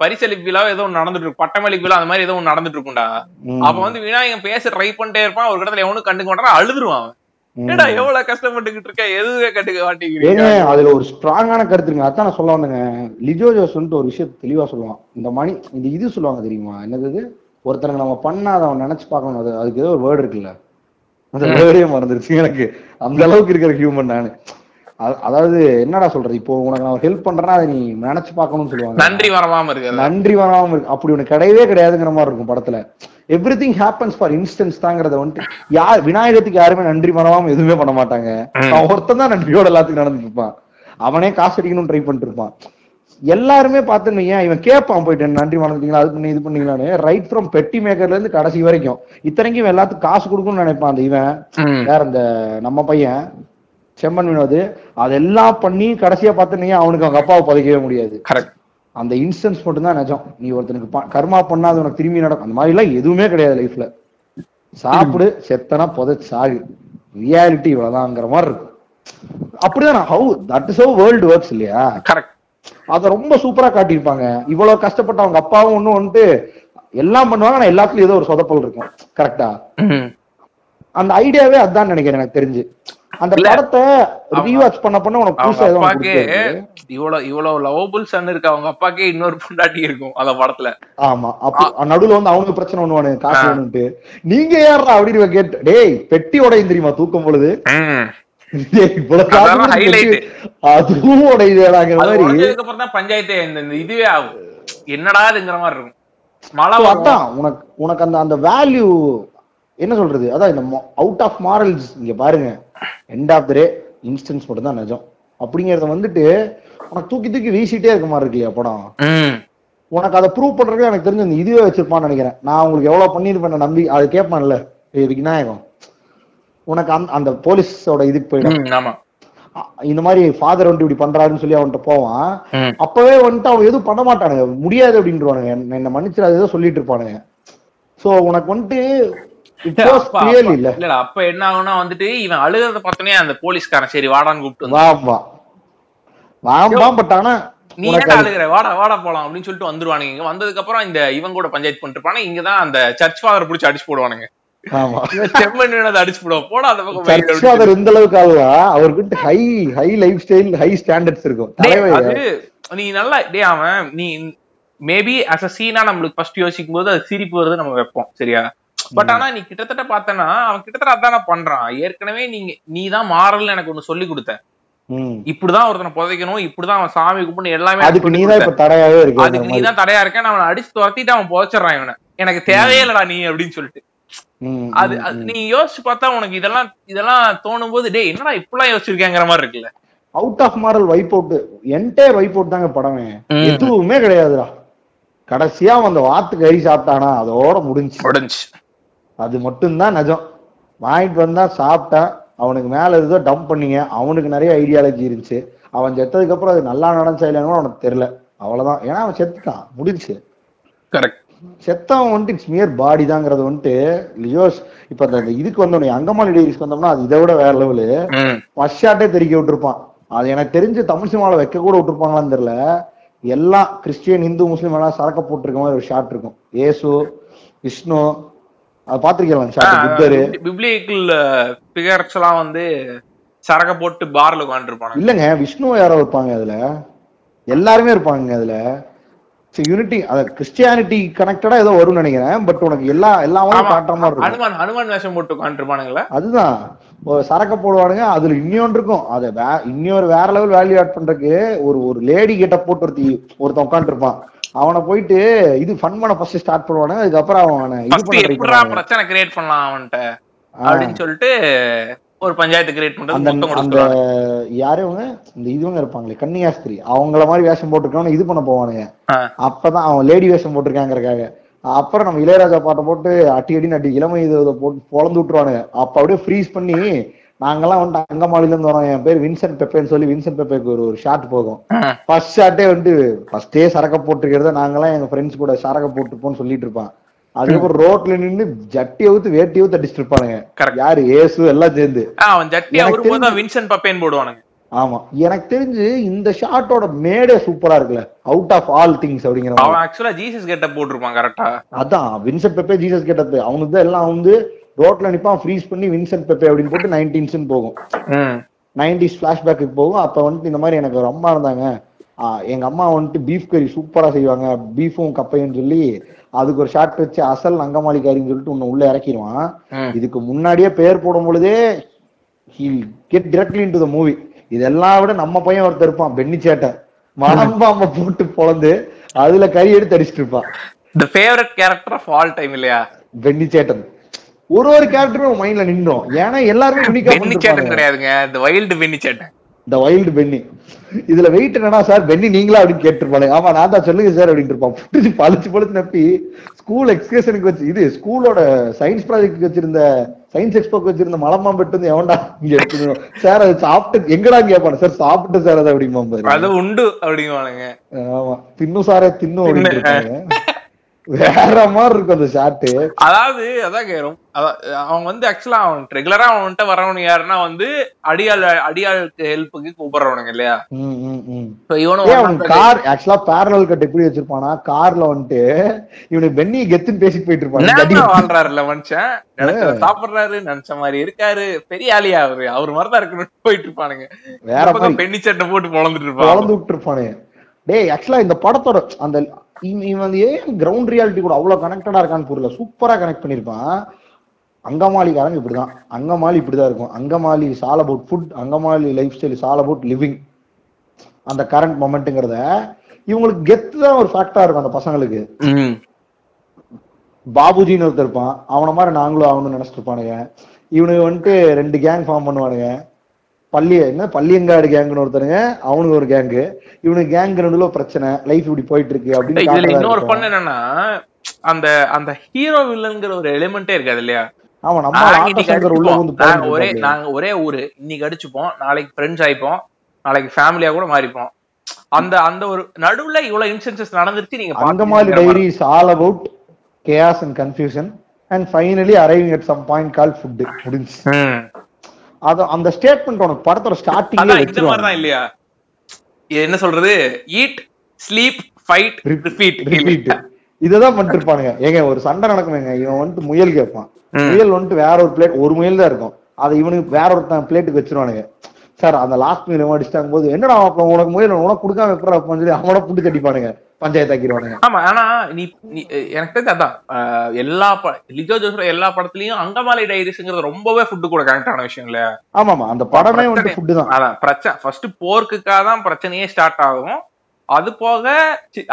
பரிசளிப்பு விழா ஏதோ ஒண்ணு நடந்துட்டு இருக்கும் பட்டமளிப்பு விழா அந்த மாதிரி ஏதோ ஒண்ணு நடந்துட்டு இருக்கும்டா. அப்ப வந்து விநாயகன் பேச ட்ரை பண்ணிட்டே இருப்பான். ஒரு இடத்துல எவனும் கண்டுக்க மாட்டான். அழுதுருவான். ஏடா எவ்வளவு கஷ்டப்பட்டுக்கிட்டு இருக்க? எதுவே கண்டுக்க மாட்டேங்கிறீங்க. அதுல ஒரு ஸ்ட்ராங்கான கருத்துங்க. அதான் நான் சொல்ல வந்தேங்க. லிஜோ ஜோஸ் வந்துட்டு ஒரு விஷயத்தை தெளிவா சொல்லுவான். இந்த மணி இந்த இது சொல்லுவாங்க தெரியுமா? என்னது இது? ஒருத்தனுக்கு நம்ம பண்ணா அதை அவன் நினைச்சு பார்க்கணும். அது அதுக்கு ஏதோ ஒரு வேர்டு இருக்குல்ல. அந்த வேர்டே மறந்துருச்சு எனக்கு. அந்த அளவுக்கு இருக்கிற ஹியூமன் நானு. அதாவது என்னடா சொல்றது? இப்போ உனக்கு நான் ஹெல்ப் பண்றேன்னா அதை நீ நினைச்சு பார்க்கணும்னு சொல்லுவாங்க. நன்றி வரவாம இருக்கு நன்றி வராம இருக்கு. அப்படி ஒண்ணு கிடையவே கிடையாதுங்கிற மாதிரி இருக்கும் படத்துல. Everything happens for instance தாங்கிறத வந்துட்டு யார் விநாயகத்துக்கு யாருமே நன்றி மறவாம எதுவுமே பண்ண மாட்டாங்க. அவன் ஒருத்தன் தான் நன்றியோட எல்லாத்துக்கும் நடந்துட்டு இருப்பான். அவனே காசு அடிக்கணும்னு ட்ரை பண்ணிட்டு இருப்பான். எல்லாருமே பார்த்துன்னு வையேன் இவன் கேட்பான் போயிட்டு "என்ன நன்றி மறந்துட்டீங்களா அது பண்ணி இது பண்ணீங்களான்னு ரைட் ஃப்ரம் பெட்டி மேக்கர்ல இருந்து கடைசி வரைக்கும். இத்தனைக்கும் எல்லாத்துக்கும் காசு கொடுக்கணும்னு நினைப்பான் அந்த இவன். வேற இந்த நம்ம பையன். செம்மன் வினோத் அதெல்லாம் பண்ணி கடைசியா பார்த்தனீங்க அவனுக்கு அவங்க அப்பாவை புதைக்கவே முடியாது. கரெக்ட் அந்த இன்ஸ்டன்ஸ் மட்டும்தான் நிஜம். நீ ஒருத்தனுக்கு கர்மா பண்ணாது உனக்கு திரும்பி நடக்கும். அந்த மாதிரி எல்லாம் எதுவுமே கிடையாது லைஃப்ல சாப்பிடு செத்தனா புதைச்சு சாகு. ரியாலிட்டி இவ்வளவுதாங்கிற மாதிரி இருக்கும். அப்படிதான்? How that is how world works இல்லையா? கரெக்ட் அத ரொம்ப சூப்பரா காட்டியிருப்பாங்க. இவ்வளவு கஷ்டப்பட்ட அவங்க அப்பாவும் ஒண்ணு வந்துட்டு எல்லாம் பண்ணுவாங்க ஆனா எல்லாத்துலயும் ஏதோ ஒரு சொதப்பல் இருக்கும். கரெக்டா அந்த ஐடியாவே அதான் நினைக்கிறேன் எனக்கு தெரிஞ்சு. அந்த. படத்தை ரீவாட்ச் பண்ண பண்ண உனக்கு புதுசா அப்பாக்கே. இவ்வளவு இவ்வளவு லவபிள் சன் இருக்கு. அவங்க அப்பாக்கே இன்னொரு பொண்டாட்டி இருக்கும் அந்த படத்துல. ஆமா. அப்ப நடுவுல வந்து அவனுக்கு பிரச்சனை ஒண்ணுவானு காசு. வேணும்ட்டு நீங்க யாரா அப்படின்னு கேட்டு டேய் பெட்டி உடையும் தெரியுமா தூக்கும் பொழுது? அதுவும் உடையுதுடாங்கிற மாதிரி. உடஞ்சதுக்கு அப்புறம் தான் பஞ்சாயத்து இந்த இதுவே ஆகும். என்னடா இதுங்கிற மாதிரி இருக்கும். மழை. அதான் உனக்கு உனக்கு அந்த அந்த வேல்யூ என்ன சொல்றது? அதான் இந்த அவுட் ஆஃப் மாரல்ஸ் இங்க பாருங்க. End of the day instance மட்டும் தான் நிஜம். அப்படிங்கறத வந்துட்டு உனக்கு தூக்கி தூக்கி வீசிட்டே இருக்க மாதிரி இருக்கு இல்லையா படம். உனக்கு அதை ப்ரூவ் பண்றதுக்கு எனக்கு தெரிஞ்ச இந்த இதுவே வச்சிருப்பான்னு நினைக்கிறேன். நான் உங்களுக்கு எவ்வளவு பண்ணிருப்பேன் நம்பி அது கேட்பான்ல. ஏய் விநாயகம் உனக்கு அந்த அந்த போலீஸோட இதுக்கு போயிடும். இந்த மாதிரி ஃபாதர் வந்துட்டு இப்படி பண்றாருன்னு சொல்லி அவன்கிட்ட போவான். அப்பவே வந்துட்டு அவன் எதுவும் பண்ண மாட்டானுங்க. முடியாது அப்படின்றவானுங்க. என்ன- என்ன மன்னிச்சிடாது ஏதோ சொல்லிட்டு இருப்பானுங்க. சோ உனக்கு வந்துட்டு இல்ல அப்ப என்ன ஆகும்னா வந்துட்டு இவன் அழுகிறத பார்த்தோன்னே அந்த போலீஸ்காரன் சரி வாடான்னு கூப்பிட்டு வாம்பா வாம்பா பட் ஆனா நீ அது- அழுகிற? வாடா வாடா போலாம் அப்படின்னு சொல்லிட்டு வந்துருவானுங்க. இங்க வந்ததுக்கு அப்புறம் இந்த இவன் கூட பஞ்சாயத்து பண்ணிட்டு இருப்பானு இங்கதான் அந்த சர்ச் ஃபாதர் பிடிச்சி அடிச்சு போடுவானுங்க. இந்த அளவுக்கு ஆகுவா அவருக்கு high high lifestyle high standards இருக்கும். நீ நல்லா டேய் அவன் நீ மேபி அஸ் அ சீனா நம்மளுக்கு ஃபர்ஸ்ட் யோசிக்கும் போது அது சிரிப்பு வருது நம்ம வைப்போம் சரியா? பட் ஆனா நீ கிட்டத்தட்ட பார்த்தனா அவன் கிட்டத்தட்ட அதான பண்றான். ஏற்கனவே நீங்க நீ தான் மாறல்னு எனக்கு ஒண்ணு சொல்லி கொடுத்த. இப்படிதான் ஒருத்தனை புதைக்கணும் இப்படிதான் அவன் சாமி கும்பிட்டு எல்லாமே அதுக்கு நீதான். இப்ப தடையாவே இருக்கு அதுக்கு நீ தான் தடையா இருக்க நான் அவனை அடிச்சு துரத்திட்டு அவன் புதைச்சிடறான் இவனை. எனக்கு தேவையே இல்லடா நீ அப்படின்னு சொல்லிட்டு. அது. நீ யோசிச்சு பார்த்தா உனக்கு இதெல்லாம் இதெல்லாம் தோணும் போது டேய் என்னடா இப்படிலாம் யோசிச்சிருக்கேங்கிற மாதிரி இருக்குல்ல? Out of moral vibe out entire vibe out தாங்க படமே. எதுவுமே கிடையாதுடா. கடைசியா அந்த வாத்து கறி சாப்பிட்டானா அதோட முடிஞ்சு உடஞ்சு அது மட்டும்தான் நிஜம். வாங்கிட்டு வந்தா சாப்பிட்டான் அவனுக்கு மேல ஏதோ டம்ப் பண்ணீங்க அவனுக்கு நிறைய ஐடியாலஜி இருந்துச்சு. அவன் செத்ததுக்கு அப்புறம் அது நல்லா நடந்துச்சா இல்லைன்னு அவனுக்கு தெரியல. அவ்வளவுதான். ஏன்னா அவன் செத்துட்டான் முடிஞ்சு கரெக்ட் செத்தவன் வந்துட்டு இட்ஸ் மியர் பாடி தாங்கிறது வந்துட்டு லியோஸ் இப்ப அந்த இதுக்கு வந்தோம் அங்கமாலி டேரிஸ்க்கு வந்தோம்னா அது இதை விட வேற லெவலு ஃபர்ஸ்ட் ஷாட்டே தெறிக்க விட்டுருப்பான். அது எனக்கு தெரிஞ்சு தமிழ் சினிமாவில் வைக்க கூட விட்டுருப்பாங்களான்னு தெரியல. எல்லாம் கிறிஸ்டியன் இந்து முஸ்லீம் எல்லாம் சரக்க போட்டிருக்க மாதிரி ஒரு ஷாட் இருக்கும். ஏசு விஷ்ணு அது பாத்திருக்கலாம் பிப்ளிக்கல் ஃபிகர்ஸ் எல்லாம் வந்து சரக்க போட்டு பார்ல உட்காந்துருப்பானுங்க இல்லங்க விஷ்ணு யாரோ இருப்பாங்க அதுல. எல்லாருமே இருப்பாங்க அதுல. யூனிட்டி அத கிறிஸ்டியானிட்டி கனெக்டடா ஏதோ வரும்னு நினைக்கிறேன். பட் உனக்கு எல்லா எல்லாமே காட்டுற மாதிரி இருக்கும். ஹனுமான் ஹனுமான் வேஷம் போட்டு உட்காந்துருப்பானுங்களா அதுதான். சரக்க போடுவானுங்க அதுல இன்னொன்று இருக்கும். அதை வே- இன்னொரு வேற லெவல் வேல்யூ ஆட் பண்றதுக்கு ஒரு ஒரு லேடி கிட்ட போட்டு ஒருத்தி ஒருத்தன் உட்காந்துருப்பான் அவனை போயிட்டு இது ஃபன் பண்ண ஃபர்ஸ்ட் ஸ்டார்ட் பண்ணுவானுங்க அதுக்கப்புறம் அவனை இது பிரச்சனை கிரியேட் பண்ணலாம் அவன்கிட்ட. அப்படின்னு சொல்லிட்டு ஒரு பஞ்சாயத்து கிரியேட் பண்றது அந்த யாரு இவங்க? இந்த இதுவங்க இருப்பாங்களே கன்னியாஸ்திரி அவங்கள மாதிரி வேஷம் போட்டிருக்கவன இது பண்ண போவானுங்க. அப்பதான் அவன் லேடி வேஷம் போட்டிருக்காங்கறக்காக. அப்புறம் நம்ம இளையராஜா பாட்டை போட்டு அட்டி அடி அடி இளமை இதை போட்டு பொழந்து விட்டுருவானுங்க. அப்ப அப்படியே ஃப்ரீஸ் பண்ணி நாங்கெல்லாம் வந்துட்டு அங்கமாலில இருந்து வரோம். என் பேர் வின்சென்ட் பெப்பேன்னு சொல்லி வின்சென்ட் பெப்பேக்கு ஒரு ஒரு ஷாட் போகும். ஃபர்ஸ்ட் ஷாட்டே வந்து ஃபர்ஸ்டே சரக்க போட்டிருக்கிறத நாங்கெல்லாம் எங்க ஃப்ரெண்ட்ஸ் கூட சரக்க போட்டுப்போம்னு சொல்லிட்டு இருப்பான். அதுக்கப்புறம் ரோட்ல நின்னு ஜட்டி அவுத்து வேட்டி அவுத்து அடிச்சிட்டு இருப்பானுங்க. யாரு? ஏசு எல்லாம் சேர்ந்து. வின்சென்ட் பப்பேன் போடுவானுங்க. ஆமா. எனக்கு தெரிஞ்சு இந்த ஷாட்டோட மேடே சூப்பரா இருக்குல்ல. அவுட் ஆஃப் ஆல் திங்ஸ் அப்படிங்கிற அவன் ஆக்சுவலா ஜீசஸ் கெட்ட போட்டிருப்பான் கரெக்டா அதான் வின்சென்ட் பெப்பே ஜீசஸ் கேட்டது. அவனுக்கு தான் எல்லாம் வந்து ரோட்ல நிப்பான் ஃப்ரீஸ் பண்ணி வின்சென்ட் பெப்பே அப்படின்னு போட்டு நைன்டீன்ஸ்னு போகும். நைன்டிஸ் ஃபிளாஷ்பேக்கு போகும். அப்ப வந்துட்டு இந்த மாதிரி எனக்கு ஒரு அம்மா இருந்தாங்க எங்க அம்மா வந்துட்டு பீஃப் கறி சூப்பரா செய்வாங்க. பீஃபும் கப்பையும் சொல்லி அதுக்கு ஒரு ஷாட் வச்சு அசல் அங்கமாளிக்காரின்னு சொல்லிட்டு உன்னை உள்ள இறக்கிடுவான் இதுக்கு முன்னாடியே பேர் போடும் பொழுதே get directly into the movie இதெல்லாம் விட நம்ம பையன் ஒருத்தர் இருப்பான் பென்னி சேட்டை. மனம்பாம்ப போட்டு பொழந்து அதுல கறி எடுத்து அடிச்சிட்டு இருப்பான். The favourite character of all time இல்லையா? பென்னி சேட்டன். ஒரு ஒரு கேரக்டரும் மைண்ட்ல நின்றோம் ஏன்னா எல்லாருமே யூனிக்கா கிடையாதுங்க. இந்த வைல்டு பென்னி சேட்டன் இந்த வைல்டு பென்னி இதுல வெயிட் என்னன்னா சார் பென்னி நீங்களா அப்படின்னு கேட்டிருப்பாங்க. ஆமா நான் தான் சொல்லுங்க சார் அப்படின்ட்டு இருப்பான். புடிச்சு பழிச்சு பழிச்சு நப்பி ஸ்கூல் எக்ஸ்கர்ஷனுக்கு வச்சு இது ஸ்கூலோட சயின்ஸ் ப்ராஜெக்ட் வச்சிருந்த சயின்ஸ் எக்ஸ்போக்கு வச்சிருந்த மலமாம்பெட்டு வந்து எவன்டா இங்க எடுத்து சார் அது சாப்பிட்டு எங்கடா கேட்பானு சார் சாப்பிட்டு சார் அது அப்படிமா அது உண்டு அப்படிங்குவானுங்க ஆமா. தின்னு சாரே தின்னு அப்படின்னு வேற மாதிரி இருக்கும் அந்த ஷாட்டு அதாவது அதாங்க ரொம்ப அதா- அவன் வந்து ஆக்சுவலா அவன் ரெகுலரா அவன்கிட்ட வரவனு யாருன்னா வந்து அடியாள் அடியாளுக்கு ஹெல்ப்புக்கு கூப்பிடுறவனுங்க இல்லையா? கார் ஆக்சுவலா பேரலல் கட் எப்படி வச்சிருப்பானா? கார்ல வந்துட்டு இவனுக்கு பென்னி கெத்துன்னு பேசிட்டு போயிட்டு இருப்பான். வாழ்றாருல்ல மனுஷன். நினைச்சத சாப்பிடுறாரு நினைச்ச மாதிரி இருக்காரு. பெரிய ஆளியா அவரு. அவர் மாதிரிதான் இருக்கணும்னு போயிட்டு இருப்பானுங்க. வேற. பெண்ணி சட்டை போட்டு பொழந்துட்டு இருப்பான். வளர்ந்து விட்டு இருப்பானு டேய் ஆக்சுவலா இந்த படத்தோட அந்த இவன் ஏன் கிரவுண்ட் ரியாலிட்டி கூட அவ்வளவு கனெக்டடா இருக்கான்னு புரியல. சூப்பரா கனெக்ட் பண்ணிருப்பான் அங்கமாலிக்காரங்க இப்படிதான். அங்கமாலி இப்படிதான் இருக்கும். அங்கமாலி சால் about food Angamaly life style சால் அபவுட் லிவிங் அந்த கரண்ட் மொமெண்ட்டுங்கிறத இவங்களுக்கு கெத்து தான் ஒரு ஃபேக்டா இருக்கும் அந்த பசங்களுக்கு. பாபுஜின்னு ஒருத்தர் இருப்பான். அவன மாதிரி நாங்களும் ஆகணும்னு நினைச்சிட்டு இருப்பானுங்க. இவனுக்கு வந்துட்டு ரெண்டு கேங் ஃபார்ம் பண்ணுவானுங்க. பள்ளி என்ன? பள்ளியங்காடு கேங்னு ஒருத்தருங்க அவனுக்கு ஒரு கேங்கு இவனுக்கு கேங் ரெண்டுல பிரச்சனை. லைஃப் இப்படி போயிட்டு இருக்கு அப்படின்னு இன்னொரு. பண்ண என்னன்னா அந்த அந்த ஹீரோ வில்லன்ங்கிற ஒரு எலிமெண்டே இருக்காது இல்லையா? ஆமா நம்ம ஒரே நாங்க ஒரே ஊரு. இன்னைக்கு அடிச்சுப்போம். நாளைக்கு ஃப்ரெண்ட்ஸ் ஆயிப்போம். நாளைக்கு ஃபேமிலியா கூட மாறிப்போம். அந்த அந்த ஒரு நடுவுல இவ்வளவு இன்சிடென்சஸ் நடந்துருச்சு நீங்க பாத்தீங்கங்கிற மாதிரி. Diary is all about chaos and confusion and finally arriving at some point call food முடிஞ்சு. அது அந்த ஸ்டேட்மெண்ட் உனக்கு படத்தோட ஸ்டார்டிங்ல அதான் இந்த மாதிரி தான் இல்லையா? என்ன சொல்றது? Eat sleep fight repeat repeat இததான் பண்ணிட்டு இருப்பானுங்க ஏங்க ஒரு சண்டை நடக்குமேங்க இவன் வந்துட்டு முயல் கேட்பான். முயல் வந்துட்டு வேற ஒரு பிளேட் ஒரு முயல் தான் இருக்கும். அதை இவனுக்கு வேற ஒருத்தன் பிளேட்டுக்கு வச்சிருவானுங்க. சார் அந்த லாஸ்ட் மீல் அடிச்சிட்டாங்க போது என்னடா அப்புறம் உனக்கு முயல் உனக்கு கொடுக்காம எப்பறம் வைப்பான்னு சொல்லி அவனை புட்டு ஆக்கிடுவானுங்க. ஆமா ஆனா நீ எனக்கு தெரிஞ்சு அதான் எல்லா லிஜோ ஜோசோட எல்லா படத்துலயும் அங்கமாலி டைரிஸ்ங்கிறது ரொம்பவே ஃபுட்டு கூட கனெக்ட் ஆன விஷயம் ஆமாமா அந்த படமே ஃபுட்டு தான். அதான் பிரச்சனை ஃபர்ஸ்ட் போர்க்குக்காக தான் பிரச்சனையே ஸ்டார்ட் ஆகும். அது போக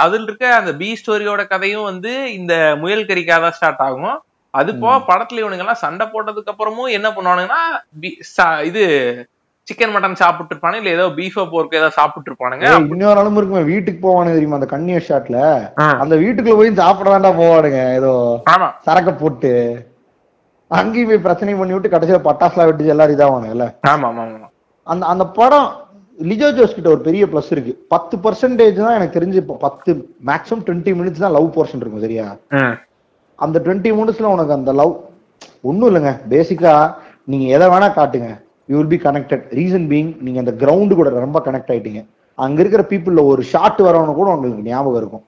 அதுல இருக்க அந்த பி ஸ்டோரியோட கதையும் வந்து இந்த முயல் கறிக்காக தான் ஸ்டார்ட் ஆகும். அது போக படத்துல இவனுங்க எல்லாம் சண்டை போட்டதுக்கு அப்புறமும் என்ன பண்ணுவானுங்கன்னா இது சிக்கன் மட்டன் சாப்பிட்டு இருப்பானு இல்ல ஏதோ பீஃபோ போர்க்கு ஏதோ சாப்பிட்டு இருப்பானுங்க இன்னொரு அளவு இருக்குமே வீட்டுக்கு போவானுங்க தெரியுமா? அந்த கண்ணிய ஷாட்ல. அந்த வீட்டுக்குள்ள போய் சாப்பிட வேண்டாம் போவானுங்க. ஏதோ சரக்க போட்டு. அங்கேயும் போய் பிரச்சனை பண்ணி விட்டு கடைசியில பட்டாசுலாம் வெட்டி எல்லாரும் இதாவானுங்கல்ல? ஆமா ஆமா ஆமா. அந்த அந்த படம் லிஜோ ஜோஸ் கிட்ட ஒரு பெரிய ப்ளஸ் இருக்கு. பத்து பர்சன்டேஜ் தான் எனக்கு தெரிஞ்சு இப்போ பத்து மேக்ஸிமம் டுவெண்ட்டி மினிட்ஸ் தான் லவ் போர்ஷன் இருக்கும் சரியா. அந்த டுவெண்ட்டி மினிட்ஸ்ல உனக்கு அந்த லவ் ஒன்றும் இல்லைங்க. பேசிக்கா நீங்க எதை வேணா காட்டுங்க. You will be connected reason being நீங்க அந்த கிரவுண்டு கூட ரொம்ப கனெக்ட் ஆயிட்டீங்க. அங்க இருக்கிற பீப்புள்ல ஒரு ஷாட் வரவனு கூட உங்களுக்கு ஞாபகம் இருக்கும்.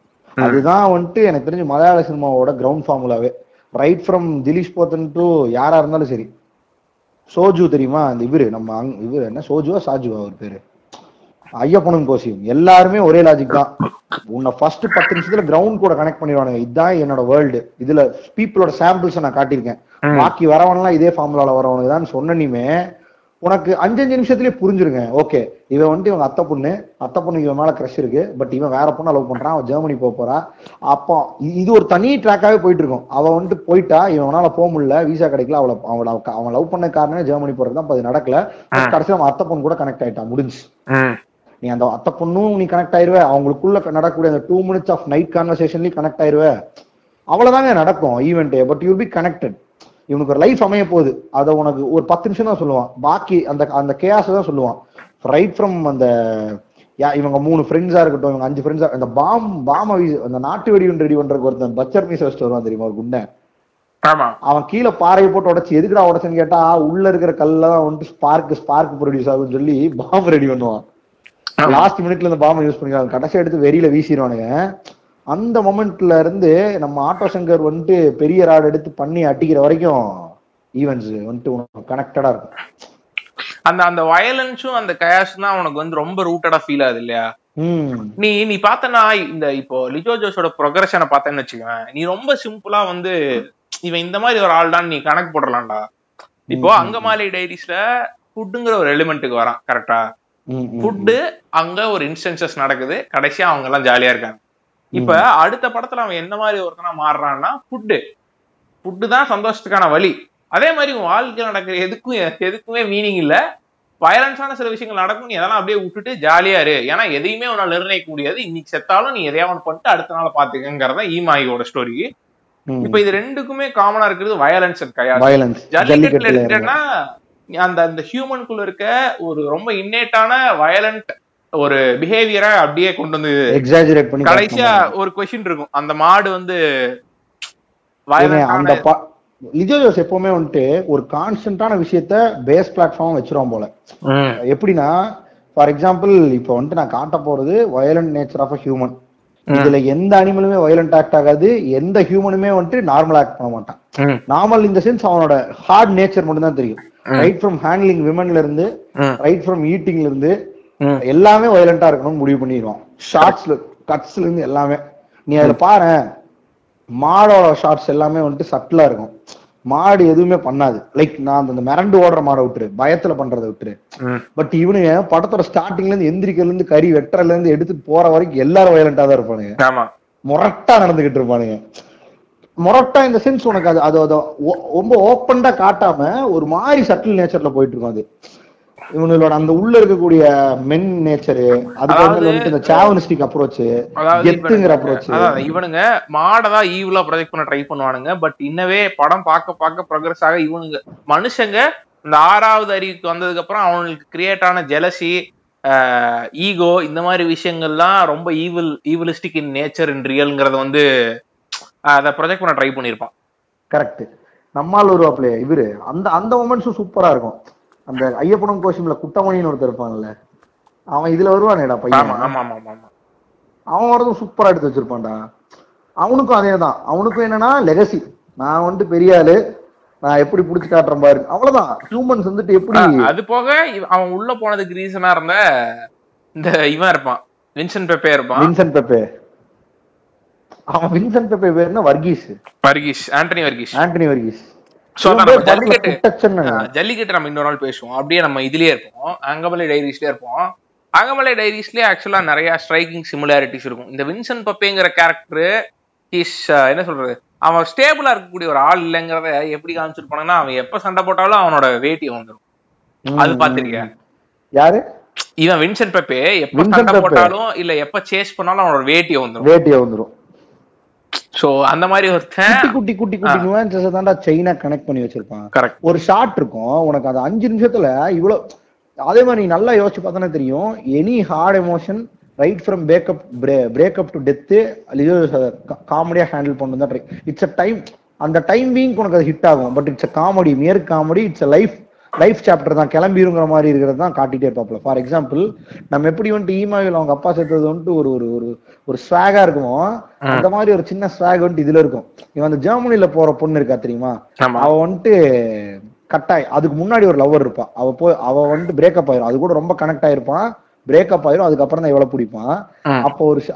அதுதான் வந்துட்டு எனக்கு தெரிஞ்சு மலையாள சினிமாவோட ground ஃபார்முலாவே right from Dileesh Pothan to யாரா இருந்தாலும் சரி. சோஜு தெரியுமா? அந்த இவரு நம்ம இவரு என்ன? சோஜுவா சாஜுவா அவர் பேரு. ஐயப்பனும் கோசியும். எல்லாருமே ஒரே லாஜிக் தான். உன்னை ஃபர்ஸ்ட் பத்து நிமிஷத்துல கிரவுண்ட் கூட கனெக்ட் பண்ணிடுவானுங்க. இதுதான் என்னோட வேர்ல்டு இதுல பீப்புளோட சாம்பிள்ஸ் நான் காட்டியிருக்கேன். பாக்கி வரவன்லாம் இதே ஃபார்முலால வரவனுக்கு தான். சொன்னனிமே உனக்கு அஞ்சஞ்சு நிமிஷத்துலயே புரிஞ்சிருங்க. ஓகே இவன் வந்துட்டு இவங்க அத்தை பொண்ணு. அத்தை பொண்ணுக்கு இவன் மேல க்ரஷ் இருக்கு. பட் இவன் வேற பொண்ணை லவ் பண்றான். அவன் ஜெர்மனி போக போறா. அப்போ இது ஒரு தனி ட்ராக்காவே போயிட்டு இருக்கும் அவ வந்துட்டு போயிட்டா இவனால போக முடியல. விசா கிடைக்கல. அவளை அவளை அவ- அவன் லவ் பண்ண காரணமே ஜெர்மனி போறது தான். அது நடக்கல. கடைசியில் அவன் அத்தை பொண்ணு கூட கனெக்ட் ஆயிட்டான் முடிஞ்சு. நீ அந்த அத்தை பொண்ணும் நீ கனெக்ட் ஆயிருவ. அவங்களுக்குள்ள நடக்கக்கூடிய அந்த டூ மினிட்ஸ் ஆஃப் நைட் கான்வர்சேஷன்லயும் கனெக்ட் ஆயிருவ. அவ்வளவுதாங்க நடக்கும் event but you be connected இவனுக்கு ஒரு லைஃப் அமைய போகுது. அதை உனக்கு ஒரு பத்து நிமிஷம் தான் சொல்லுவான். பாக்கி அந்த அந்த கேஸ் தான் சொல்லுவான். ரைட் ஃப்ரம் அந்த இவங்க மூணு ஃப்ரெண்ட்ஸா இருக்கட்டும் இவங்க அஞ்சு ஃப்ரெண்ட்ஸா அந்த பாம் பாம அந்த நாட்டு வெடி ரெடி பண்றதுக்கு ஒருத்தன் பச்சர் மீஸ் வச்சுட்டு வருவான் தெரியுமா ஒரு குண்டை? அவன் கீழே பாறையை போட்டு உடைச்சு எதுக்குடா உடைச்சேன்னு கேட்டா உள்ள இருக்கிற கல்ல தான் வந்துட்டு ஸ்பார்க் ஸ்பார்க் ப்ரொடியூஸ் ஆகும்னு சொல்லி பாம்பு ரெடி பண்ணுவான். லாஸ்ட் மினிட்ல இந்த பாம்பை யூஸ் பண்ணிக்கலாம் கடைசி எடுத்து வெறியில வீசிடுவானுங்க. அந்த மொமெண்ட்ல இருந்து நம்ம ஆட்டோ சங்கர் வந்துட்டு பெரிய ராட் எடுத்து பண்ணி அட்டிக்கிற வரைக்கும் ஈவெண்ட்ஸ் வந்துட்டு உனக்கு கனெக்டடா இருக்கும். அந்த அந்த வயலன்ஸும் அந்த கயாஸும் தான் உனக்கு வந்து ரொம்ப ரூட்டடா ஃபீல் ஆகுது இல்லையா? நீ நீ பார்த்தனா இந்த இப்போ லிஜோ ஜோஸோட ப்ரொக்ரஷனை பார்த்தேன்னு வச்சுக்கவேன் நீ ரொம்ப சிம்பிளா வந்து இவன் இந்த மாதிரி ஒரு ஆள் தான் நீ கணக்கு போடலாம்டா இப்போ அங்கமாலி டைரிஸ்ல ஃபுட்டுங்கிற ஒரு எலிமெண்ட்டுக்கு வரான் கரெக்டா. ஃபுட்டு அங்க ஒரு இன்ஸ்டன்சஸ் நடக்குது கடைசியா அவங்க எல்லாம் ஜாலியா இருக்காங்க. இப்ப அடுத்த படத்துல அவன் என்ன மாதிரி ஒருத்தனா மாறுறான்னா ஃபுட்டு ஃபுட்டு தான் சந்தோஷத்துக்கான வழி. அதே மாதிரி உன் வாழ்க்கையில் நடக்கிற எதுக்கும் எதுக்குமே மீனிங் இல்ல. வயலன்ஸான சில விஷயங்கள் நடக்கும். நீ அதெல்லாம் அப்படியே விட்டுட்டு ஜாலியா இரு. ஏன்னா எதையுமே உன்னால நிர்ணயிக்க முடியாது. இன்னைக்கு செத்தாலும் நீ எதையா ஒன்று பண்ணிட்டு அடுத்த நாள் பாத்துக்கங்கிறத ஈமாயியோட ஸ்டோரி. இப்ப இது ரெண்டுக்குமே காமனா இருக்கிறது வயலன்ஸ் அண்ட் கயா வயலன்ஸ் ஜல்லிக்கட்டுல. எடுத்துட்டேன்னா அந்த அந்த ஹியூமனுக்குள்ள இருக்க ஒரு ரொம்ப இன்னேட்டான வயலண்ட் ஒரு பிஹேவியரை அப்படியே கொண்டு வந்து எக்ஸாஜரேட் பண்ணி கடைசியா. ஒரு கொஸ்டின் இருக்கும். அந்த மாடு வந்து அந்த லிஜோ ஜோஸ் எப்பவுமே வந்துட்டு ஒரு கான்ஸ்டன்டான விஷயத்த பேஸ் பிளாட்ஃபார்ம் வச்சிருவோம் போல. ம், எப்படின்னா ஃபார் எக்ஸாம்பிள் இப்போ வந்துட்டு நான் காட்ட போறது violent nature of a human இதுல எந்த அனிமலுமே வயலண்ட் ஆக்ட் ஆகாது. எந்த ஹியூமனுமே வந்துட்டு நார்மல் ஆக்ட் பண்ண மாட்டான். ம், நார்மல் இந்த சென்ஸ் அவனோட ஹார்ட் நேச்சர் மட்டும் தான் தெரியும் ரைட் ஃப்ரம் ஹேண்ட்லிங் விமன்ல இருந்து ரைட் ஃப்ரம் ஈட்டிங்ல இருந்து. எல்லாமே வயலண்டா இருக்கணும்னு முடிவு பண்ணிடுவான் ஷார்ட்ஸ்ல கட்ஸ்ல இருந்து எல்லாமே. நீ அதுல பாரு மாடோட ஷார்ட்ஸ் எல்லாமே வந்துட்டு சட்டிலா இருக்கும். மாடு எதுவுமே பண்ணாது. லைக் நான் அந்த மிரண்டு ஓடுற மாடை விட்டுரு பயத்துல பண்றதை விட்டுரு. பட் இவனுங்க படத்தோட ஸ்டார்டிங்ல இருந்து எந்திரிக்கிறதுல இருந்து கறி வெட்டுறதுல இருந்து எடுத்துட்டு போற வரைக்கும் எல்லாரும் வயலண்டா தான் இருப்பானுங்க. ஆமா. முரட்டா நடந்துகிட்டு இருப்பானுங்க. முரட்டா இந்த சென்ஸ் உனக்கு அது அது ரொம்ப ஓப்பன்டா காட்டாம ஒரு மாதிரி சட்டில் நேச்சர்ல போயிட்டு இருக்கும் அது. இவங்களோட அந்த உள்ள இருக்கக்கூடிய மென் நேச்சரு அதுக்கு வந்து இந்த சாவனிஸ்டிக் அப்ரோச் இவனுங்க- அப்ரோச் இவனுங்க மாடதான் ஈவிலா ப்ரொஜெக்ட் பண்ண ட்ரை பண்ணுவானுங்க. பட் இன்னவே படம் பார்க்க பார்க்க ப்ரோக்ரஸ் ஆக இவனுங்க மனுஷங்க இந்த ஆறாவது அறிவுக்கு வந்ததுக்கு அப்புறம் அவனுக்கு கிரியேட் ஆன ஜெலசி ஈகோ இந்த மாதிரி விஷயங்கள்லாம் ரொம்ப ஈவில் ஈவிலிஸ்டிக் இன் நேச்சர் இன் ரியல்ங்கிறத வந்து அதை ப்ரொஜெக்ட் பண்ண ட்ரை பண்ணியிருப்பான். கரெக்ட் நம்மால் வருவாப்ல இவரு. அந்த அந்த மொமெண்ட்ஸும் சூப்பரா இருக்கும். அந்த ஐயப்பனும் கோஷிம்ல குட்டமணின்னு ஒருத்தர் இருப்பான்ல. அவன் இதுல வருவானேடா பையன். அவன் வரதும் சூப்பரா எடுத்து வச்சிருப்பான்டா. அவனுக்கும் அதே தான் அவனுக்கும் என்னன்னா லெகசி நான் வந்துட்டு பெரிய ஆளு. நான் எப்படி புடிச்சு காட்டுறேன் பாரு. அவ்வளவுதான். ஹியூமன்ஸ் வந்துட்டு எப்படி அது போக அவன் உள்ள போனதுக்கு ரீசனா இருந்த இந்த இவன் இருப்பான். வின்சென்ட் பெப்பே இருப்பான். வின்சென்ட் பெப்பே அவன் வின்சென்ட் பெப்பே பேருன்னா வர்கீஸ். வர்கீஸ். ஆண்டனி வர்கீஸ். ஆண்டனி வர்கீஸ். ஜல்லிக்கட்டு நம்ம இன்னொரு நாள் பேசுவோம். அப்படியே நம்ம இதுலயே இருப்போம். அங்கமலை டைரிஸ்லயே இருப்போம். அங்கமலை டைரிஸ்லயே ஆக்சுவலா நிறைய ஸ்ட்ரைக்கிங் சிமிலாரிட்டிஸ் இருக்கும். இந்த வின்சென்ட் பப்பேங்கிற கேரக்டர் இஸ் என்ன சொல்றது? அவன் ஸ்டேபிளா இருக்கக்கூடிய ஒரு ஆள் இல்லைங்கிறத எப்படி காமிச்சிருப்பானுங்கன்னா அவன் எப்ப சண்டை போட்டாலும் அவனோட வேட்டி வந்துடும் அது பாத்திருக்கியா யாரு? இவன் வின்சென்ட் பெப்பே. எப்ப சண்டை. போட்டாலும் இல்ல எப்ப சேஸ் பண்ணாலும் அவனோட வேட்டி வந்துடும் வேட்டிய வந்துரும். சோ அந்த மாதிரி ஒருத்தன் குட்டி குட்டி குட்டி நுவான்சஸ் தான்டா செயினா கனெக்ட் பண்ணி வச்சிருப்பான். கரெக்ட் ஒரு ஷாட் இருக்கும் உனக்கு அது அஞ்சு நிமிஷத்துல இவ்வளவு அதே மாதிரி நீ நல்லா யோசிச்சு பார்த்தோன்னா தெரியும் any hard emotion right from breakup breakup to death காமெடியா ஹேண்டில் பண்ணு தான் இட்ஸ் அ டைம் அந்த டைம் பீங் உனக்கு அது ஹிட் ஆகும் but it's a comedy mere comedy it's a life life chapter தான் கிளம்பிருங்கிற மாதிரி இருக்கிறது தான் காட்டிட்டே இருப்பாப்ல ஃபார் எக்ஸாம்பிள் நம்ம எப்படி வந்துட்டு ஈமாவில் அவங்க அப்பா சேர்த்தது வந்துட்டு ஒரு ஒரு ஒரு ஒரு ஸ்வாகா இருக்குமோ அந்த மாதிரி ஒரு சின்ன ஸ்வாக் வந்துட்டு இதுல இருக்கும். இவன் அந்த ஜெர்மனில போற பொண்ணு இருக்கா தெரியுமா? அவ வந்துட்டு கட்டாய் அதுக்கு முன்னாடி ஒரு லவர் இருப்பான் அவ போய் அவ வந்துட்டு பிரேக்கப் ஆயிரும். அது கூட ரொம்ப கனெக்ட் ஆயிருப்பான். பிரேக்கப் ஆயிரும். அதுக்கப்புறம் தான் இவ்வளவு பிடிப்பான். அப்போ ஒரு சி-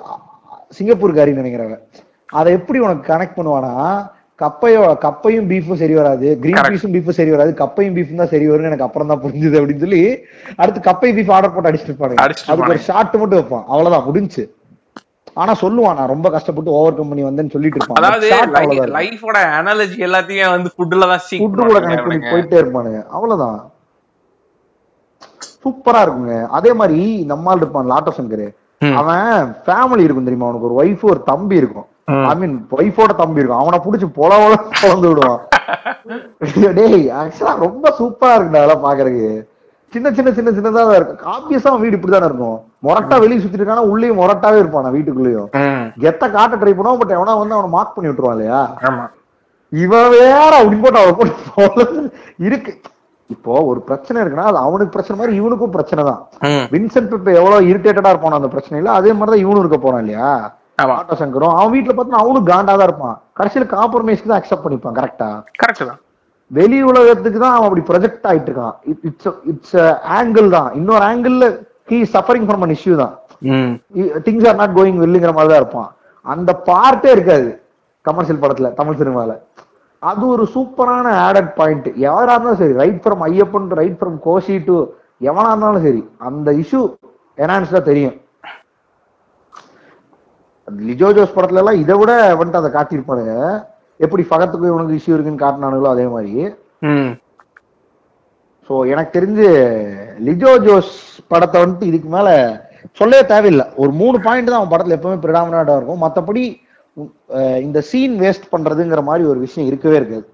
சிங்கப்பூர்காரின்னு நினைக்கிறவன். அதை எப்படி உனக்கு கனெக்ட் பண்ணுவானா? கப்பையோ கப்பையும் பீஃபும் சரி வராது. கிரீன். பீஸும் பீஃபும் சரி வராது. கப்பையும் பீஃபும் தான் சரி வரும்னு எனக்கு அப்புறம் தான் புரிஞ்சுது அப்படின்னு சொல்லி அடுத்து கப்பை பீஃப் ஆர்டர் போட்டு அடிச்சுட்டு இருப்பாங்க அதுக்கு ஒரு. ஷாட் மட்டும் வைப்பான். அவ்வளவுதான் முடிஞ்சு. ஆனா சொல்லுவான் நான் ரொம்ப கஷ்டப்பட்டு ஓவர் கம் பண்ணி வந்தேன்னு சொல்லிட்டு இருப்பான். அதாவது. லைஃபோட அனாலஜி எல்லாத்தையும் வந்து ஃபுட்ல தான் கூட கனெக்ட் பண்ணி போயிட்டே இருப்பானுங்க. அவ்வளவுதான். சூப்பரா இருக்குங்க. அதே மாதிரி நம்மால் இருப்பான் லாட்டோ சங்கர். அவன் ஃபேமிலி இருக்கும் தெரியுமா? அவனுக்கு ஒரு ஒய்ஃப் ஒரு தம்பி இருக்கும். ஐ மீன் ஒய்ஃபோட தம்பி இருக்கும் அவனை புடிச்சு பொல பொல பொழந்து விடுவான். டேய் ஆக்சுவலா ரொம்ப சூப்பரா இருக்குடா அதெல்லாம் பாக்குறதுக்கு சின்ன சின்ன சின்ன சின்னதா தான் இருக்கும் ஆப்வியஸா வீடு இப்படிதானே இருக்கும். மொரட்டா வெளியே சுத்திட்டு இருக்கானா உள்ளேயும் மொரட்டாவே இருப்பான் வீட்டுக்குள்ளேயும். கெத்த காட்ட ட்ரை பண்ணுவான் பட் எவனா வந்து அவனை மார்க் பண்ணி விட்டுருவான் இல்லையா? இவன் வேற அப்படி போட்டு அவன் போட்டு இருக்கு. இப்போ ஒரு பிரச்சனை இருக்குன்னா அது அவனுக்கு பிரச்சனை மாதிரி இவனுக்கும் பிரச்சனை தான் வின்சென்ட் இப்ப எவ்வளவு இரிட்டேட்டடா இருப்பான் அந்த பிரச்சனையில அதே மாதிரிதான் இவனும் இருக்க போறான் இல்லையா? ஆட்டோ சங்கரும். அவன் வீட்டுல பார்த்தா அவனும் காண்டா தான் இருப்பான். கடைசியில காம்ப்ரமைஸ்க்கு தான் அக்செப்ட் பண்ணிப்பான் கரெக்டா கரெக்ட் தான். வெளி உலகத்துக்கு தான் அவன் அப்படி ப்ரொஜெக்ட் ஆயிட்டு இருக்கான். இட்ஸ் இட்ஸ் ஆங்கிள் தான். இன்னொரு angle he suffering from an issue தான். திங்ஸ் ஆர் நாட் கோயிங் வெல்லுங்கிற மாதிரி தான் இருப்பான். அந்த பார்ட்டே இருக்காது கமர்ஷியல் படத்துல தமிழ் சினிமால. அது ஒரு சூப்பரான ஆடட் பாயிண்ட் யாரா இருந்தாலும் சரி right from Ayyappan right from Koshy to எவனா இருந்தாலும் சரி அந்த இஷ்யூ என்ஹான்ஸ்டா தெரியும். லிஜோ ஜோஸ் படத்துல எல்லாம் இதை விட வந்துட்டு அதை காட்டியிருப்பானுங்க. எப்படி பகத்துக்கு இவனுக்கு இஷ்யூ இருக்குன்னு காட்டினானுங்களோ அதே மாதிரி. சோ எனக்கு தெரிஞ்சு லிஜோ ஜோஸ் படத்தை வந்துட்டு இதுக்கு மேல சொல்லவே தேவையில்லை. ஒரு மூணு பாயிண்ட் தான் அவன் படத்துல எப்பவுமே பிரடாமனாட்டா இருக்கும். மத்தபடி அஹ் இந்த சீன் வேஸ்ட் பண்றதுங்கிற மாதிரி ஒரு விஷயம் இருக்கவே இருக்காது?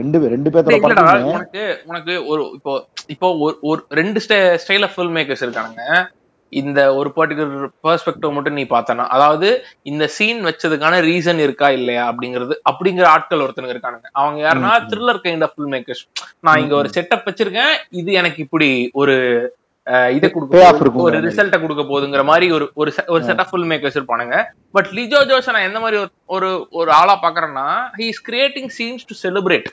ரெண்டு ரெண்டு பேர்த்தோட உனக்கு உனக்கு ஒரு இப்போ இப்போ ஒரு ஒரு ரெண்டு ஸ்டைல் ஆஃப் ஃபில்ம் மேக்கர்ஸ் இருக்கானுங்க. இந்த ஒரு பர்டிகுலர் பெர்ஸ்பெக்டிவ் மட்டும் நீ பார்த்தனா. அதாவது இந்த சீன் வச்சதுக்கான ரீசன் இருக்கா இல்லையா அப்படிங்கிறது அப்படிங்கிற ஆட்கள் ஒருத்தனுங்க இருக்கானுங்க. அவங்க யாருன்னா thriller kind of film makers நான் இங்க ஒரு செட்டப் வச்சிருக்கேன். இது எனக்கு இப்படி ஒரு இதை கொடுக்க ஒரு ரிசல்ட்டை கொடுக்க போகுதுங்கிற மாதிரி ஒரு ஒரு செட் ஆஃப் ஃபில்ம் மேக்கர்ஸ் இருப்பானுங்க. பட் லிஜோ ஜோஸ் நான் எந்த மாதிரி ஒரு- ஒரு ஆளா பாக்குறேன்னா he is creating scenes to celebrate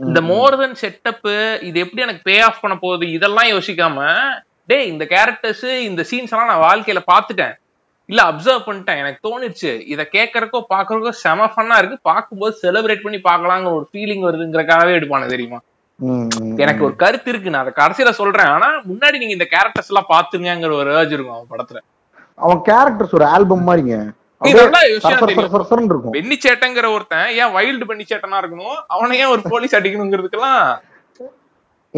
இந்த மோர் தென் செட்டப் இது எப்படி எனக்கு பே ஆஃப் பண்ண போகுது இதெல்லாம் யோசிக்காம டேய் இந்த கேரக்டர்ஸ் இந்த சீன்ஸ் எல்லாம் நான் வாழ்க்கையில பாத்துட்டேன் இல்ல அப்சர்வ் பண்ணிட்டேன். எனக்கு தோணிருச்சு இத கேட்கறக்கோ பாக்குறக்கோ செம ஃபன்னா இருக்கு. பார்க்கும்போது செலிப்ரேட் பண்ணி பார்க்கலாங்கிற ஒரு ஃபீலிங் வருதுங்கிறக்காகவே எடுப்பானு தெரியுமா? எனக்கு ஒரு கருத்து இருக்கு. நான் அதை கடைசியில சொல்றேன். ஆனா முன்னாடி நீங்க இந்த கேரக்டர்ஸ் எல்லாம் பாத்துருங்கிற ஒரு ஏர்ஜ் இருக்கும் அவன் படத்துல. அவன் கேரக்டர்ஸ் ஒரு ஆல்பம் மாதிரிங்க. நீ அப்படியே நல்லா யோசிச்சா சர சர தெரியும். சர சரன்னு இருக்கும். பென்னி சேட்டங்கிற ஒருத்தன் ஏன் வைல்டு பென்னி சேட்டனா இருக்கணும்? அவனை ஏன் ஒரு போலீஸ் அடிக்கணுங்கிறதுக்கெல்லாம்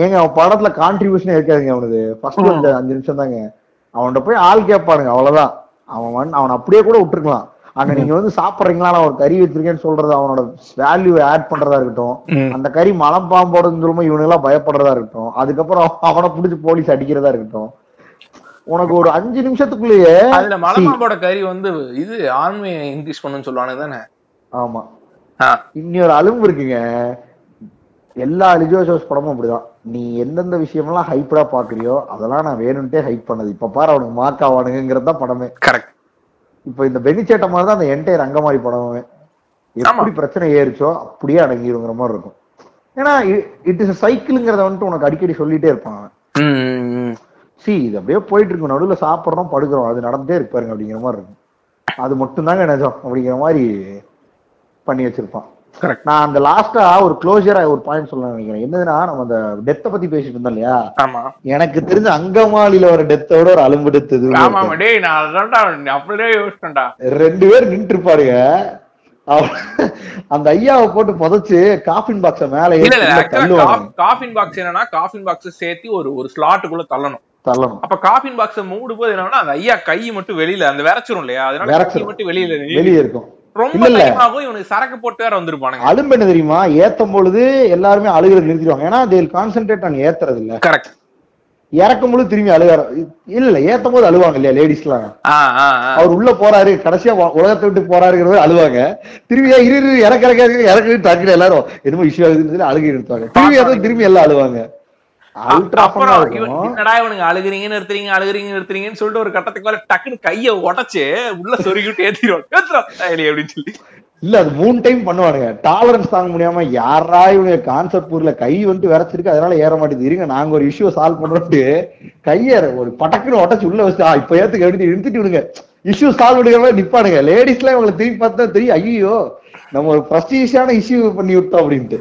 ஏங்க அவன் படத்துல கான்ட்ரிபியூஷனே இருக்காதுங்க அவனுக்கு. ஃபர்ஸ்ட் அந்த அஞ்சு நிமிஷம் தாங்க. அவன்கிட்ட போய் ஆள் கேட்பானுங்க அவ்வளவுதான். அவன் அவன் அப்படியே கூட விட்டுருக்கலாம். அங்க நீங்க வந்து சாப்பிடுறீங்களா? நான் ஒரு கறி வச்சிருக்கேன்னு சொல்றது அவனோட வேல்யூ ஆட் பண்றதா இருக்கட்டும். அந்த கறி மலம் பாம்போடுன்னு சொல்லும்போது இவனுங்க எல்லாம் பயப்படுறதா இருக்கட்டும். அதுக்கப்புறம் அவனை பிடிச்சி போலீஸ் அடிக்கிறதா இருக்கட்டும். உனக்கு ஒரு அஞ்சு நிமிஷத்துக்குள்ளேயே அதுல மலமாம்போட கறி வந்து இது ஆண்மையை இன்க்ரீஸ் பண்ணுன்னு சொல்லுவானுங்க தானே? ஆமா. இன்னொரு அலும்பு இருக்குங்க. எல்லா லிஜோ ஜோஸ் படமும் அப்படிதான். நீ எந்தெந்த விஷயமெல்லாம் ஹைப்படா பாக்குறியோ அதெல்லாம் நான் வேணும்ட்டே ஹைப் பண்ணது. இப்ப பாரு அவனுக்கு மார்க் ஆவானுங்கிறது தான் படமே. கரெக்ட் இப்ப இந்த பெனிச்சேட்ட மாதிரி தான் அந்த என்டையர் அங்கமாரி படமே எப்படி பிரச்சனை ஏறிச்சோ அப்படியே அடங்கிருங்கிற மாதிரி இருக்கும். ஏன்னா இட் இஸ் சைக்கிள்ங்கிறத வந்துட்டு உனக்கு அடிக்கடி சொல்லிட்டே இருப்பான். சி இது அப்படியே போயிட்டு இருக்கும் நடுவுல சாப்பிடுறோம் படுக்கிறோம். அது நடந்தே இருக்கு பாருங்க அப்படிங்கிற மாதிரி இருக்கும். அது மட்டும்தாங்க நிஜம் அப்படிங்கிற மாதிரி பண்ணி வச்சிருப்பான். நான் அந்த லாஸ்டா ஒரு க்ளோஜரா ஒரு பாயிண்ட் சொல்ல நினைக்கிறேன். என்னதுன்னா நம்ம அந்த டெத்தை பத்தி பேசிட்டு இருந்தோம் இல்லையா? ஆமா. எனக்கு தெரிஞ்ச அங்கமாலில ஒரு டெத்தோட ஒரு அலும்பு டெத் இது ஆமா டேய் நான் அப்படியே யோசிச்சேன்டா ரெண்டு பேர் நின்று இருப்பாருங்க அந்த ஐயாவை போட்டு புதைச்சு காஃபின் பாக்ஸ மேல காஃபின் பாக்ஸ் என்னன்னா காஃபின் பாக்ஸ் சேர்த்து ஒரு ஒரு ஸ்லாட்டுக்குள்ள தள்ளணும். தள்ளணும். அப்ப காஃபின் பாக்ஸ் மூடும் போது என்னன்னா அந்த ஐயா கை மட்டும் வெளியில அந்த விரைச்சிரும் இல்லையா? அதனால. மட்டும் வெளியில. வெளியே இருக்கும். ரொம்ப இவனுக்கு சரக்கு போட்டு வேற வந்திருப்பானுங்க. அலும்பு என்ன தெரியுமா? ஏத்தும் பொழுது எல்லாருமே அழுகிறது நிறுத்திடுவாங்க. ஏன்னா தேல் கான்சென்ட்ரேட் ஆன் ஏத்துறது இல்ல. கரெக்ட் இறக்கும் பொழுது திரும்பி அழுகார இல்ல இல்ல ஏத்தும் போது அழுவாங்க இல்லையா லேடிஸ்லாம் அவர் உள்ள போறாரு கடைசியா உலகத்தை விட்டு போறாருங்கிறது அழுவாங்க. திரும்பி இரு இறக்க இறக்க இறக்க டக்குனு எல்லாரும் என்னமோ இஷ்யூ ஆகுதுன்னு சொல்லி அழுகி நிறுத்துவாங்க. திரும்பி திரும்பி எல்லாம் அழுவாங்க. என்னடா இவனுங்க அழுகுறீங்க நிறுத்துறீங்க அழுகுறீங்க நிறுத்துறீங்கன்னு சொல்லிட்டு ஒரு கட்டத்துக்கு மேல டக்குன்னு கைய உடைச்சு உள்ள சொருகிட்டு ஏத்திடுவான். அப்படின்னு சொல்லி. இல்ல அது மூணு டைம் பண்ணுவானுங்க. டாலரன்ஸ் தாங்க முடியாம யாரா இவங்க கான்செப்ட் பூர்ல கை வந்துட்டு விரைச்சிருக்கு அதனால ஏற மாட்டேங்குது. இருங்க நாங்க ஒரு இஷ்யூ சால்வ் பண்றோம்ட்டு கைய ஒரு பட்டக்குன்னு உடச்சு உள்ள வச்சு "ஆ, இப்ப ஏத்துக்க எடுத்து இழுத்துட்டு விடுங்க இஷ்யூ சால்வ் பண்ணுற மாதிரி நிப்பானுங்க. லேடிஸ்லாம் இவங்களை திரும்பி பார்த்தா தெரியும் ஐயோ நம்ம ஒரு பிரஸ்டீஷியான இஷ்யூ பண்ணி விட்டோம் அப்படின்ட்டு.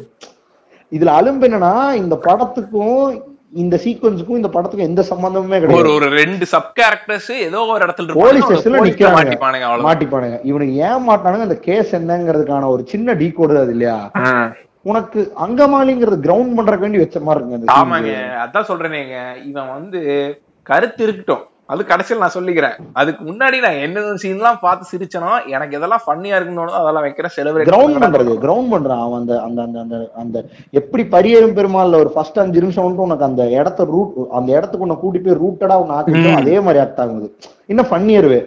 இதுல அலும்பு என்னன்னா இந்த படத்துக்கும் இந்த சீக்வன்ஸுக்கும் இந்த படத்துக்கும் எந்த சம்பந்தமுமே கிடையாது. ஒரு ரெண்டு சப் கேரக்டர்ஸ் ஏதோ ஒரு இடத்துல போலீஸ் ஸ்டேஷன்ல நிக்கிறாங்க. மாட்டிப்பானுங்க மாட்டிப்பானுங்க. இவனுக்கு ஏன் மாட்டானுங்க அந்த கேஸ் என்னங்கிறதுக்கான ஒரு சின்ன டீ கோடு அது இல்லையா? உனக்கு அங்கமாலிங்கிறது கிரவுண்ட் பண்றதுக்கு வேண்டி வச்ச மாதிரி இருக்கு. ஆமாங்க. அதான் சொல்றேனேங்க. இவன் வந்து கருத்து இருக்கட்டும். அது கடைசியில் நான் சொல்லிக்கிறேன். அதுக்கு முன்னாடி நான் என்னென்ன சீன் எல்லாம் பார்த்து சிரிச்சனோ எனக்கு எதெல்லாம் ஃபன்னியா இருக்குன்னு அதெல்லாம் வைக்கிற செலிபிரேட் கிரவுண்ட் பண்றது கிரவுண்ட் பண்றான் அவன் அந்த அந்த அந்த அந்த அந்த எப்படி பரியரும் பெருமாள்ல ஒரு ஃபர்ஸ்ட் அஞ்சு நிமிஷம் வந்துட்டு உனக்கு அந்த இடத்த ரூட் அந்த இடத்துக்கு உன்னை கூட்டி போய் ரூட்டடா உன்னை ஆக்கிட்டோ ம். அதே மாதிரி ஆக்ட் ஆகுது. இன்னும் ஃபன்னியர்வே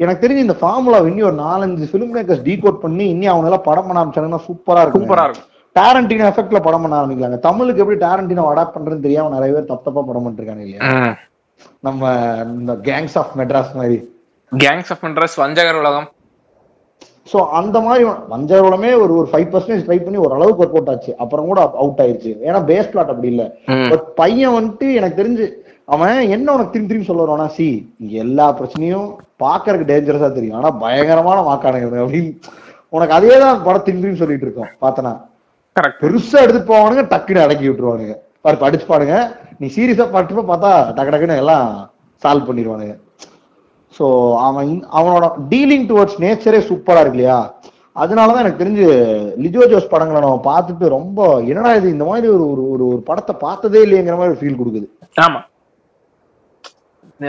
எனக்கு தெரிஞ்சு இந்த ஃபார்முலா இன்னும் ஒரு நாலஞ்சு ஃபிலிம் மேக்கர்ஸ் டீகோட் பண்ணி இன்னும் அவங்க எல்லாம் படம் பண்ண ஆரம்பிச்சாங்கன்னா சூப்பரா இருக்கும். சூப்பரா இருக்கும். டேரண்டினோ எஃபெக்ட்ல படம் பண்ண ஆரம்பிக்கலாங்க. தமிழுக்கு எப்படி டேரண்டினோ அடாப்ட் பண்றதுன்னு தெரியாம நிறைய பேர் தப்பு தப்பா படம் பண்ணிருக்காங்க இல்லையா? நம்ம இந்த கேங்ஸ் ஆஃப் மெட்ராஸ் மாதிரி. கேங்ஸ் ஆஃப் இன்ட்ரெஸ்ட் வஞ்சகர் உலகம். சோ அந்த மாதிரி வஞ்சரோடமே ஒரு ஒரு ஃபைவ் பர்சன்டேஜ் ட்ரை பண்ணி ஓரளவுக்கு ஒர்க் அவுட் ஆச்சு. அப்புறம் கூட அவுட் ஆயிருச்சு. ஏன்னா பேஸ் பிளாட் அப்படி இல்ல. பட் பையன் வந்துட்டு எனக்கு தெரிஞ்சு அவன் என்ன உனக்கு திரும்பி திரும்பி சொல்ல வருவானா சி இங்க எல்லா பிரச்சனையும் பாக்குறதுக்கு டேஞ்சரஸா தெரியும். ஆனா பயங்கரமான வாக்கானுங்க அப்படின்னு உனக்கு அதே தான் படம் திரும்பி திரும்பி சொல்லிட்டு இருக்கோம். பார்த்தனா. பெருசா எடுத்துட்டு போவானுங்க டக்குன்னு அடக்கி விட்டுருவானுங்க. பாரு படிச்சுப்பானுங்க நீ சீரியஸா படிச்சுப்ப பார்த்தா டக்கு டக்குன்னு எல்லாம் சால்வ் பண்ணிடுவானுங்க. ஸோ அவன் அவனோட டீலிங் டுவர்ட்ஸ் நேச்சரே சூப்பரா இருக்கு இல்லையா? அதனாலதான் எனக்கு தெரிஞ்சு லிஜோ ஜோஸ் படங்களை நம்ம பார்த்துட்டு ரொம்ப என்னடா இது இந்த மாதிரி ஒரு ஒரு ஒரு ஒரு படத்தை பார்த்ததே இல்லைங்கிற மாதிரி ஒரு ஃபீல் கொடுக்குது. ஆமா.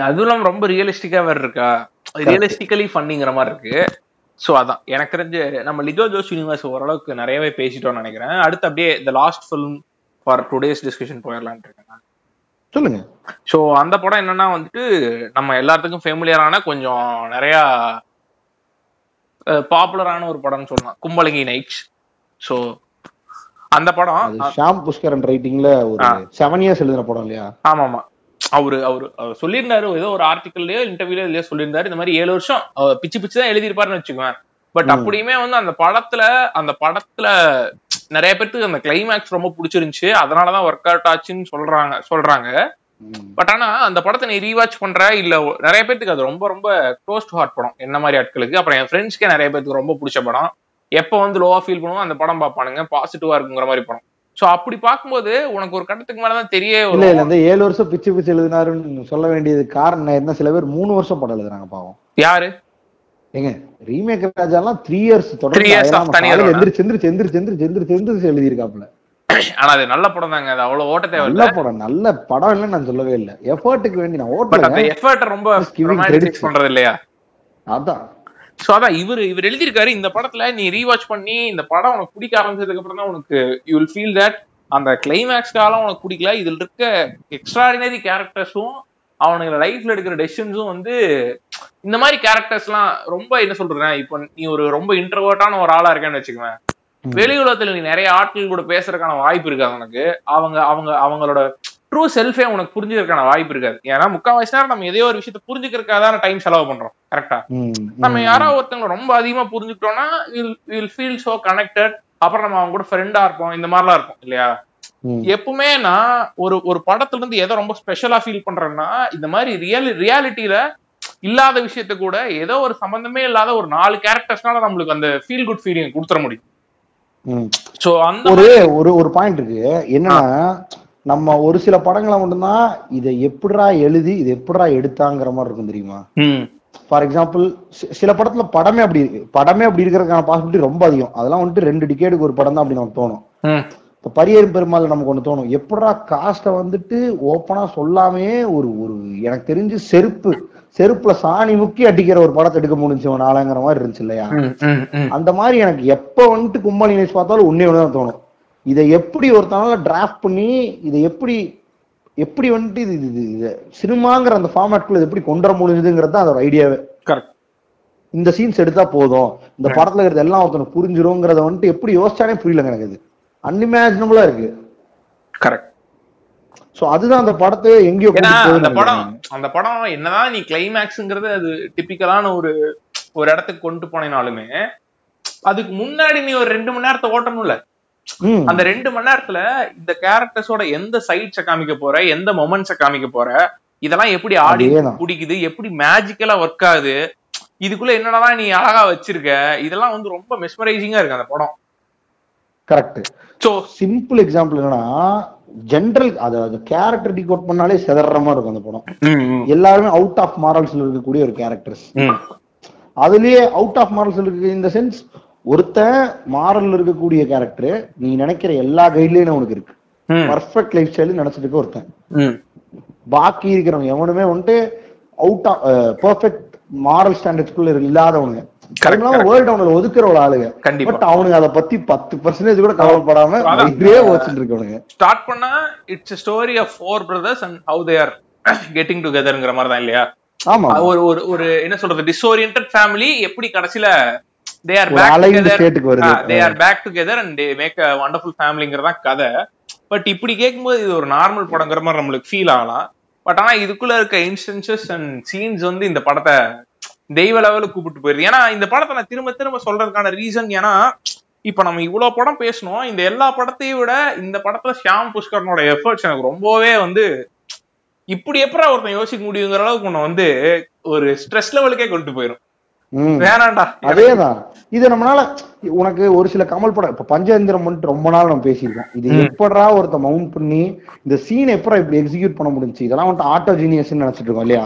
அதுவும் இல்லாம ரொம்ப ரியலிஸ்டிக்கா வேற இருக்கா? ரியலிஸ்டிக்கலி ஃபன்னிங்கிற மாதிரி இருக்கு. சோ அதான். எனக்கு தெரிஞ்சு நம்ம லிஜோ ஜோஸ் யூனிவர்ஸ் ஓரளவுக்கு நிறையவே பேசிட்டோம்னு நினைக்கிறேன். அடுத்து அப்படியே இந்த last film for today's discussion போயிடலான்ட்டு இருக்கேன். சொல்லுங்க. ஸோ அந்த படம் என்னன்னா வந்துட்டு நம்ம எல்லாத்துக்கும் ஃபெமிலியரான கொஞ்சம் நிறையா பாப்புலரான ஒரு படம்னு சொல்லலாம். கும்பலங்கி நைட்ஸ் ஸோ அந்த படம் ஷாம் புஷ்கரன் ரைட்டிங்ல ஒரு செவன் இயர்ஸ் எழுதின படம் இல்லையா? ஆமா ஆமா அவரு அவரு சொல்லியிருந்தாரு ஏதோ ஒரு ஆர்டிக்கல்லயோ இன்டர்வியூலயோ இல்லையோ சொல்லியிருந்தாரு. இந்த மாதிரி ஏழு வருஷம் பிச்சு பிச்சு தான் எழுதியிருப்பாருன்னு வச்சுக்குவேன் பட் அப்படியுமே வந்து அந்த படத்துல அந்த படத்துல நிறைய பேருக்கு அந்த கிளைமேக்ஸ் ரொம்ப பிடிச்சிருந்துச்சு. அதனாலதான் ஒர்க் அவுட் ஆச்சுன்னு சொல்றாங்க சொல்றாங்க. பட் ஆனா அந்த படத்தை நீ ரீவாச் பண்ற? இல்ல நிறைய பேத்துக்கு அது ரொம்ப ரொம்ப க்ளோஸ் டு ஹார்ட் படம். என்ன மாதிரி ஆட்களுக்கு? அப்புறம் என் ஃப்ரெண்ட்ஸ்க்கே நிறைய பேத்துக்கு ரொம்ப பிடிச்ச படம். எப்போ வந்து லோவா ஃபீல் பண்ணுவோம் அந்த படம் பார்ப்பானுங்க. பாசிட்டிவா இருக்குங்கிற மாதிரி படம். சோ அப்படி பார்க்கும்போது உனக்கு ஒரு கட்டத்துக்கு மேலதான் தெரிய இல்ல இல்ல இந்த ஏழு வருஷம் பிச்சு பிச்சு எழுதினாருன்னு சொல்ல வேண்டியது காரணம் என்ன? சில பேர் மூணு வருஷம் படம் எழுதுறாங்க பாவம். யாரு? ஏங்க ரீமேக் ராஜாலாம் த்ரீ இயர்ஸ் தொடர்ந்து? எந்திரிச்சு எந்திரிச்சு எந்திரிச்சு எந்திரிச்சு எந்திரிச்சு எந்திரிச்சு எழுதியிருக்காப்புல. ஆனா அது நல்ல படம் தாங்க. அது அவ்வளவு ஓட்ட தேவையில்ல. நல்ல படம் நல்ல படம் இல்லைன்னு நான் சொல்லவே இல்லை. எஃபர்ட்டுக்கு வேண்டி நான் ஓட்டல எஃபர்ட் ரொம்ப. பண்றது இல்லையா? அதான். சோ அதான் இவர் இவர் எழுதியிருக்காரு இந்த படத்துல நீ ரீவாச் பண்ணி இந்த படம் உனக்கு பிடிக்க ஆரம்பிச்சதுக்கு அப்புறம் தான் உனக்கு யூ வில் ஃபீல் தட் அந்த கிளைமேக்ஸ் காலம் உனக்கு பிடிக்கல. இதுல இருக்க எக்ஸ்ட்ராடினரி கேரக்டர்ஸும் அவனுங்க லைஃப்ல எடுக்கிற டெசிஷன்ஸும் வந்து இந்த மாதிரி கேரக்டர்ஸ்லாம் ரொம்ப என்ன சொல்றேன் இப்போ நீ ஒரு ரொம்ப இன்ட்ரவர்ட்டான ஒரு ஆளா இருக்கேன்னு வச்சுக்குவேன் ம். வெளி உலகத்துல நீ நிறைய ஆட்கள் கூட பேசுறதுக்கான வாய்ப்பு இருக்காது உனக்கு. அவங்க அவங்க அவங்களோட ட்ரூ செல்ஃபே உனக்கு புரிஞ்சுக்கிறதுக்கான வாய்ப்பு இருக்காது. ஏன்னா முக்கால்வாசி நேரம் நம்ம ஏதோ ஒரு விஷயத்த புரிஞ்சுக்கிறதுக்காக தான் டைம் செலவு பண்றோம். கரெக்டா நம்ம. யாராவது ஒருத்தவங்க ரொம்ப அதிகமா புரிஞ்சுக்கிட்டோம்னா வில் ஃபீல் சோ கனெக்டட் அப்புறம் நம்ம அவங்க கூட ஃப்ரெண்டா இருப்போம். இந்த மாதிரிலாம் இருக்கும் இல்லையா. எப்பவுமே நான் ஒரு ஒரு படத்துல இருந்து எதை ரொம்ப ஸ்பெஷலா ஃபீல் பண்றேன்னா இந்த மாதிரி ரியல் ரியாலிட்டியில இல்லாத விஷயத்த கூட ஏதோ ஒரு சம்பந்தமே இல்லாத ஒரு நாலு கேரக்டர்ஸ்னால நம்மளுக்கு அந்த ஃபீல் குட் ஃபீலிங் கொடுத்துற முடியும். சோ அந்த ஒரு ஒரு ஒரு பாயிண்ட் இருக்கு. என்னன்னா நம்ம ஒரு சில படங்களை மட்டும்தான் இதை எப்படிடா எழுதி இது எப்படிடா எடுத்தாங்கிற மாதிரி இருக்கும் தெரியுமா? ஃபார் எக்ஸாம்பிள் சில படத்துல படமே அப்படி இருக்கு. படமே அப்படி இருக்கிறதுக்கான பாசிபிலிட்டி ரொம்ப அதிகம். அதெல்லாம் வந்துட்டு ரெண்டு டிக்கெட்டுக்கு ஒரு படம் தான் அப்படி நமக்கு தோணும். இப்ப பரியரும் பெருமாள் நமக்கு ஒண்ணு தோணும். எப்படிடா காஸ்ட வந்துட்டு ஓப்பனா சொல்லாமே ஒரு ஒரு எனக்கு தெரிஞ்சு செருப்பு செருப்புல சாணி முக்கி அடிக்கிற ஒரு படத்தை எடுக்க முடிஞ்சு நாளாங்கிற மாதிரி இருந்துச்சு இல்லையா. அந்த மாதிரி எனக்கு எப்ப வந்துட்டு கும்பல் நினைச்சு பார்த்தாலும் ஒன்னே ஒண்ணுதான் தோணும். இதை எப்படி ஒருத்தனால டிராஃப்ட் பண்ணி இதை எப்படி எப்படி வந்துட்டு இது இது இது சினிமாங்கிற அந்த ஃபார்மேட்குள்ள எப்படி கொண்டு வர முடியுதுங்கிறது தான் அதோட ஐடியாவே Correct. இந்த சீன்ஸ் எடுத்தா போதும். இந்த படத்துல இருக்கிறது எல்லாம் ஒருத்தனுக்கு புரிஞ்சிருங்கிறத வந்துட்டு எப்படி யோசிச்சானே புரியலங்க எனக்கு இது. அன்இமேஜினபிளா இருக்கு Correct. சோ அதுதான் அந்த படத்தை எங்கேயோ அந்த படம். அந்த படம் என்னதான் நீ கிளைமேக்ஸ்ங்கிறது அது டிபிக்கலான ஒரு ஒரு இடத்துக்கு கொண்டு போனேனாலுமே அதுக்கு முன்னாடி நீ ஒரு ரெண்டு மணி நேரத்தை ஓட்டணும்ல. அந்த ரெண்டு மணி நேரத்துல இந்த கேரக்டர்ஸோட எந்த சைட்ஸ காமிக்க போற எந்த மொமெண்ட்ஸ காமிக்க போற இதெல்லாம் எப்படி ஆடி. பிடிக்குது எப்படி மேஜிக்கலா ஒர்க் ஆகுது இதுக்குள்ள என்னடா நீ அழகா வச்சிருக்க இதெல்லாம் வந்து ரொம்ப மெஸ்மரைசிங்கா இருக்கு அந்த படம் கரெக்ட் சோ சிம்பிள் எக்ஸாம்பிள் என்னன்னா ஜென்ரல் அது அது கேரக்டர் டிகோட் பண்ணாலே செதற மாதிரி இருக்கும் அந்த படம். எல்லாருமே அவுட் ஆஃப் மாரல்ஸ்ல இருக்கக்கூடிய ஒரு கேரக்டர்ஸ் அதுலயே அவுட் ஆஃப் மாரல்ஸ் இருக்கு இந்த சென்ஸ் ஒருத்தன் மாரல் இருக்கக்கூடிய கேரக்டர் நீ நினைக்கிற எல்லா கைட்லயும் உனக்கு இருக்கு. பர்ஃபெக்ட் லைஃப் ஸ்டைல் நினைச்சிட்டு இருக்க ஒருத்தன். பாக்கி இருக்கிறவங்க எவனுமே வந்துட்டு அவுட் ஆஃப் பெர்ஃபெக்ட் மாரல் ஸ்டாண்டர்ட்ஸ்குள்ள இல்லாதவனுங்க. வேர்ல்ட் அவனுக்கு ஒதுக்குற ஒரு ஆளுங்க. பட் அவனுங்க அதை பத்தி பத்து பர்சன்டேஜ் கூட கவலைப்படாம அதான். இதே வச்சுட்டு இருக்கவனுங்க. ஸ்டார்ட் பண்ணா it's story of four brothers and how they are getting டுகெதர்ங்கிற மாதிரி தான் இல்லையா? ஆமா. ஒரு ஒரு ஒரு என்ன சொல்றது டிஸ்ஓரியன்ட் ஃபேமிலி எப்படி கடைசியில தே ஆர் பேக் டுகெதர் வருது. They are back together and they make a wonderful ஃபேமிலிங்கிறதா கதை. பட் இப்படி கேட்கும்போது இது ஒரு நார்மல் படங்கிற மாதிரி நம்மளுக்கு ஃபீல் ஆகலாம். பட் ஆனா இதுக்குள்ள இருக்க இன்ஸ்டன்சஸ் அண்ட் சீன்ஸ் வந்து இந்த படத்தை தெய்வ லெவலுக்கு கூப்பிட்டு போயிருது. ஏன்னா இந்த படத்தை நான் திரும்ப திரும்ப சொல்றதுக்கான ரீசன் ஏன்னா இப்ப நம்ம இவ்வளவு படம் பேசணும் இந்த எல்லா படத்தையும் விட இந்த படத்துல ஷியாம் புஷ்கரனோட எஃபர்ட்ஸ் எனக்கு ரொம்பவே வந்து இப்படி எப்பறம் ஒருத்தன் யோசிக்க முடியுங்கிற அளவுக்கு உன்னை வந்து ஒரு ஸ்ட்ரெஸ் லெவலுக்கே கொண்டு போயிடும் வேணாண்டா அதேதான். இது நம்மளால உனக்கு ஒரு சில கமல் படம் இப்ப பஞ்சேந்திரம் வந்துட்டு ரொம்ப நாள் நம்ம பேசியிருக்கோம். இது எப்படா ஒருத்த மவுண்ட் பண்ணி இந்த சீன் எப்படா இப்படி எக்ஸிக்யூட் பண்ண முடிஞ்சுச்சு? இதெல்லாம் வந்துட்டு ஆட்டோ ஜீனியஸ் நினைச்சிட்டு இருக்கோம் இல்லையா?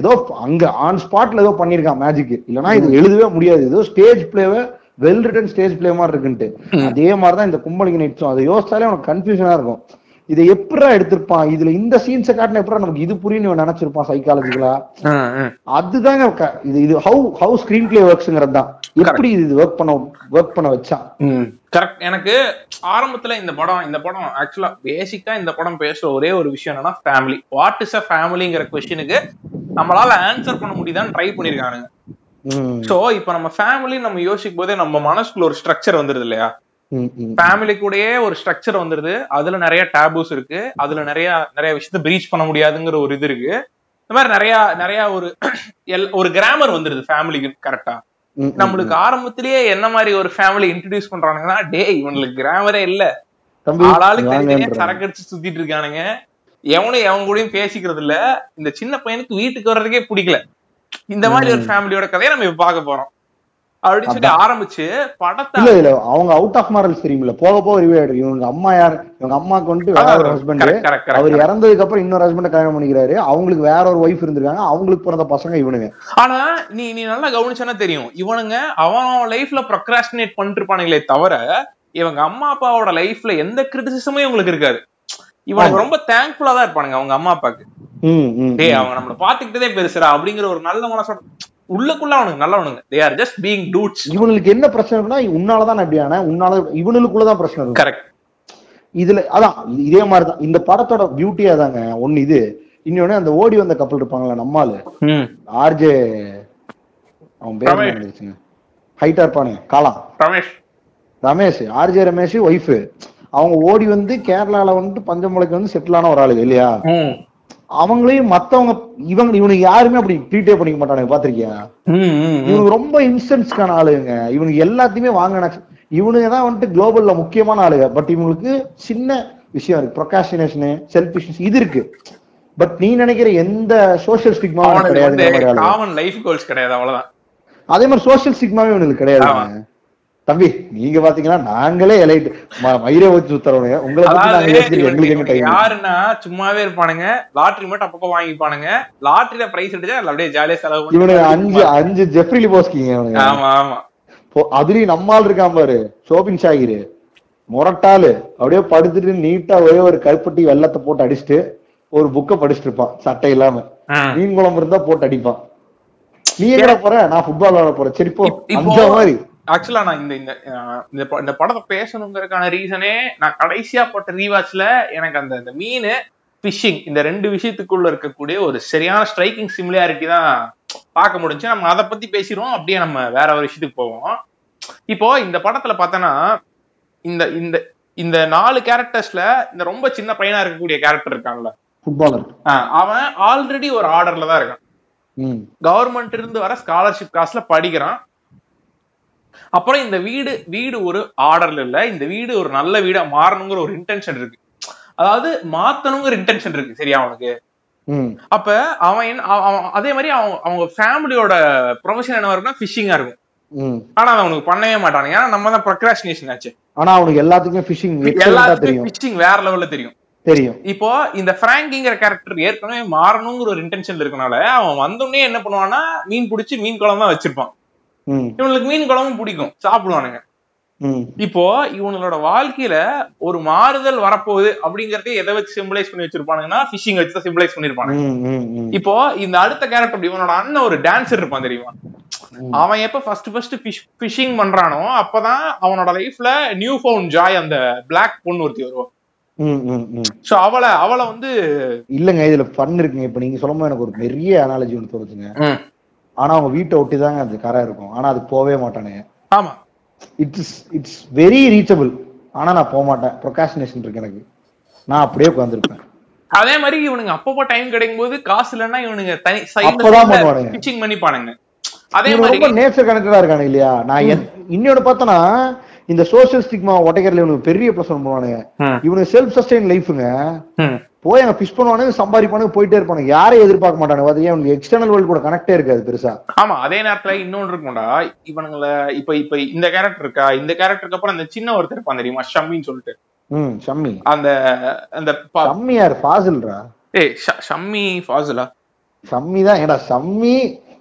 ஏதோ அங்க ஆன் ஸ்பாட்ல ஏதோ பண்ணிருக்கான் மேஜிக் இல்லனா இது எழுதவே முடியாது. ஏதோ ஸ்டேஜ் பிளேவை வெல் ரிட்டன் ஸ்டேஜ் பிளே மாதிரி இருக்குன்ட்டு அதே மாதிரிதான் இந்த கும்பலிங்க நைட்ஸும் அதை யோசிச்சாலே உனக்கு கன்ஃபியூஷனா இருக்கும். இதை எப்படா எடுத்திருப்பான்? இதுல இந்த சீன்ஸை காட்டின எப்படா நமக்கு இது புரியும் நினைச்சிருப்பான் சைக்காலஜிக்கலா அதுதாங்க இது இது ஹவு ஹவு ஸ்கிரீன் பிளே ஒர்க்ஸ்ங்கிறது தான் எப்படி இது ஒர்க் பண்ண ஒர்க் பண்ண வச்சான் கரெக்ட் எனக்கு ஆரம்பத்துல இந்த படம் இந்த படம் ஆக்சுவலா பேசிக்கா இந்த படம் பேசுற ஒரே ஒரு விஷயம் என்னன்னா ஃபேமிலி வாட் இஸ் அ ஃபேமிலிங்கிற கொஸ்டினுக்கு நம்மளால ஆன்சர் பண்ண முடியுதான்னு ட்ரை பண்ணிருக்கானுங்க. சோ இப்ப நம்ம ஃபேமிலி நம்ம யோசிக்கும் போதே நம்ம மனசுக்குள்ள ஒரு ஸ்ட்ரக்சர் வந்துருது இல்லையா. ஃபேமிலி கூடயே ஒரு ஸ்ட்ரக்சர் வந்துருது. அதுல நிறைய டேபூஸ் இருக்கு. அதுல நிறைய நிறைய விஷயத்த பிரீச் பண்ண முடியாதுங்கிற ஒரு இது இருக்கு. இந்த மாதிரி நிறைய நிறைய ஒரு எல்- ஒரு கிராமர் வந்துருது ஃபேமிலிக்கு கரெக்டா நம்மளுக்கு ஆரம்பத்திலேயே என்ன மாதிரி ஒரு ஃபேமிலி இன்ட்ரடியூஸ் பண்றானுங்கன்னா டே இவனுக்கு கிராமரே இல்ல. ஆளாளுக்கு தனித்தனியா வாங்கன்றான். சரக்கு அடிச்சு சுத்திட்டு இருக்கானுங்க? எவனும் எவன் கூடயும் பேசிக்கிறது இல்ல. இந்த சின்ன பையனுக்கு வீட்டுக்கு வர்றதுக்கே பிடிக்கல. இந்த மாதிரி ஒரு ஃபேமிலியோட கதையை நம்ம இப்ப பார்க்க போறோம். அப்படின்னு சொல்லி ஆரம்பிச்சு படத்தை இல்ல இல்ல அவங்க அவுட் ஆஃப் மாரல்ஸ் தெரியுமில்ல. போக போக ரிவ்யூ ஆயிடும் இவங்க அம்மா யார்? இவங்க அம்மாக்கு வந்துட்டு வேற ஒரு ஹஸ்பண்ட். அவர் இறந்ததுக்கு அப்புறம் இன்னொரு ஹஸ்பண்ட் கல்யாணம் பண்ணிக்கிறாரு. அவங்களுக்கு வேற ஒரு ஒய்ஃப் இருந்திருக்காங்க. அவங்களுக்கு பிறந்த பசங்க இவனுங்க. ஆனா நீ நீ நல்லா கவனிச்சனா தெரியும். இவனுங்க அவன் லைஃப்ல ப்ரொக்ராஸ்டினேட் பண்ணிட்டு இருப்பானுங்களே தவிர இவங்க அம்மா அப்பாவோட லைஃப்ல எந்த கிரிட்டிசிசமே இவங்களுக்கு இருக்காது. இவனுக்கு ரொம்ப தேங்க்ஃபுல்லா தான் இருப்பானுங்க அவங்க அம்மா அப்பாக்கு. ம், ம், டேய் அவங்க நம்மள பாத்துக்கிட்டதே பெருசுடா அப்படிங்கிற ஒரு நல்ல மனசோட உள்ளுக்குள்ள அவனுக்கு நல்லவனுங்க. They are just being dudes இவனுக்கு என்ன பிரச்சனை இருக்குன்னா உன்னாலதான் ஆனேன் உன்னால இவனுக்குள்ளதான் பிரச்சனை இருக்கும் கரெக்ட் இதுல அதான் இது- மாதிரிதான். இந்த படத்தோட பியூட்டியா தாங்க ஒண்ணு இது. இன்னொன்னு அந்த ஓடி வந்த கப்பல் இருப்பாங்களா நம்மாலு ஆர்ஜே அவன் பேர் ஹைட்டா இருப்பானுங்க காலாம் ரமேஷ். ரமேஷ் ஆர்ஜே ரமேஷ் ஒய்ஃப் அவங்க ஓடி வந்து கேரளால வந்துட்டு பஞ்சமலைக்கு வந்து செட்டில் ஆன ஒரு ஆளுங்க இல்லையா? அவங்களையும் மத்தவங்க இவங்க இவனுக்கு யாருமே அப்படி ட்ரீட்டே பண்ணிக்க மாட்டானுங்க பாத்திருக்கியா ம். இவனுக்கு ரொம்ப இன்ஸ்டன்ஸ்க்கான ஆளுங்க. இவனுக்கு எல்லாத்தையுமே வாங்கின இவனுங்க தான் வந்துட்டு குளோபல்ல முக்கியமான ஆளுங்க. பட் இவங்களுக்கு சின்ன விஷயம் இருக்கு. ப்ரொகாஷினேஷனு செல்ஃபிஷ்னஸ் இது இருக்கு. பட் நீ நினைக்கிற எந்த சோஷியல் ஸ்டிக்மாவும் அவனுக்கு கிடையாது. காமன் லைஃப் கோல்ஸ் கிடையாது அவ்வளவுதான். அதே மாதிரி சோஷியல் ஸ்டிக்மாவே இவனுக்கு கிடையாது தம்பி நீங்க பாத்தீங்கன்னா நாங்களே எலைட் மயிரை வச்சு சுத்துறவனுங்க. உங்களை யாருன்னா சும்மாவே இருப்பானுங்க. லாட்டரி மட்டும் அப்பப்போ வாங்கிப்பானுங்க. லாட்டரியில பிரைஸ் அதுல அப்படியே ஜாலியா செலவு இவனுக்கு அஞ்சு அஞ்சு ஜெஃப்ரி லிபோஸ்கிங்க இவனுங்க. ஆமா ஆமா. அதுலயும் நம்மால் இருக்கான் பாரு. ஷோபின் ஷாகிரு. முரட்டாளு. அப்படியே படுத்துட்டு நீட்டா ஒரே ஒரு கருப்பட்டி வெள்ளத்தை போட்டு அடிச்சுட்டு ஒரு புக்கை படிச்சுட்டு இருப்பான். சட்டை இல்லாம. மீன் குழம்பு இருந்தா போட்டு அடிப்பான். நீ எங்கடா போற? நான் ஃபுட்பால் விளையாட போறேன். சரி போ. மாதிரி. ஆக்சுவலா நான் இந்த இந்த இந்த படத்தை பேசணுங்கிறதுக்கான ரீசனே நான் கடைசியா போட்ட ரீவாச்ல எனக்கு அந்த இந்த மீன் ஃபிஷிங் இந்த ரெண்டு விஷயத்துக்குள்ள இருக்கக்கூடிய ஒரு சரியான ஸ்ட்ரைக்கிங் சிமிலாரிட்டி தான் பார்க்க முடிஞ்சு. நம்ம அதை பத்தி பேசிடுவோம். அப்படியே நம்ம வேற ஒரு விஷயத்துக்கு போவோம். இப்போ இந்த படத்துல பார்த்தோன்னா இந்த இந்த இந்த நாலு கேரக்டர்ஸ்ல இந்த ரொம்ப சின்ன பையனா இருக்கக்கூடிய கேரக்டர் இருக்கான்ல. ஃபுட்பாலர் அவன் ஆல்ரெடி ஒரு ஆர்டர்ல தான் இருக்கான். கவர்மெண்ட் இருந்து வர ஸ்காலர்ஷிப் காசுல படிக்கிறான். அப்புறம் இந்த வீடு வீடு ஒரு ஆர்டர்ல இல்ல. இந்த வீடு ஒரு நல்ல வீடா மாறணுங்கிற ஒரு இன்டென்ஷன் இருக்கு. அதாவது மாத்தணுங்கிற இன்டென்ஷன் இருக்கு. சரியா அவனுக்கு? அப்ப அவன் அதே மாதிரி அவங்க அவங்க ஃபேமிலியோட ப்ரொஃபஷன் என்ன இருக்குன்னா ஃபிஷிங்கா இருக்கும். ஆனா அதை அவனுக்கு பண்ணவே மாட்டானுங்க ஏன்னா நம்ம தான் ப்ரொக்ராஸ்டினேஷன் ஆச்சு. ஆனா அவனுக்கு எல்லாத்துக்குமே ஃபிஷிங் எல்லாத்துக்கும் ஃபிஷிங் வேற லெவல்ல தெரியும். தெரியும். இப்போ இந்த பிராங்கிங்கிற கேரக்டர் ஏற்கனவே மாறணுங்கிற ஒரு இன்டென்ஷன் இருக்கனால அவன் வந்தோடனே என்ன பண்ணுவான்னா மீன் பிடிச்சி மீன் குழம்பு தான் வச்சிருப்பான். இவனுக்கு மீன் குழம்பும் பிடிக்கும். சாப்பிடுவானுங்க. இப்போ இவனோட வாழ்க்கையில ஒரு மாறுதல் வரப்போகுது அப்படிங்கறதே எதை வச்சு சிம்பிளைஸ் பண்ணி வச்சிருப்பானுங்கன்னா ஃபிஷிங் வச்சு சிம்பிளைஸ் பண்ணிருப்பானுங்க. ம் இப்போ இந்த அடுத்த கேரக்டர் இவனோட அண்ணன் ஒரு டான்சர் இருப்பான் தெரியுமா. அவன் எப்ப ஃபர்ஸ்ட் ஃபர்ஸ்ட் ஃபிஷிங் பண்றானோ அப்பதான் அவனோட லைஃப்ல நியூ ஃபவுண்ட் ஜாய் அந்த பிளாக் பொண்ணு ஒருத்தி வருவான் சோ அவளை அவளை வந்து இல்லங்க இதுல ஃபன் இருக்குங்க. இப்ப நீங்க சொல்லும்போது எனக்கு ஒரு பெரிய அனாலஜி ஒன்று தோணுச்சுங்க. ஆனா அவங்க வீட்டை ஒட்டி தாங்க அந்த கரை இருக்கும். ஆனா அது போகவே மாட்டானுங்க. ஆமா. இட்ஸ் இட்ஸ் வெரி ரீச்சபிள் ஆனா நான் போக மாட்டேன். ப்ரொகாஷினேஷன் இருக்கு எனக்கு. நான் அப்படியே உட்காந்துருப்பேன் அதே மாதிரி இவனுங்க அப்பப்போ டைம் கிடைக்கும் போது காசு இல்லைன்னா இவனுங்க தனி. பிச்சிங் பண்ணிப்பானுங்க. அதே மாதிரி ரொம்ப நேச்சர் கனெக்டடா இருக்கானு இல்லையா? நான் இன்னொன்னு பார்த்தனா இந்த சோசியல் ஸ்டிக்மா உடைக்கிறதுல இவனுக்கு பெரிய பிரச்சனை பண்ணுவானுங்க இவனுக்கு செல்ஃப் சஸ்டைன் லைஃபுங்க. போய் அங்க ஃபிஷ் பண்ணுவானுங்க சம்பாதிப்பானுங்க போயிட்டே இருப்பானுங்க. யாரையும் எதிர்பார்க்க மாட்டானுங்க. அது ஏன் எக்ஸ்டர்னல் வேர்ல்டு கூட கனெக்டே இருக்காது பெருசா. ஆமா அதே நேரத்துல இன்னொன்று இருக்கும்டா. இவனுங்கள இப்ப இப்ப இந்த கேரக்டர் இருக்கா? இந்த கேரக்டருக்கு அப்புறம் அந்த சின்ன ஒருத்தர் இருப்பான் தெரியுமா? ஷம்மின்னு சொல்லிட்டு. ம் ஷம்மி. அந்த அந்த ஷம்மி யார்? ஃபாசில்ரா? ஏய் ஷம்மி ஃபாசிலா? ஷம்மி தான். ஏடா ஷம்மி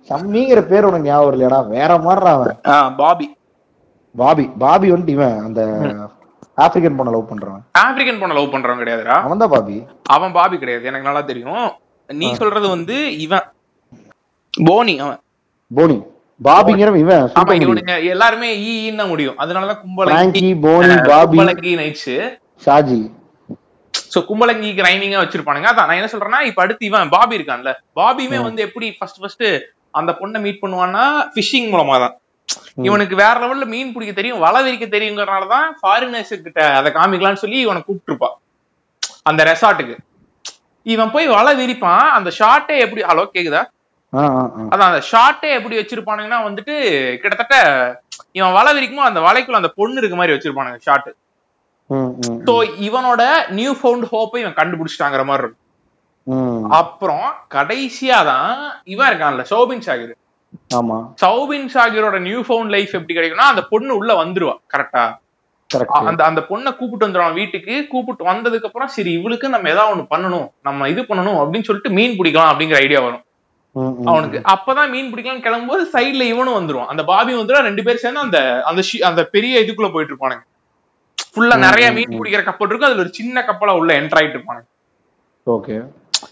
ஷம்மிங்கிற பேர் உனக்கு ஞாபகம் இல்லையாடா வேற மாதிரிடா அவன். பாபி. பாபி பாபி வந்துட்டு இவன் அந்த ஆப்பிரிக்கன் பொண்ணை லவ் பண்றவன். ஆப்பிரிக்கன் பொண்ணை லவ் பண்றவன் கிடையாதுடா. அவன் தான் பாபி. அவன் பாபி கிடையாது. எனக்கு நல்லா தெரியும். நீ சொல்றது வந்து இவன். போனி அவன். போனி. பாபிங்கிறவன் இவன் ஆமா. இவனுங்க எல்லாருமே ஈ ஈன்னு தான் முடியும். அதனாலதான் கும்பலங்கி போனி பாபி கும்பலங்கி நைட்ஸ் ஷாஜி சோ கும்பலங்கிக்கு ரைமிங்கா வச்சிருப்பானுங்க. அதான் நான் என்ன சொல்றேன்னா இப்ப அடுத்து இவன் பாபி இருக்கான்ல. பாபியுமே வந்து எப்படி ஃபர்ஸ்ட் ஃபர்ஸ்ட் அந்த பொண்ணை மீட் பண்ணுவான்னா ஃபிஷிங் மூலமா தான் இவனுக்கு வேற லெவல்ல மீன் பிடிக்க தெரியும் வலை விரிக்க தெரியுங்கிறனாலதான் ஃபாரினர்ஸ் கிட்ட அதை காமிக்கலாம்னு சொல்லி இவனை கூப்பிட்டுருப்பான். அந்த ரெசார்ட்டுக்கு இவன் போய் வலை விரிப்பான் அந்த ஷார்ட்டே எப்படி ஹலோ கேக்குதா. அதான் அந்த ஷார்ட்டே எப்படி வச்சிருப்பானுங்கன்னா வந்துட்டு கிட்டத்தட்ட இவன் வலை விரிக்குமோ அந்த வலைக்குள்ள அந்த பொண்ணு இருக்க மாதிரி வச்சிருப்பானுங்க ஷார்ட் சோ இவனோட நியூ ஃபவுண்ட் ஹோப்பை இவன் கண்டுபிடிச்சிட்டாங்கிற மாதிரி இருக்கும். அப்புறம் கடைசியா தான் இவன் இருக்கான்ல சௌபின் ஷாகிர் ஆமா. சௌபின் ஷாகிரோட நியூ ஃபவுண்ட் லைஃப் எப்படி கிடைக்கும்னா அந்த பொண்ணு உள்ள வந்துருவா கரெக்டா அந்த அந்த பொண்ணை கூப்பிட்டு வந்துருவான் வீட்டுக்கு. கூப்பிட்டு வந்ததுக்கு அப்புறம் சரி இவளுக்கு நம்ம ஏதாவது ஒண்ணு பண்ணணும் நம்ம இது பண்ணணும் அப்படின்னு சொல்லிட்டு மீன் பிடிக்கலாம் அப்படிங்கிற ஐடியா வரும். அவனுக்கு அப்பதான் மீன் பிடிக்கலாம் கிளம்பும்போது சைடுல இவனும் வந்துருவான். அந்த பாபி வந்துடும் ரெண்டு பேரும் சேர்ந்து அந்த அந்த அந்த பெரிய இதுக்குள்ள போயிட்டு இருப்பானுங்க. ஃபுல்லா நிறைய மீன். பிடிக்கிற கப்பல் இருக்கும். அதுல ஒரு சின்ன கப்பலா உள்ள என்டர் ஆயிட்டு இருப்பானுங்க. ஓகே.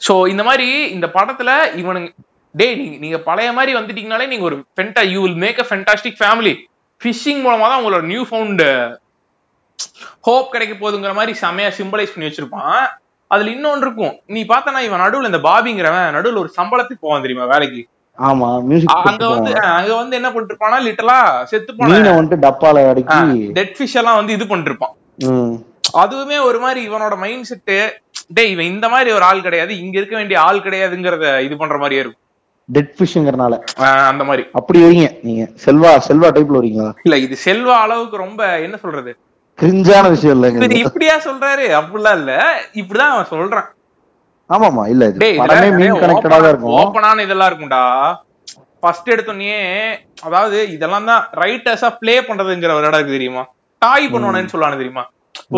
சோ இந்த மாதிரி இந்த படத்துல இவனுங்க டேய் நீங்க நீங்க பழைய மாதிரி வந்துட்டீங்கனாலே நீங்க ஒரு ஃபென்டா you will make a fantastic family fishing மூலமா தான் உங்களோட நியூ ஃபவுண்ட் ஹோப் கிடைக்க போகுதுங்கிற மாதிரி செமையா சிம்பலைஸ் பண்ணி வச்சிருப்பான். அதுல இன்னொன்னு இருக்கும். நீ பார்த்தனா இவன் நடுவுல இந்த பாபிங்கிறவன் நடுவுல ஒரு சம்பளத்துக்கு போவான் தெரியுமா வேலைக்கு? ஆமா அங்க வந்து அங்க வந்து என்ன பண்ணிட்டு இருப்பானா லிட்டலா செத்து போன வந்துட்டு டப்பால அடக்கி டெட் ஃபிஷ் எல்லாம் வந்து இது பண்ணிட்டு இருப்பான் அதுவுமே ஒரு மாதிரி இவனோட மைண்ட் செட்டு டேய் இவன் இந்த மாதிரி ஒரு ஆள் கிடையாது இங்க இருக்க வேண்டிய ஆள் கிடையாதுங்கிறத இது பண்ற மாதிரியே இருக்கும். டெட் ஃபிஷ்ங்கிறனால அந்த மாதிரி. அப்படி வரீங்க. நீங்க செல்வா செல்வா டைப்ல வரீங்களா? இல்ல இது செல்வா அளவுக்கு ரொம்ப என்ன சொல்றது? கிரிஞ்சான விஷயம் இது. இப்படியா சொல்றாரு? அப்படிலாம் இல்ல. இப்படிதான் அவன் சொல்றான். ஆமாமா இல்ல இது படமே மீன் கனெக்டடா இருக்கும். ஓப்பனான இதெல்லாம் இருக்கும்டா. ஃபர்ஸ்ட் எடுத்தோடனே அதாவது இதெல்லாம் தான் ரைட்டர்ஸா ப்ளே பண்றதுங்கிற ஒரு இடம் இருக்கு தெரியுமா? டாய் பண்ணுவானேன்னு சொல்லுவானு தெரியுமா?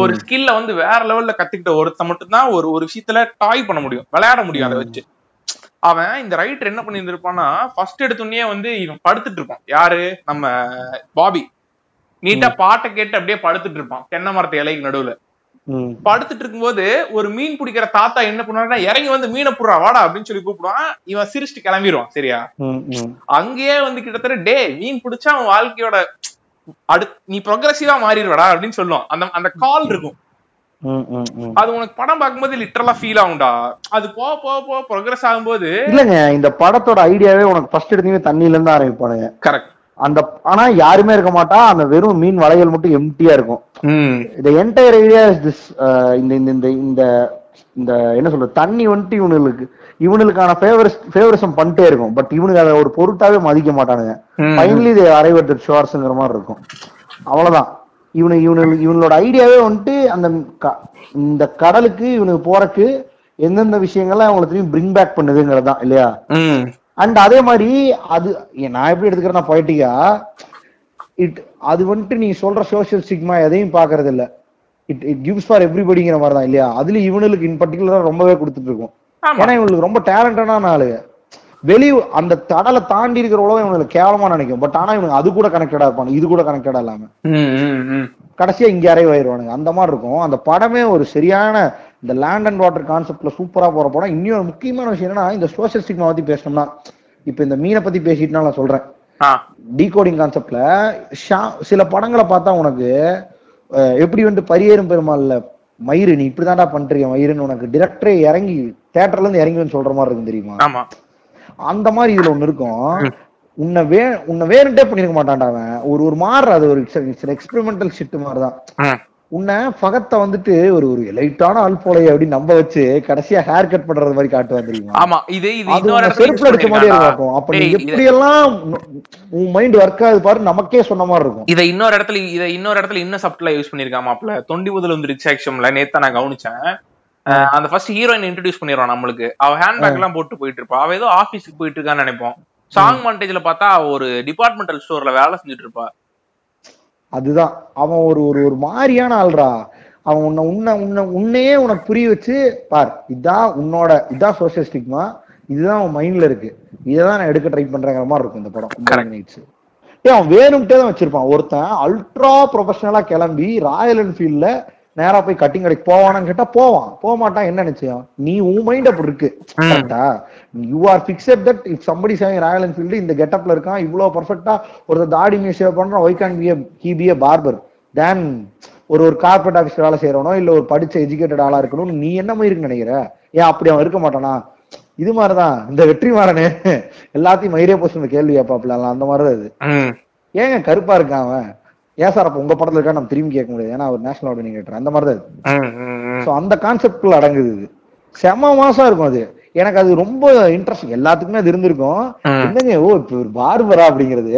ஒரு ஸ்கில்ல வந்து வேற லெவல்ல கத்துக்கிட்ட ஒருத்த மட்டும் தான் ஒரு ஒரு விஷயத்துல டாய் பண்ண முடியும். விளையாட முடியும் அதை வச்சு. அவன் இந்த ரைட்டர் என்ன பண்ணியிருந்திருப்பான்னா ஃபர்ஸ்ட் எடுத்தோடனே வந்து இவன் படுத்துட்டு இருப்பான். யாரு? நம்ம பாபி. நீட்டா பாட்டை கேட்டு அப்படியே படுத்துட்டு இருப்பான். தென்னை மரத்து இலைக்கு நடுவுல. படுத்துட்டு இருக்கும்போது ஒரு மீன் பிடிக்கிற தாத்தா என்ன பண்ணுவாருன்னா இறங்கி வந்து மீனை புடுறா வாடா அப்படின்னு சொல்லி கூப்பிடுவான். இவன் சிரிச்சுட்டு கிளம்பிடுவான் சரியா. அங்கேயே வந்து கிட்டத்தட்ட டே மீன் பிடிச்சா அவன் வாழ்க்கையோட அடுத் நீ ப்ரொக்ரஸிவா மாறிடுவடா அப்படின்னு சொல்லுவான். அந்த அந்த கால் இருக்கும். அது உனக்கு படம் பார்க்கும்போது லிட்டரலா ஃபீல் ஆகும்டா. அது போக போக போக ப்ரொக்ரஸ் ஆகும்போது இல்லங்க இந்த படத்தோட ஐடியாவே உனக்கு ஃபர்ஸ்ட் எடுத்தீங்க தண்ணியில இருந்து ஆரம்பிப்பானுங்க. கரெக்ட் அந்த ஆனா யாருமே இருக்க மாட்டா அந்த வெறும் மீன் வளையல் மட்டும் எம்டியா இருக்கும். இந்த என்டையர் ஐடியா இஸ் திஸ் இந்த இந்த இந்த இந்த இந்த என்ன சொல்றது தண்ணி வந்துட்டு இவனுக்கு இவனுக்கான ஃபேவரஸ் ஃபேவரிசம் பண்ணிட்டே இருக்கும். பட் இவனுக்கு அதை ஒரு பொருட்டாவே மதிக்க மாட்டானுங்க. ஃபைனலி இது அரைவர் ஷோர்ஸ்ங்கிற மாதிரி இருக்கும். அவ்வளவுதான். இவனு இவனு இவனோட ஐடியாவே வந்துட்டு அந்த க- இந்த கடலுக்கு இவனுக்கு போறக்கு எந்தெந்த விஷயங்கள்லாம் அவங்களை திரும்பி பிரிங் பேக் பண்ணுதுங்கிறது தான் இல்லையா? ம். அண்ட் அதே மாதிரி அது நான் எப்படி எடுத்துக்கிறேன்னா பொயட்டிக்கா இட் அது வந்துட்டு நீ சொல்ற சோஷியல் ஸ்டிக்மா எதையும் பாக்குறது இல்ல இட் இட் கிவ்ஸ் ஃபார் எவ்ரிபடிங்கிற மாதிரி தான் இல்லையா? அதுல இவனுக்கு இன் பர்டிகுலரா ரொம்பவே கொடுத்துட்டு இருக்கும். ஆமா. ஏன்னா இவனுக்கு ரொம்ப டேலண்டடான ஆளுங்க. வெளி அந்த தடலை தாண்டி இருக்கிற உலகம் இவனுக்கு கேவலமா நினைக்கும். பட் ஆனா இவனுக்கு அது கூட கனெக்டடா இருப்பானு இது கூட கனெக்டடா இல்லாம. கடைசியா இங்க அரைவ் ஆயிருவானுங்க அந்த மாதிரி இருக்கும். அந்த படமே ஒரு சரியான இந்த லேண்ட் அண்ட் வாட்டர் கான்செப்ட்ல சூப்பரா போற படம். இன்னொரு முக்கியமான விஷயம் என்னன்னா இந்த சோஷியல் ஸ்டிக்மா பத்தி பேசணும்னா இப்ப இந்த மீனை பத்தி பேசிட்டு நான் சொல்றேன். டீகோடிங் கான்செப்ட்ல சில படங்களை பார்த்தா உனக்கு எப்படி வந்து பரியேறும் பெருமாள்ல மயிறு நீ இப்படிதான்டா பண்றீங்க மயிருன்னு உனக்கு டிரெக்டரே இறங்கி தேட்டர்ல இருந்து இறங்கி வந்து சொல்ற மாதிரி இருக்கும் தெரியுமா? அந்த மாதிரி இதுல ஒண்ணு இருக்கும். உன்னை வே உன்னை வேணுட்டே பண்ணிருக்க மாட்டான்டா அவன். ஒரு ஒரு மாறு அது ஒரு எக்ஸ்பெரிமெண்டல் ஷிட் மாதிரிதான் உன்னை பகத்தை வந்துட்டு ஒரு ஒரு லைட்டான ஆள் போலையே அப்படின்னு நம்ப வச்சு கடைசியா ஹேர் கட் பண்றது மாதிரி காட்டுவான் தெரியுமா? ஆமா இது செருப்புல அடிச்ச பண்ணிருக்கான்டா. இருக்கும் அப்ப எப்படி எல்லாம் உன் மைண்ட் ஒர்க் ஆகுது பாரு நமக்கே சொன்ன மாதிரி இருக்கும். இத இன்னொரு இடத்துல இத இன்னொரு இடத்துல இன்னும் சப்டலா யூஸ் பண்ணிருக்கான் மாப்ள தொண்டி முதல் வந்து ரிச் ஆக்ஷன்ல நேத்தா நான் கவனிச்சேன். அந்த ஃபர்ஸ்ட் ஹீரோயின் இன்ட்ரடியூஸ் பண்ணிடுவான் நம்மளுக்கு. அவ ஹேண்ட்பேக் எல்லாம் போட்டு போயிட்டு இருப்பா. அவ ஏதோ ஆபீஸ்க்கு போயிட்டு இருக்கான்னு நினைப்போம். சாங் மாண்டேஜ்ல பார்த்தா ஒரு டிபார்ட்மெண்டல் ஸ்டோர்ல வேலை செஞ்சுட்டு இருப்பா. அதுதான். அவன் ஒரு ஒரு ஒரு மாதிரியான ஆள்றா அவன் உன்னை உன்னை உன்னை உன்னையே உனக்கு புரிய வச்சு பார் இதான் உன்னோட இதான் சோசியல் ஸ்டிக்மா இதுதான் அவன் மைண்ட்ல இருக்கு. இதான் நான் எடுக்க ட்ரை பண்றேங்கிற மாதிரி இருக்கும் இந்த படம். நைட்ஸ் ஏன் அவன் வேணும்ட்டே தான் வச்சிருப்பான். ஒருத்தன் அல்ட்ரா ப்ரொஃபஷனலா கிளம்பி ராயல் என்ஃபீல்ட்ல நேரா போய் கட்டிங் கடைக்கு போவானான்னு கேட்டா போவான். போக மாட்டான் என்ன நிச்சயம்? நீ உன் மைண்ட் அப்படி இருக்கு. கரெக்டா you are fixed that if somebody saving Royal Enfield இந்த கெட்டப்ல இருக்கான் இவ்வளவு பர்ஃபெக்டா ஒரு தாடி மீ சேவ் பண்றான் why can be he be a barber then ஒரு ஒரு கார்பரேட் ஆஃபீஸ் வேலை செய்யறவனோ இல்ல ஒரு படிச்ச எஜுகேட்டட் ஆளா இருக்கணும்னு நீ என்ன மாதிரி இருக்கு நினைக்கிற? ஏன் அப்படி அவன் இருக்க மாட்டானா? இது மாதிரிதான். இந்த வெற்றி மாறனு எல்லாத்தையும் மயிரே போச்சு கேள்வி கேட்பாப்ல அந்த மாதிரிதான் இது. ஏங்க கருப்பா இருக்கான் அவன்? ஏன் சார் அப்ப உங்க படத்துல இருக்கா? நம்ம திரும்பி கேட்க முடியாது. ஏன்னா அவர் நேஷனல் அவார்டு கேட்டுறேன் அந்த மாதிரி தான். ஸோ அந்த கான்செப்ட்குள்ள அடங்குது இது. செம மாசம் இருக்கும் அது. எனக்கு அது ரொம்ப இன்ட்ரெஸ்ட் எல்லாத்துக்குமே அது இருந்திருக்கும். என்னங்க ஓ இப்ப ஒரு பார்பரா அப்படிங்கிறது.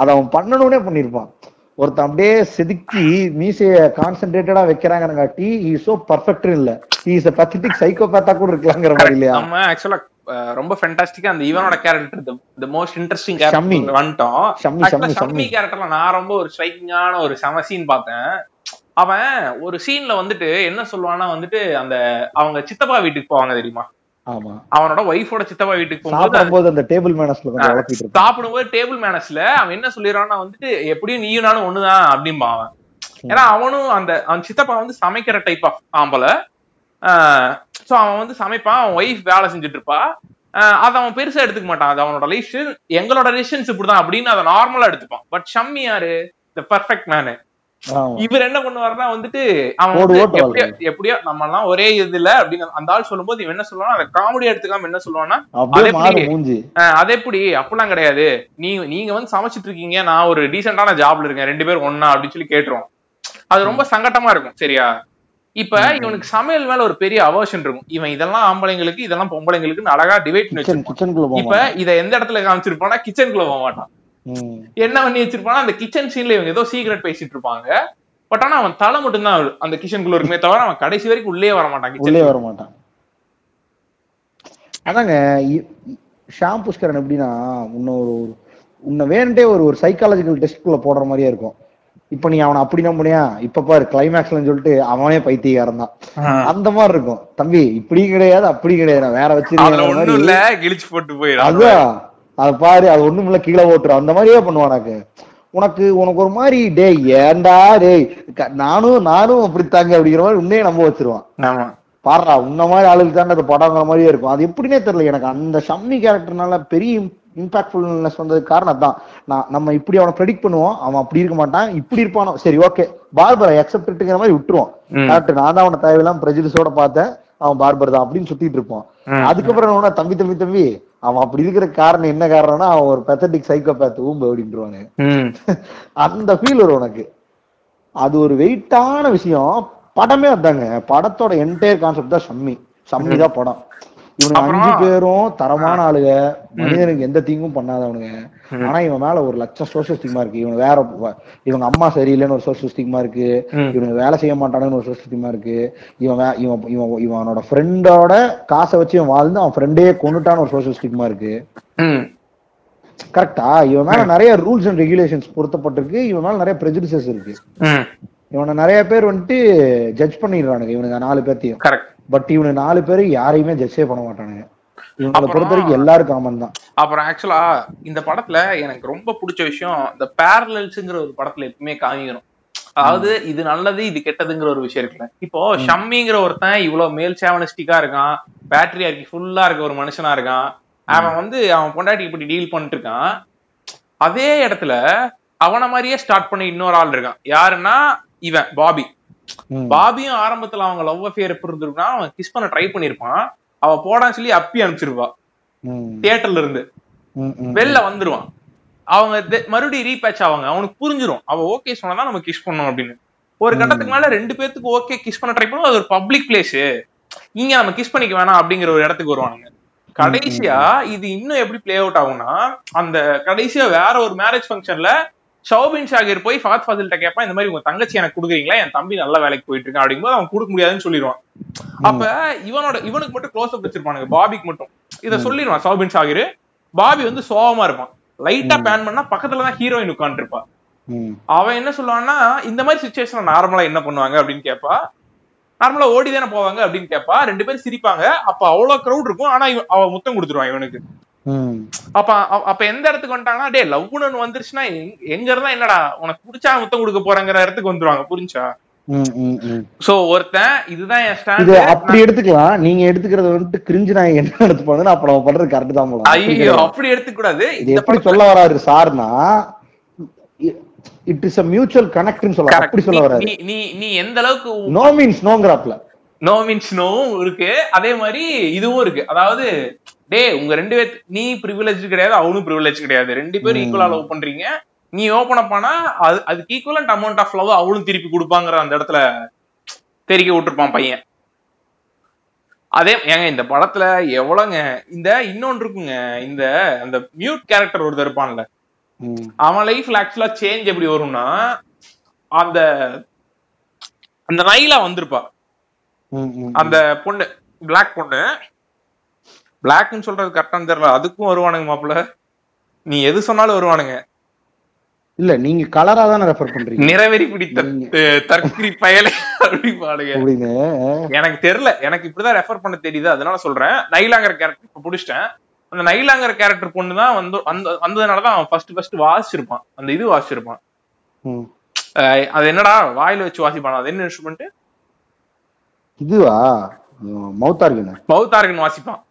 அதை அவன் பண்ணணும்னே பண்ணிருப்பான் ஒருத்தன் அப்படியே செதுக்கி மீசைய கான்சென்ட்ரேட்டடா வைக்கிறாங்கன்னு ஈ சோ பர்ஃபெக்ட் இல்ல. இஸ் pathetic சைக்கோபேத்தா கூட இருக்கலாங்கிற மாதிரி இல்லையா? நம்ம ஆக்சுவலா ரொம்ப ஃபென்டாஸ்டிக்கா அந்த இவனோட character the most interesting. Character வந்துட்டோம். ஷம்மி. கேரக்டர்ல நான் ரொம்ப ஒரு ஸ்ட்ரைக்கிங்கான ஒரு செம சீன் பார்த்தேன். அவன் ஒரு சீன்ல வந்துட்டு என்ன சொல்லுவான்னா வந்துட்டு அந்த அவங்க சித்தப்பா வீட்டுக்கு போவாங்க தெரியுமா? அவனோட ஒய்ஃபோட சித்தப்பா வீட்டுக்கு போகும்போது சாப்பிடும்போது அந்த டேபிள் மேனஸ்ல சாப்பிடும்போது டேபிள் அவன் என்ன சொல்லிடுறான்னா வந்துட்டு எப்படியும் நீயும் நானும் ஒண்ணுதான் அப்படிம்பான் அவன். ஏன்னா அவனும் அந்த அவன் சித்தப்பா வந்து சமைக்கிற டைப் ஆஃப் ஆம்பளை. சோ அவன் வந்து சமைப்பான் அவன் ஒய்ஃப் வேலை செஞ்சுட்டு இருப்பா அதை அவன் பெருசா எடுத்துக்க மாட்டான். அது அவனோட லைஃப் எங்களோட ரிலேஷன்ஸ் இப்படிதான் அப்படின்னு அதை நார்மலா எடுத்துப்பான். பட் ஷம்மி யாரு? The perfect man. இவர் என்ன பண்ணுவாருன்னா வந்துட்டு அவன் எப்படியோ எப்படியோ நம்ம எல்லாம் ஒரே இதுல அப்படின்னு அந்த ஆள் சொல்லும்போது இவன் என்ன சொல்லுவானா அதை காமெடி எடுத்துக்காம என்ன சொல்லுவானா அப்படியே அது எப்படி? அப்படிலாம் கிடையாது. நீ நீங்க வந்து சமைச்சிட்டு இருக்கீங்க. நான் ஒரு டீசென்டான ஜாப்ல இருக்கேன். ரெண்டு பேரும் ஒண்ணா அப்படின்னு சொல்லி கேட்டுருவோம் அது ரொம்ப சங்கட்டமா இருக்கும். சரியா? இப்ப இவனுக்கு சமையல் மேல ஒரு பெரிய அவர்ஷன் இருக்கும். இவன் இதெல்லாம் ஆம்பளைங்களுக்கு இதெல்லாம் பொம்பளைங்களுக்கு அழகா டிவைட் பண்ணி வச்சிருப்பான். இப்ப இத எந்த இடத்துல காமிச்சிருப்பானா கிச்சனுக்குள்ள போக மாட்டான். என்ன பண்ணி வச்சிருப்பானா அந்த கிச்சன் சீன்ல இவங்க ஏதோ சீக்ரெட் பேசிட்டு இருப்பாங்க. பட் ஆனா அவன் தலை மட்டும்தான் அந்த கிச்சனுக்குள்ள இருக்குமே தவிர அவன் கடைசி வரைக்கும் உள்ளே வர மாட்டான் உள்ளே வர மாட்டான். அதாங்க ஷாம் புஷ்கரன் எப்படின்னா உன்னை ஒரு ஒரு- உன்னை வேணுட்டே ஒரு ஒரு சைக்காலஜிக்கல் டெஸ்ட்குள்ள போடுற மாதிரியே இருக்கும். இப்ப நீ அவனை அப்படி நம்பினியா இப்ப பாரு கிளைமேக்ஸ்லன்னு சொல்லிட்டு அவனே பைத்தியக்காரன் தான். அந்த மாதிரி இருக்கும். தம்பி இப்படி கிடையாது அப்படி கிடையாது. வேற வச்சிருக்கேன். கிழிச்சு போட்டு போயிடும் அதான். அத பாரு அது ஒண்ணும் இல்ல கீழே ஓட்டுரும் அந்த மாதிரியே பண்ணுவானாக்கு உனக்கு உனக்கு ஒரு மாதிரி டேய் ஏன்டா டேய் க- நானும் நானும் அப்படித்தாங்க அப்படிங்கிற மாதிரி உன்னையே நம்ப வச்சிருவான். பாடுறா உன்ன மாதிரி ஆளுக்கு தானே அது படங்கிற மாதிரியே இருக்கும். அது எப்படின்னே தெரியல. எனக்கு அந்த ஷம்மி கேரக்டர்னால பெரிய இம்பாக்ட்ஃபுல்னஸ் வந்ததுக்கு காரணம் தான் நான் நம்ம இப்படி அவனை ப்ரெடிக்ட் பண்ணுவோம் அவன் அப்படி இருக்க மாட்டான் இப்படி இருப்பானோ சரி ஓகே பார்பர் அக்செப்ட்ங்கிற மாதிரி விட்டுருவோம். கரெக்ட் நான் தான் அவனை தேவையில்லாம பிரஜிலிஸோட பார்த்தேன் அவன் பார்பர் தான் அப்படின்னு சுத்திட்டு இருப்பான் ம். அதுக்கப்புறம் என்ன தம்பி தம்பி தம்பி அவன் அப்படி இருக்கிற காரணம் என்ன காரணம்னா அவன் ஒரு பெத்தட்டிக் சைக்கோபேத் ஊம்பு அப்படின்ட்டுருவானு ம். அந்த ஃபீல் வரும் உனக்கு. அது ஒரு வெயிட்டான விஷயம். படமே அதாங்க. படத்தோட என்டையர் கான்செப்ட் தான் ஷம்மி. ஷம்மி தான் படம். இவனுக்கு அஞ்சு பேரும் தரமான ஆளுங்க மனிதனுக்கு எந்த தீங்கும் பண்ணாதவனுங்க ஆனா இவன் மேல ஒரு லட்சம் சோசியல் ஸ்டிக்மா இருக்கு. இவன் வேற இவங்க அம்மா சரியில்லைன்னு ஒரு சோசியல் ஸ்டிக்மா இருக்கு. இவனுக்கு வேலை செய்ய மாட்டானுன்னு ஒரு சோசியல் ஸ்டிக்மா இருக்கு. இவன் இவன் இவன் இவனோட ஃப்ரெண்டோட காசை வச்சு இவன் வாழ்ந்து அவன் ஃப்ரெண்டே கொண்டுட்டான்னு ஒரு சோசியல் ஸ்டிக்மா இருக்கு. கரெக்டா இவன் மேல நிறைய ரூல்ஸ் அண்ட் ரெகுலேஷன்ஸ் பொருத்தப்பட்டிருக்கு. இவன் மேல நிறைய prejudices இருக்கு. இவனை நிறைய பேர் வந்துட்டு ஜட்ஜ் பண்ணிடுறானுங்க. இவனுக்கு நாலு பேர்த்தையும். கரெக்ட் பட் இவனுக்கு நாலு பேர் யாரையுமே ஜட்ஜே பண்ண மாட்டானுங்க. இவங்களை பொறுத்த வரைக்கும் எல்லாரும் காமன் தான். அப்புறம் ஆக்சுவலா இந்த படத்துல எனக்கு ரொம்ப பிடிச்ச விஷயம் இந்த பேரலல்ஸ்ங்கிற ஒரு படத்துல எப்பவுமே காமிக்கணும். அதாவது இது நல்லது இது கெட்டதுங்கிற ஒரு விஷயம் இருக்குல்ல. இப்போ ஷம்மிங்கிற ஒருத்தன் இவ்வளவு மேல் சேவனிஸ்டிக்கா இருக்கான் பேட்டரி ஆக்கி ஃபுல்லா இருக்க ஒரு மனுஷனா இருக்கான். அவன் வந்து அவன் பொண்டாட்டி இப்படி டீல் பண்ணிட்டு இருக்கான் அதே இடத்துல அவன மாதிரியே ஸ்டார்ட் பண்ணி இன்னொரு ஆள் இருக்கான். யாருன்னா இவன் பாபி. பாபியும் ஆரம்பத்துல அவங்க லவ் அஃபேர் எப்படி இருந்திருக்குன்னா அவன் கிஸ் பண்ண ட்ரை பண்ணிருப்பான். அவ போடான்னு சொல்லி அப்பி அனுப்பிச்சிருப்பா ம். தியேட்டர்ல இருந்து. வெளில வந்துருவான். அவங்க மறுபடியும் ரீபேட்ச் ஆவாங்க. அவனுக்கு புரிஞ்சிரும். அவ ஓகே சொன்னதான் நம்ம கிஸ் பண்ணோம் அப்படின்னு. ஒரு கட்டத்துக்கு மேல ரெண்டு பேத்துக்கு ஓகே கிஸ் பண்ண ட்ரை பண்ணுவோம் அது ஒரு பப்ளிக் பிளேஸ் இங்க நம்ம கிஸ் பண்ணிக்க வேணாம் அப்படிங்கிற ஒரு இடத்துக்கு வருவானுங்க. கடைசியா இது இன்னும் எப்படி பிளே அவுட் ஆகும்னா அந்த கடைசியா வேற ஒரு மேரேஜ் ஃபங்க்ஷன்ல ஷௌபின் ஷாகிர் போய் ஃபாத் ஃபாசில்ட்ட கேட்பான் இந்த மாதிரி உங்க தங்கச்சி எனக்கு கொடுக்குறீங்களா? என் தம்பி நல்ல வேலைக்கு போயிட்டு இருக்கான். அப்படிங்கும்போது அவன் கொடுக்க முடியாதுன்னு சொல்லிடுவான். அப்ப இவனோட இவனுக்கு மட்டும் க்ளோஸ் அப் வச்சிருப்பானுங்க பாபிக்கு மட்டும். இத சொல்லிடுவான் சௌபின் ஷாகிர். பாபி வந்து சோகமா இருப்பான். லைட்டா பேன் பண்ணா பக்கத்துல தான் ஹீரோயின் உட்காந்துருப்பா ம். அவன் என்ன சொல்லுவான்னா இந்த மாதிரி சுச்சுவேஷன் நார்மலா என்ன பண்ணுவாங்க? அப்படின்னு கேட்பா. நார்மலா ஓடி தானே போவாங்க அப்படின்னு கேட்பா. ரெண்டு பேரும் சிரிப்பாங்க. அப்ப அவ்வளவு க்ரௌட் இருக்கும். ஆனா இவன் அவ முத்தம் கொடுத்துருவான் இவனுக்கு. அப்ப அப்ப எந்த இடத்துக்கு வந்துட்டாங்கன்னா டே லவ்னு வந்துருச்சுன்னா எங்க- இருந்தா என்னடா உனக்கு பிடிச்சா முத்தம் கொடுக்க போறங்கிற இடத்துக்கு வந்துருவாங்க புரிஞ்சா. சோ ஒருத்தன் இதுதான் என் ஸ்டாண்ட் அப்படி எடுத்துக்கலாம். நீங்க எடுத்துக்கிறத வந்துட்டு கிரிஞ்சு நான் என்ன எடுத்துப்பாங்கன்னா அப்ப நம்ம பண்றது கரெக்ட் தான் போல. அப்படி ஐயோ. அப்படி எடுத்துக்க கூடாது இது எப்படி சொல்ல வராரு சார்னா இட் இஸ் அ மியூச்சுவல் கனெக்ட்னு சொல்ல. அப்படி சொல்ல வராரு. நீ நீ நீ எந்த அளவுக்கு நோ மீன்ஸ் நோங்கிறாப்ல நோ மீன்ஸ் நோவும் இருக்கு. அதே மாதிரி இதுவும் இருக்கு. அதாவது டேய் உங்க ரெண்டு பேர் நீ ப்ரிவிலேஜ் கிடையாது அவனும் ப்ரிவிலேஜ் கிடையாது. ரெண்டு பேரும் ஈக்குவலா லவ் பண்றீங்க. நீ ஓபன் அப் ஆனா அது அதுக்கு ஈக்குவலண்ட் அமௌண்ட் ஆஃப் லவ் அவளும் திருப்பி கொடுப்பாங்கிற அந்த இடத்துல தெரிக்க விட்டுருப்பான் பையன். அதே ஏங்க இந்த படத்துல எவ்வளவுங்க இந்த இன்னொன்று இருக்குங்க இந்த அந்த மியூட் கேரக்டர் ஒருத்தர் இருப்பான்ல. அவன் லைஃப்ல ஆக்சுவலா சேஞ்ச் எப்படி வரும்னா அந்த அந்த நைலா வந்திருப்பா. அந்த பொண்ணு பிளாக் பொண்ணு. பிளாக்னு சொல்றது கரெக்டான்னு தெரியல. அதுக்கும் வருவானுங்க மாப்பிள்ள. நீ எது சொன்னாலும் வருவானுங்க. இல்ல நீங்க கலரா தானே ரெஃபர் பண்றீங்க. நிறவெறி பிடித்த தற்கிரி பயலே அப்படின்னு எனக்கு தெரியல. எனக்கு இப்படிதான் ரெஃபர் பண்ண தெரியுது. அதனால சொல்றேன். நைலாங்கிற கேரக்டர் இப்ப பிடிச்சிட்டேன். அந்த நைலாங்கிற கேரக்டர் பொண்ணு தான் வந்து அந்த வந்ததுனாலதான் அவன் ஃபர்ஸ்ட் ஃபர்ஸ்ட் வாசிச்சிருப்பான். அந்த இது வாசிச்சிருப்பான். அது என்னடா? வாயில வச்சு வாசிப்பான்? அது என்ன இன்ஸ்ட்ருமெண்ட் இதுவா? மவுத்தார்கன் மவுத்தார்கன் வாசிப்பான்.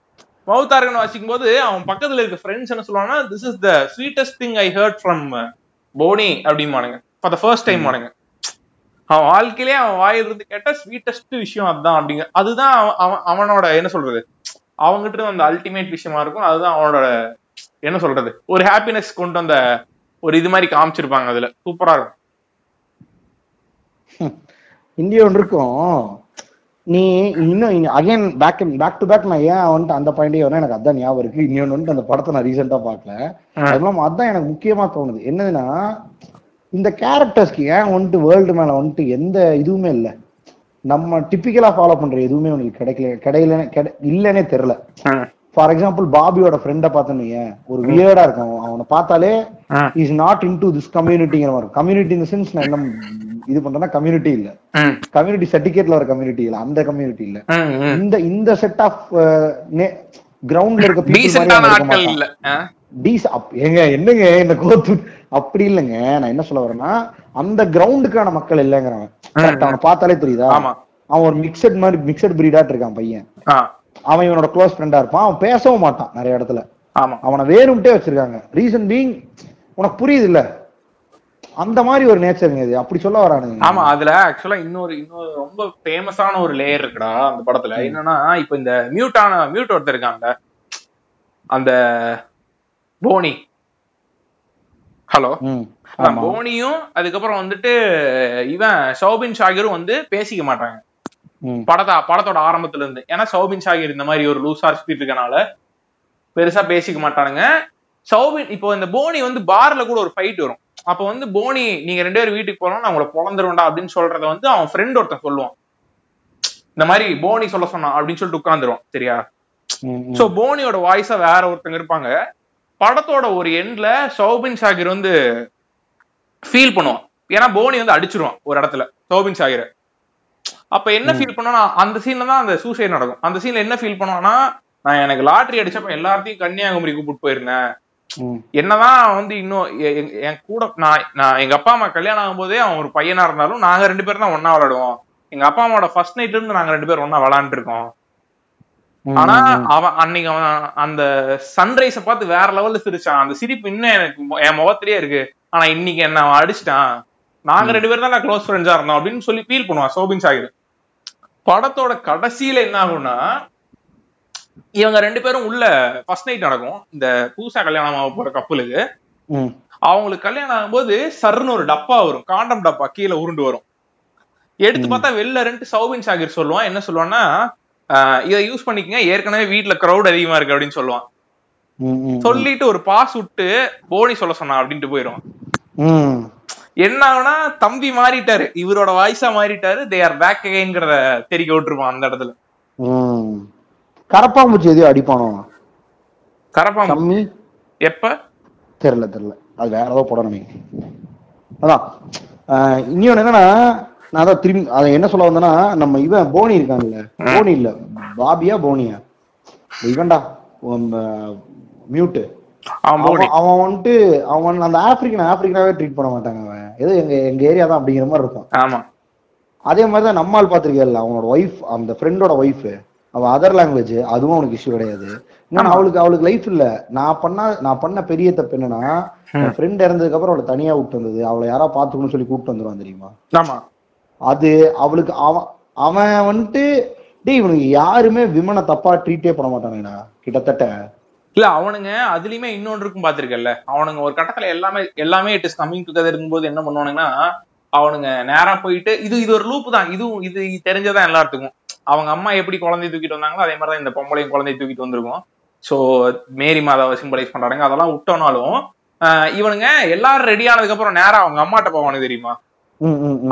மவுத்தார்கன் வாசிக்கும் போது அவன் பக்கத்துல இருக்க ஃப்ரெண்ட்ஸ் என்ன சொல்லுவாங்கன்னா this is the sweetest thing I heard from Bonny அப்படிமானுங்க for the first time மானுங்க அவன் வாழ்க்கையிலே அவன் வாயிலிருந்து கேட்ட ஸ்வீட்டஸ்ட் விஷயம் அதுதான் அப்படிங்க அதுதான் அவன் அவன் அவனோட என்ன சொல்றது? அவங்ககிட்ட அந்த அல்டிமேட் விஷயமா இருக்கும். அதுதான் அவனோட என்ன சொல்றது? ஒரு ஹாப்பினஸ் கொண்டு வந்த ஒரு இது மாதிரி காமிச்சிருப்பாங்க அதுல. சூப்பரா இருக்கும். இந்தியா ஒன்று இருக்கும். நீ இன்னும் again back back to back நான் ஏன் வந்துட்டு அந்த பாயிண்டே வரேன்? எனக்கு அதான் ஞாபகம் இருக்கு. இன்னொன்று வந்துட்டு அந்த படத்தை நான் ரீசெண்டா பார்க்கல. அது அதான் எனக்கு முக்கியமா தோணுது. என்னதுன்னா இந்த கேரக்டர்ஸ்க்கு ஏன் வந்துட்டு வேர்ல்டு மேல வந்துட்டு எந்த இதுவுமே இல்லை. நம்ம டிப்பிக்கலா ஃபாலோ பண்ற எதுவுமே உனக்கு கிடைக்கல கிடையில கிடை இல்லைன்னே தெரியல. ஃபார் எக்ஸாம்பிள் பாபியோட ஃப்ரெண்டை பார்த்தோன்னு ஒரு வியர்டா இருக்கும் அவன். பார்த்தாலே. Is not into this கம்யூனிட்டிங்கிற மாதிரி கம்யூனிட்டி இந்த சென்ஸ் நான் என்ன இது பண்றேன்னா கம்யூனிட்டி இல்ல. கம்யூனிட்டி சர்டிபிகேட்ல வர கம்யூனிட்டி இல்ல அந்த கம்யூனிட்டி இல்ல. இந்த இந்த செட் ஆஃப் கிரவுண்ட்ல இருக்க. இல்ல ஆ? டீஸ் அப் ஏங்க என்னங்க என்ன கோத்து அப்படி இல்லைங்க நான் என்ன சொல்ல வரேன்னா அந்த கிரவுண்டுக்கான மக்கள் இல்லைங்கிறவன் அவனை பார்த்தாலே தெரியுதா. அவன் ஒரு மிக்சட் மாதிரி மிக்சட் பிரீடாட் இருக்கான் பையன் அவன் இவனோட க்ளோஸ் ஃப்ரெண்டா இருப்பான். அவன் பேசவும் மாட்டான் நிறைய இடத்துல. ஆமா. அவனை வேணும்ட்டே வச்சிருக்காங்க. ரீசன் பீங் உனக்கு புரியுது இல்ல அந்த மாதிரி ஒரு நேச்சருங்க இது. அப்படி சொல்ல வரானுங்க. ஆமா அதுல ஆக்சுவலா இன்னொரு இன்னொரு ரொம்ப ஃபேமஸான ஒரு லேயர் இருக்குடா அந்த படத்துல. என்னன்னா இப்ப இந்த மியூட்டான மியூட் ஒருத்தர் இருக்கான்ல அந்த போனி. ஹலோ. போனியும் அதுக்கப்புறம் வந்துட்டு இவன் சௌபின் ஷாகிரும் வந்து பேசிக்க மாட்டாங்க. படத்தா படத்தோட ஆரம்பத்துல இருந்து ஏன்னா சௌபின் ஷாகிர் இந்த மாதிரி ஒரு லூசா சுத்திட்டு இருக்கனால பெருசா பேசிக்க மாட்டானுங்க. சௌபின் இப்போ இந்த போனி வந்து பார்ல கூட ஒரு ஃபைட் வரும். அப்ப வந்து போனி நீங்க ரெண்டு பேரும் வீட்டுக்கு போறோம் நான் உங்களை பொழந்துருவேன்டா அப்படின்னு சொல்றத வந்து அவன் ஃப்ரெண்ட் ஒருத்தன் சொல்லுவான். இந்த மாதிரி போனி சொல்ல சொன்னான் அப்படின்னு சொல்லிட்டு உட்காந்துருவான் சரியா. சோ போனியோட வாய்ஸா வேற ஒருத்தங்க இருப்பாங்க. படத்தோட ஒரு எண்ட்ல சௌபின் ஷாகிர் வந்து ஃபீல் பண்ணுவான். ஏன்னா போனி வந்து அடிச்சிருவான் ஒரு இடத்துல சௌபின் ஷாகிர். அப்ப என்ன ஃபீல் பண்ணுவானா அந்த சீன்ல தான் அந்த சூசைட் நடக்கும். அந்த சீன்ல என்ன ஃபீல் பண்ணுவானா நான் எனக்கு லாட்டரி அடிச்சப்ப எல்லாத்தையும் கன்னியாகுமரி கூப்பிட்டு போயிருந்தேன். என்னதான் வந்து இன்னும் என் கூட நான் நான் எங்க அப்பா அம்மா கல்யாணம் ஆகும்போதே அவன் ஒரு பையனா இருந்தாலும் நாங்க ரெண்டு பேரும் தான் ஒண்ணா விளையாடுவோம். எங்க அப்பா அம்மாவோட ஃபர்ஸ்ட் நைட்ல இருந்து நாங்க ரெண்டு பேரும் ஒண்ணா விளையாண்டு இருக்கோம். ம், ஆனா. அவன் அன்னைக்கு அவன் அந்த சன்ரைஸ பார்த்து வேற லெவல்ல சிரிச்சான். அந்த சிரிப்பு இன்னும் எனக்கு என் முகத்திலேயே இருக்கு. ஆனா இன்னைக்கு என்ன அவன் அடிச்சிட்டான். நாங்க ரெண்டு பேரும் தான் க்ளோஸ் ஃப்ரெண்ட்ஸா இருந்தோம் அப்படின்னு சொல்லி ஃபீல் பண்ணுவான். சோபின் சாகிர் படத்தோட கடைசியில என்ன ஆகும்னா இவங்க ரெண்டு பேரும் உள்ள ஃபர்ஸ்ட் நைட் நடக்கும். இந்த புதுசா கல்யாணம் ஆக போற கப்பலுக்கு அவங்களுக்கு கல்யாணம் ஆகும்போது சர்ன்னு ஒரு டப்பா வரும். காண்டம் டப்பா கீழே உருண்டு வரும். எடுத்து. பார்த்தா வெளில ரெண்டு சௌபின் சாகிர் சொல்லுவான். என்ன சொல்லுவான்னா இதை யூஸ் பண்ணிக்கங்க. ஏற்கனவே வீட்ல கிரௌட் அதிகமா இருக்கு அப்படின்னு சொல்லுவான். சொல்லிட்டு ஒரு பாஸ் விட்டு போனி சொல்ல சொன்னான் அப்படின்ட்டு போயிடும். என்ன ஆகுனா தம்பி மாறிட்டாரு. இவரோட வாய்ஸா மாறிட்டாரு. தே ஆர் பேக் அகைன்ங்கிறத தெரிக்க விட்டுருப்பான் அந்த இடத்துல. கரப்பாம்பூச்சி எதையோ அடிப்பானோ? கரப்பா கம்மி? எப்ப? தெரியல தெரியல. அது வேற ஏதோ போடணுமே. அதான். இன்னொன்னு என்னன்னா நான் அதான் திரும்பி அதை என்ன சொல்ல வந்தேன்னா நம்ம இவன் போனி இருக்கான்ல. போனி இல்ல. பாபியா போனியா? இவன்டா. மியூட்டு அவன் வந்துட்டு அவன் அந்த ஆப்பிரிக்கன் ஆப்பிரிக்கனாவே ட்ரீட் பண்ண மாட்டாங்க. ஏதோ எங்க எங்க ஏரியா தான் அப்படிங்கிற மாதிரி இருக்கும். ஆமா. அதே மாதிரி தான் நம்மால் பாத்திருக்கல அவனோட ஒய்ஃப் அந்த ஃப்ரெண்டோட ஒய்ஃப் அவ அதர் லாங்குவேஜ் அதுவும் அவனுக்கு இஷ்யூ கிடையாது. இன்னொன்னு அவளுக்கு அவளுக்கு லைஃப் இல்ல. நான் பண்ணா நான் பண்ண பெரிய தப்பு என்னன்னா என் ஃப்ரெண்ட் இறந்ததுக்கு அப்புறம் அவளை தனியா விட்டு வந்தது. அவளை யாரா பாத்துக்கணும்னு சொல்லி கூப்பிட்டு வந்துருவான் தெரியுமா? ஆமா. அது அவளுக்கு அவன் அவன் வந்துட்டு டேய் இவனுக்கு யாருமே விமனை தப்பா ட்ரீட்டே பண்ண மாட்டானுங்கடா கிட்டத்தட்ட. இல்ல அவனுங்க அதுலயுமே இன்னொன்று இருக்கும் பாத்திருக்கல அவனுங்க ஒரு கட்டத்துல எல்லாமே எல்லாமே இட் இஸ் கம்மிங் டுகெதர் இருக்கும்போது என்ன பண்ணுவானுங்கன்னா அவனுங்க நேரா போயிட்டு இது இது ஒரு லூப் தான். இதுவும் இது தெரிஞ்சதான் எல்லாத்துக்கும். அவங்க அம்மா எப்படி குழந்தைய தூக்கிட்டு வந்தாங்களோ அதே மாதிரி தான் இந்த பொம்பளையும் குழந்தைய தூக்கிட்டு வந்திருக்கும். சோ மேரி மாதாவை சிம்பலைஸ் பண்றாங்க அதெல்லாம் விட்டோனாலும் ஆஹ் இவனுங்க எல்லாரும் ரெடி ஆனதுக்கு அப்புறம் நேரா அவங்க அம்மாட்ட போவானு தெரியுமா.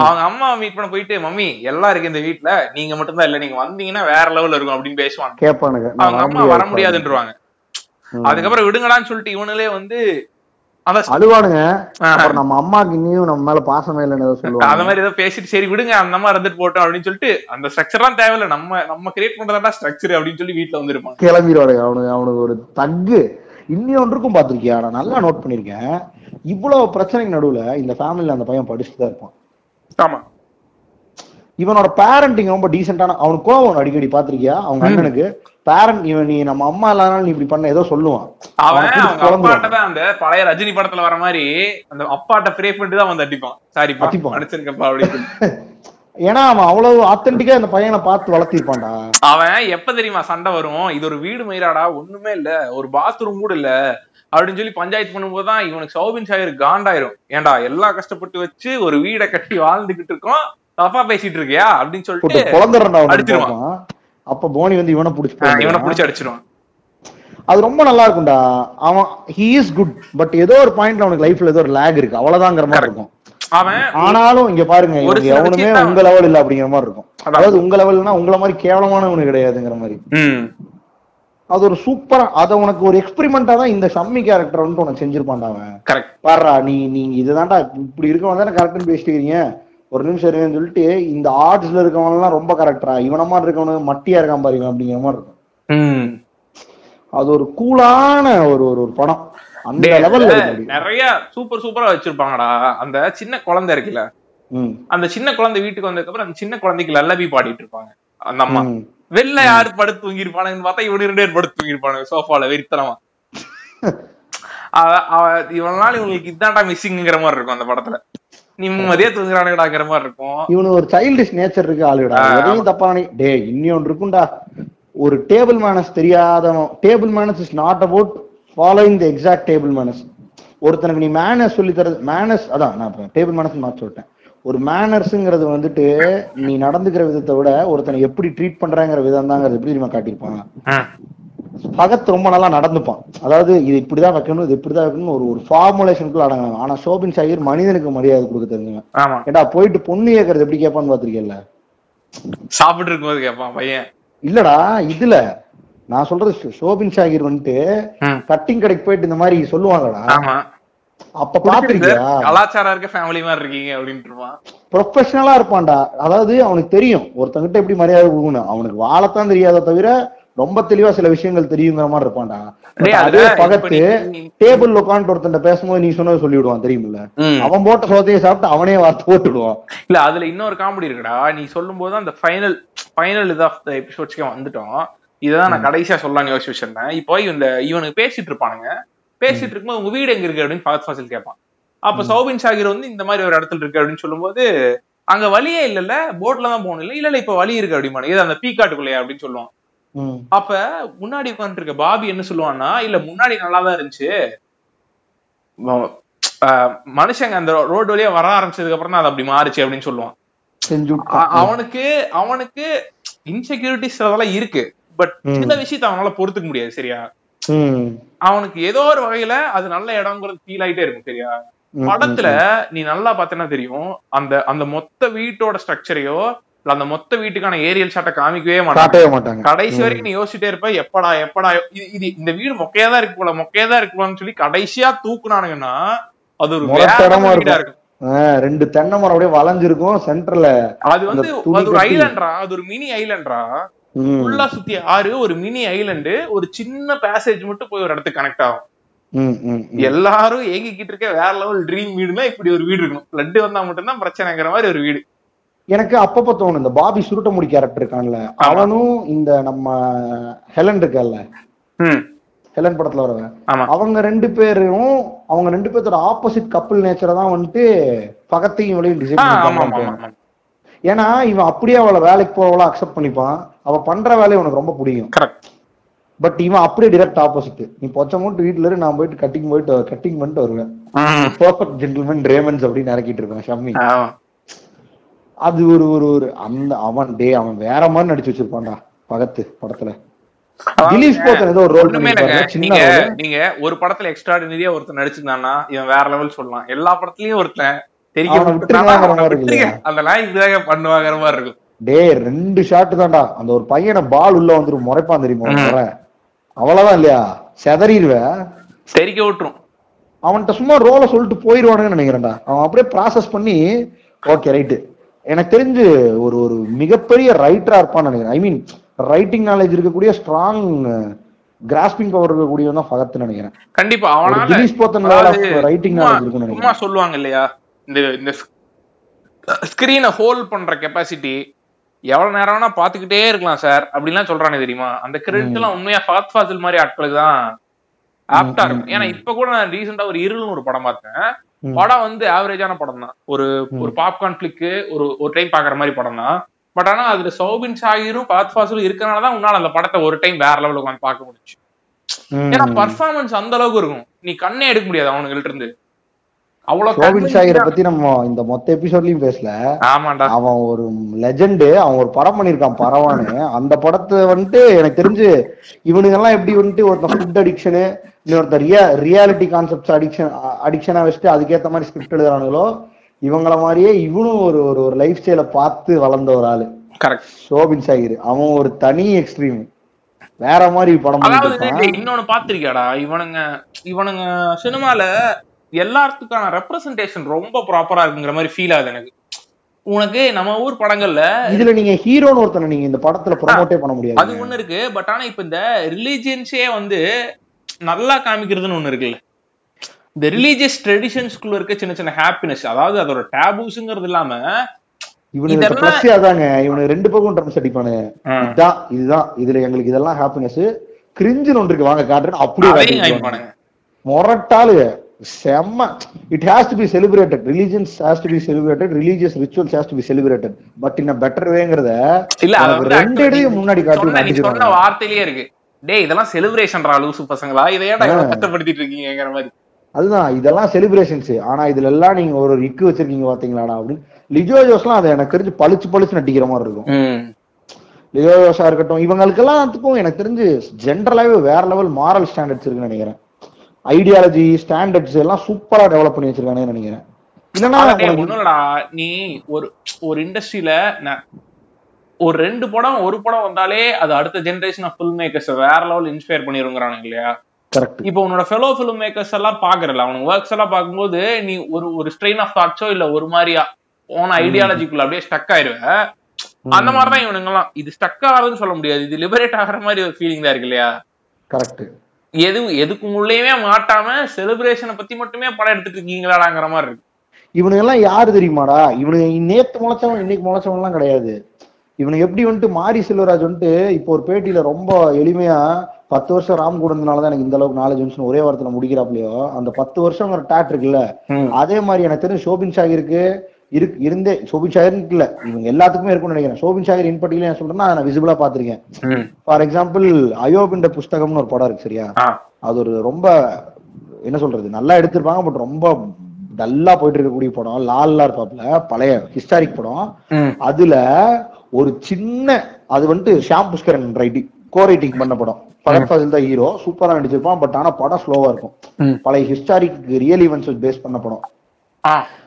அவங்க அம்மா மீட் பண்ண போயிட்டு மம்மி எல்லாம் இருக்கு இந்த வீட்ல நீங்க மட்டும்தான் இல்ல நீங்க வந்தீங்கன்னா வேற லெவல்ல இருக்கும் அப்படின்னு பேசுவாங்க அவங்க அம்மா வர முடியாதுன்றவாங்க. ம். அதுக்கப்புறம் விடுங்கடான்னு சொல்லிட்டு இவனுங்களே வந்து அழுவானுங்க. நம்ம அம்மாக்கு இன்னும் நம்ம மேல பாசமே இல்லைன்னு ஏதோ அந்த சொல்லுவாங்க மாதிரி ஏதோ பேசிட்டு சரி விடுங்க அந்த அம்மா இருந்துட்டு போட்டோம் அப்படின்னு சொல்லிட்டு அந்த ஸ்ட்ரக்சர்லாம் தேவையில்ல. நம்ம நம்ம கிரியேட் பண்றதா ஸ்ட்ரக்சர் அப்படின்னு சொல்லி வீட்ல வந்துருப்பாங்க கிளம்பிடுவானுங்க. அவனுக்கு அவனுக்கு ஒரு தக்கு இருக்கும் பாத்திருக்கியா நான் நல்லா நோட் பண்ணிருக்கேன் இவ்வளவு பிரச்சனைக்கு நடுவுல இந்த ஃபேமிலில அந்த பையன் படிச்சுட்டு தான் இருப்பான். ஆமா. இவனோட பேரண்டிங் ரொம்ப டீசென்டான அவனுக்கு கோவம் அடிக்கடி பாத்திருக்கியா அவங்க அண்ணனுக்கு. பேரண்ட் இவன் நீ நம்ம அம்மா இல்லாதனால நீ இப்படி பண்ண ஏதோ சொல்லுவான். அவன் அவனை அந்த பழைய ரஜினி படத்துல வர மாதிரி அந்த அப்பாட்ட ப்ரே பண்ணிட்டு தான் வந்து அடிப்பான் சாரிப்பா அடிப்பான். அடிச்சிருக்கப்பா அப்படின்னு. ஏன்னா அவன் அவ்வளவு ஆத்தென்டிக்கா இந்த பையனை பார்த்து வளர்த்திருப்பான்டா. அவன் எப்ப தெரியுமா சண்டை வரும்? இது ஒரு வீடு மயிராடா ஒண்ணுமே இல்ல ஒரு பாத்ரூம் கூட இல்ல அப்படின்னு சொல்லி பஞ்சாயத்து பண்ணும்போது தான் இவனுக்கு சௌபின் சாகர் காண்டாயிரும். ஏன்டா எல்லாம் கஷ்டப்பட்டு வச்சு ஒரு வீடை கட்டி வாழ்ந்துகிட்டு இருக்கோம். தப்பா பேசிட்டு இருக்கியா? அப்படின்னு சொல்லிட்டு அடிச்சிருவான். அப்ப போனி வந்து இவனை புடிச்சு இவனை. புடிச்சு அடிச்சிருவான். அது ரொம்ப நல்லா இருக்கும்டா. அவன் ஹி இஸ் குட் பட் ஏதோ ஒரு பாயிண்ட்ல அவனுக்கு லைஃப்ல ஏதோ ஒரு லேக் இருக்கு. அவ்வளவுதாங்கிற மாதிரி இருக்கும். அவன் ஆனாலும் இங்க பாருங்க எவனுமே உங்க லெவல் இல்ல அப்படிங்கிற மாதிரி இருக்கும். அதாவது உங்க லெவல்னா உங்கள மாதிரி கேவலமானவனு கிடையாதுங்கிற மாதிரி. அது ஒரு சூப்பரா அத உனக்கு ஒரு எக்ஸ்பெரிமெண்டா தான் இந்த ஷம்மி கேரக்டர் வந்து உனக்கு செஞ்சிருப்பான்டா அவன். கரெக்ட் பாருடா நீ நீங்க இதுதான்டா இப்படி இருக்கவன் தானே கரெக்ட்னு பேசிட்டு இருக்கீங்க. ஒரு நிமிஷம் இருங்கன்னு சொல்லிட்டு இந்த ஆர்ட்ஸ்ல இருக்கவன் எல்லாம் ரொம்ப கரெக்டரா இவன மாதிரி இருக்கவனு மட்டியா இருக்கான் பாருங்க அப்படிங்கிற மாதிரி இருக்கும். அது ஒரு கூலான ஒரு ஒரு ஒரு படம். அந்த லெவல்ல. நிறைய சூப்பர் சூப்பரா வச்சிருப்பாங்கடா. அந்த சின்ன குழந்தை இருக்குல்ல? அந்த சின்ன குழந்தை வீட்டுக்கு வந்ததுக்கு அப்புறம் அந்த சின்ன குழந்தைக்கு லல்லபி பாடிட்டு இருப்பாங்க. அந்த அம்மா. வெளில யாரு படுத்து தூங்கிருப்பானுங்கன்னு பார்த்தா இவனு ரெண்டு பேர் படுத்து தூங்கிருப்பானுங்க சோஃபால வெறித்தனமா. நாள் இவங்களுக்கு இதான்டா மிஸ்ஸிங்கிற மாதிரி இருக்கும் அந்த படத்துல. நிம்மதியா தூங்குறானுங்கடாங்கிற மாதிரி இருக்கும். இவனு ஒரு சைல்டிஷ் நேச்சர் இருக்கு ஆளுடா. எதையும் தப்பா நினை டே இன்னொன்று இருக்கும்டா. ஒரு டேபிள் மேனஸ் தெரியாதவன். Table manners is not about following the exact table manners ஒருத்தனுக்கு நீ மேனஸ் சொல்லி தரது மேனஸ் அதான் நான் டேபிள் மேனஸ் மாற்றி சொல்லிட்டேன். ஒரு மேனர்ஸுங்கிறது வந்துட்டு நீ நடந்துக்கிற விதத்தை விட ஒருத்தனை எப்படி ட்ரீட் பண்றாங்கிற விதம் தாங்கிறது எப்படி தெரியுமா காட்டியிருப்பாங்க. பகத் ரொம்ப நல்லா நடந்துப்பான். அதாவது இது இப்படிதான் வைக்கணும் இது இப்படிதான் வைக்கணும் ஒரு ஒரு ஃபார்முலேஷனுக்குள்ள அடங்கலாம் ஆனா சோபின் சாகிர் மனிதனுக்கு மரியாதை கொடுக்க தெரிஞ்சுங்க ஏடா போயிட்டு பொண்ணு கேட்கறது எப்படி கேட்பான்னு பாத்திருக்கேன்ல சாப்பிட்டு இருக்கும்போது கேட்பான் பையன். இல்லடா இதுல நான் சொல்றது சோபின் ஷாகிர் வந்துட்டு. கட்டிங் கடைக்கு போயிட்டு இந்த மாதிரி சொல்லுவாங்கடா. அப்ப பாத்திருக்கியா கலாச்சாரம் இருக்க ஃபேமிலி மாதிரி இருக்கீங்க அப்படின்ட்டு இருப்பான். ப்ரொஃபஷனலா இருப்பான்டா. அதாவது அவனுக்கு தெரியும் ஒருத்தங்கிட்ட எப்படி மரியாதை கொடுக்கணும். அவனுக்கு வாழத்தான் தெரியாத தவிர ரொம்ப தெளிவா சில விஷயங்கள் தெரியுங்கிற மாதிரி இருப்பான்டா. அதே பகத்து டேபிள் உட்காந்து ஒருத்தன் பேசும்போது நீ சொன்னது சொல்லிவிடுவான் தெரியுமில்ல. அவன் போட்ட சோத்தையை சாப்பிட்டு அவனே வார்த்தை போட்டுடுவான் இல்ல அதுல இன்னொரு காமெடி இருக்குடா. நீ சொல்லும் போது அந்த ஃபைனல் ஃபைனல் இது ஆஃப் த எபிசோட்ஸ்க்கே வந்துட்டோம். இததான் நான் கடைசியா சொல்லலாம்னு யோசிச்சு வச்சிருந்தேன். இப்போ இந்த இவனுக்கு பேசிட்டு இருப்பானுங்க. பேசிட்டு இருக்கும்போது உங்க வீடு எங்க இருக்கு அப்படின்னு ஃபகத் ஃபாசில் கேட்பான். அப்ப சௌபின் ஷாகிர் வந்து இந்த மாதிரி ஒரு இடத்துல இருக்கு அப்படின்னு சொல்லும்போது அங்க வழியே இல்லல்ல போட்ல தான் போகணும் இல்ல? இல்ல இல்ல இப்ப வழி இருக்கு அப்படிமா இது அந்த பீக்காட்டுக்குள்ளேயா அப்படின்னு சொல்லுவான். அப்ப முன்னாடி உட்காந்துட்டு இருக்க பாபி என்ன சொல்லுவான்னா இல்ல முன்னாடி நல்லா தான் இருந்துச்சு மனுஷங்க அந்த ரோடு வழியா வர ஆரம்பிச்சதுக்கு அப்புறம் தான் அது அப்படி மாறுச்சு அப்படின்னு சொல்லுவான். அவனுக்கு அவனுக்கு இன்செக்யூரிட்டிஸ் அதெல்லாம் இருக்கு பட். சில விஷயத்த அவனால பொறுத்துக்க முடியாது சரியா. அவனுக்கு ஏதோ ஒரு வகையில அது நல்ல இடம்ங்கிறது ஃபீல் ஆயிட்டே இருக்கும் சரியா? படத்துல நீ நல்லா பார்த்தேன்னா தெரியும் அந்த அந்த மொத்த வீட்டோட ஸ்ட்ரக்சரையோ அந்த மொத்த வீட்டுக்கான ஏரியல் ஷாட்டை காமிக்கவே மாட்டாங்க. மாட்டாங்க. கடைசி வரைக்கும் நீ யோசிச்சுட்டே இருப்ப எப்படா எப்படா இது இந்த வீடு மொக்கையா தான் இருக்கு போல மொக்கையா தான் இருக்கு போலன்னு சொல்லி கடைசியா தூக்குனானுங்கன்னா அது ஒரு இருக்கும். ரெண்டு தென்னை மரம் அப்படியே வளைஞ்சிருக்கும் சென்டர்ல அது வந்து அது ஒரு ஐலண்ட்ரா அது ஒரு மினி ஐலண்ட்ரா ஃபுல்லா சுத்தி ஆறு ஒரு மினி ஐலண்டு ஒரு சின்ன பேசேஜ் மட்டும் போய் ஒரு இடத்துக்கு கனெக்ட் ஆகும். எல்லாரும் ஏங்கிக்கிட்டு இருக்க வேற லெவல் ட்ரீம் வீடுனா இப்படி ஒரு வீடு இருக்கணும். பிளட் வந்தா மட்டும்தான் பிரச்சனைங்கிற மாதிரி ஒரு வீடு. எனக்கு அப்பப்ப தோணும் இந்த பாபி சுருட்ட முடி கேரக்டர் இருக்கான்ல அவனும் இந்த நம்ம ஹெலன் இருக்கல்ல ஹெலன் படத்துல வரவன். அவங்க ரெண்டு பேரும் அவங்க ரெண்டு பேர்த்தோட ஆப்போசிட் கப்பிள் நேச்சரை தான் வந்துட்டு பகத்தையும் இவளையும் டிசைன் ஏன்னா இவன் அப்படியே அவளை வேலைக்கு போவளா அக்செப்ட் பண்ணிப்பான். அவ பண்ற வேலையை உனக்கு ரொம்ப பிடிக்கும். பட் இவன் அப்படியே டிரெக்ட் ஆப்போசிட் நீ பொச்ச மூட்டு வீட்டுல இரு நான் போயிட்டு கட்டிங் போயிட்டு கட்டிங் பண்ணிட்டு வருவேன். பர்ஃபெக்ட் ஜென்டில்மேன் ரேமன்ஸ் அப்படின்னு இறக்கிட்டு இருப்பேன் ஷம்மி. அது ஒரு ஒரு ஒரு அந்த அவன் டே அவன் வேற மாதிரி நடிச்சு வச்சிருப்பான்டா பகத்து படத்துல. நீங்க. நீங்க ஒரு படத்துல எக்ஸ்ட்ராடினரியா ஒருத்தன் நடிச்சிருந்தான்னா இவன் வேற லெவல் சொல்லலாம். எல்லா படத்துலயும் ஒருத்தன் தெரிக்க அவனை விட்டுருங்கங்கிற மாதிரி இருக்கும். டேய் ரெண்டு ஷாட் தான்டா. அந்த ஒரு பையனை பால் உள்ள வந்துரும் முறைப்பான் தெரியுமா அவ்வளவுதான் இல்லையா? செதறிடுவேன் தெரிக்க விட்டுரும். அவன்கிட்ட சும்மா ரோல சொல்லிட்டு போயிருவானுன்னு நினைக்கிறேன்டா. அவன் அப்படியே ப்ராசஸ் பண்ணி ஓகே ரைட்டு எனக்கு தெரிஞ்சு ஒரு ஒரு மிகப்பெரிய ரைட்டரா இருப்பான்னு நினைக்கிறேன். ஐ மீன் ரைட்டிங் நாலேஜ் இருக்கக்கூடிய ஸ்ட்ராங் கிராஸ்பிங் பவர் இருக்கக்கூடியவன் தான் ஃபகத்னு நினைக்கிறேன். கண்டிப்பா அவனால திலீஷ் போத்தன் ரைட்டிங் நாலேஜ் இருக்குன்னு சும்மா நினைக்கிறேன். சொல்லுவாங்க இல்லையா? இந்த இந்த ஸ்கிரீனை ஹோல்ட் பண்ற கெப்பாசிட்டி எவ்வளவு நேரம் வேணா பாத்துக்கிட்டே இருக்கலாம் சார் அப்படிலாம் சொல்றானே தெரியுமா? அந்த கிரெடிட் எல்லாம் உண்மையா ஃபகத் ஃபாசில் மாதிரி ஆட்களுக்கு தான் ஆப்டா இருக்கும். ஏன்னா இப்ப கூட நான் ரீசெண்டா ஒரு இருள்னு ஒரு படம் பார்த்தேன். படம் வந்து ஆவரேஜான படம் தான் ஒரு ஒரு பாப்கார்ன் பிளிக்கு ஒரு ஒரு டைம் பாக்குற மாதிரி படம் தான் பட் ஆனா அதுல சௌபின் ஷாகிரும் ஃபகத் ஃபாசிலும் இருக்கனால தான் உன்னால அந்த படத்தை ஒரு டைம் வேற லெவலுக்கு உட்காந்து பார்க்க முடிஞ்சு. ம். ஏன்னா பர்ஃபார்மன்ஸ் அந்த அளவுக்கு இருக்கும். நீ கண்ணே எடுக்க முடியாது அவனுங்கள்ட்ட இருந்து அவ்வளவு ஷாகிரை ஆ- பத்தி நம்ம இந்த மொத்த எபிசோட்லயும் பேசல. ஆமாண்டா. அவன் ஒரு லெஜெண்டு அவன் ஒரு படம் பண்ணிருக்கான் பரவான்னு. அந்த படத்தை வந்துட்டு எனக்கு தெரிஞ்சு இவனுங்க எல்லாம் எப்படி வந்துட்டு ஒருத்தன் ஃபுட் அடிக்ஷனு இன்னொருத்தர் ரியா ரியாலிட்டி கான்செப்ட்ஸ் அடிக்ஷன் அடிக்ஷனா வச்சுட்டு அதுக்கேத்த மாதிரி ஸ்கிரிப்ட் எழுதுறானுங்களோ இவங்கள மாதிரியே இவனும் ஒரு ஒரு ஒரு லைஃப் ஸ்டைலை பார்த்து வளர்ந்த ஒரு ஆளு. கரெக்ட் சோபின் ஷாகிர் அவன் ஒரு தனி எக்ஸ்ட்ரீம் வேற மாதிரி படம் இன்னொன்னு பாத்திருக்கியாடா இவனுங்க இவனுங்க சினிமால எல்லாத்துக்கான ரெப்ரசன்டேஷன் ரொம்ப ப்ராப்பரா இருக்குங்கிற மாதிரி ஃபீல் ஆகுது எனக்கு. உனக்கு நம்ம ஊர் படங்கள்ல இதுல நீங்க ஹீரோன்னு ஒருத்தனை நீங்க இந்த படத்துல ப்ரொமோட்டே பண்ண முடியாது அது ஒண்ணு இருக்கு. பட் ஆனா இப்ப இந்த ரிலீஜியன்ஸே வந்து நல்லா காமிக்கிறதுன்னு ஒண்ணு இருக்குல்ல. இந்த ரிலீஜியஸ் ட்ரெடிஷன்ஸ்குள்ள இருக்க சின்ன சின்ன ஹாப்பினஸ் அதாவது அதோட டேபூஸ்ங்கிறது இல்லாம இவனுக்கு அதாங்க இவனுக்கு ரெண்டு பக்கம் ட்ரம்ஸ் அடிப்பானு இதான் இதுதான் இதுல எங்களுக்கு இதெல்லாம் ஹாப்பினஸ் கிரிஞ்சுன்னு ஒன்று இருக்கு. வாங்க காட்டுறேன் அப்படியே மொரட்டாளு. செம்ம. It has to be celebrated religions has to be celebrated religious rituals has to be celebrated but in better வேங்கிறத இல்ல ரெண்டு முன்னாடி காட்டி சொன்ன- நீ சொன்ன காட்டிடுவாங்க. வார்த்தையிலேயே இருக்கு. டேய் இதெல்லாம் செலிப்ரேஷன்டா லூசு பசங்களா? இதை ஏன்டா இவ்வளவு கஷ்டப்படுத்திட்டு இருக்கீங்கிற மாதிரி. அதுதான் இதெல்லாம் செலிப்ரேஷன்ஸ் ஆனா இதுல எல்லாம் நீங்க ஒரு இக்கு வச்சிருக்கீங்க பாத்தீங்களாடா அப்படின்னு லிஜோ ஜோஸ்லாம் அதை எனக்கு தெரிஞ்சு பளிச்சு பளிச்சு நட்டிக்கிற மாதிரி இருக்கும். லியோ ஜோஸா இருக்கட்டும் இவங்களுக்கெல்லாம் எனக்கு தெரிஞ்சு ஜென்ரலாவே வேற லெவல் மாரல் ஸ்டாண்டர்ட்ஸ் இருக்குன்னு நினைக்கிறேன். ஐடியாலஜி ஸ்டாண்டர்ட்ஸ் எல்லாம் சூப்பரா டெவலப் பண்ணி வச்சிருக்காங்கன்னு நினைக்கிறேன். இல்லைன்னா நீ ஒரு ஒரு இண்டஸ்ட்ரியில ஒரு ரெண்டு படம் ஒரு படம் வந்தாலே அது அடுத்த ஜெனரேஷன் ஆஃப் ஃபில்ம் மேக்கர்ஸ் வேற லெவல் இன்ஸ்பயர் பண்ணிருங்கிறானுங்க இல்லையா? கரெக்ட் இப்போ உன்னோட ஃபெலோ ஃபிலிம் மேக்கர்ஸ் எல்லாம் பாக்குறல அவனுக்கு ஒர்க்ஸ் எல்லாம் பார்க்கும்போது நீ ஒரு ஒரு ஸ்ட்ரெயின் ஆஃப் தாட்ஸோ இல்ல ஒரு மாதிரியா போன ஐடியாலஜிக்குள்ள அப்படியே ஸ்டக் ஆயிருவ. அந்த மாதிரிதான் இவனுங்கெல்லாம். இது ஸ்டக் ஆகுதுன்னு சொல்ல முடியாது. இது லிபரேட் ஆகிற மாதிரி ஒரு ஃபீலிங் தான் இருக்கு இல்லையா? கரெக்ட் எது எதுக்கு உள்ளேயுமே மாட்டாம செலிப்ரேஷனை பத்தி மட்டுமே படம் எடுத்துட்டு இருக்கீங்களாடாங்கிற மாதிரி இருக்கு. இவனுங்க எல்லாம் யாரு தெரியுமாடா? இவனுங்க நேத்து முளைச்சவன் இன்னைக்கு முளைச்சவன் எல்லாம் கிடையாது. இவனுக்கு எப்படி வந்துட்டு மாரி செல்வராஜ் வந்துட்டு இப்போ ஒரு பேட்டியில ரொம்ப எளிமையா பத்து வருஷம் ராம் கூட இருந்தனாலதான் எனக்கு இந்த அளவுக்கு நாலேஜ் ஒரே வாரத்துல முடிக்கிறாப்லயோ அந்த பத்து வருஷங்கிற டாட் இருக்குல்ல அதே மாதிரி எனக்கு தெரிஞ்சு ஷோபின் ஷாகிருக்கு இருக்கு இருந்தே ஷோபின் ஷாகிருக்கு இல்ல இவங்க எல்லாத்துக்குமே இருக்கும்னு நினைக்கிறேன் ஷோபின் ஷாகிர் இன் பர்டிகுலர் நான் சொல்றேன்னா நான் விசிபிளா பாத்திருக்கேன். ஃபார் எக்ஸாம்பிள் அயோபின்ற புஸ்தகம்னு ஒரு படம் இருக்கு சரியா. அது ஒரு ரொம்ப என்ன சொல்றது நல்லா எடுத்திருப்பாங்க பட் ரொம்ப டல்லா போயிட்டு இருக்கக்கூடிய படம் லால்லா இருப்பாப்ல பழைய ஹிஸ்டாரிக் படம். அதுல ஒரு சின்ன அது வந்துட்டு Syam Pushkaran writing co writing பண்ண படம் பகத் ஃபாசில் தான் ஹீரோ சூப்பரா நடிச்சிருப்பான் பட் ஆனா படம் ஸ்லோவா இருக்கும். பழைய ஹிஸ்டாரிக் ரியல் ஈவெண்ட்ஸ் பேஸ் பண்ண படம்.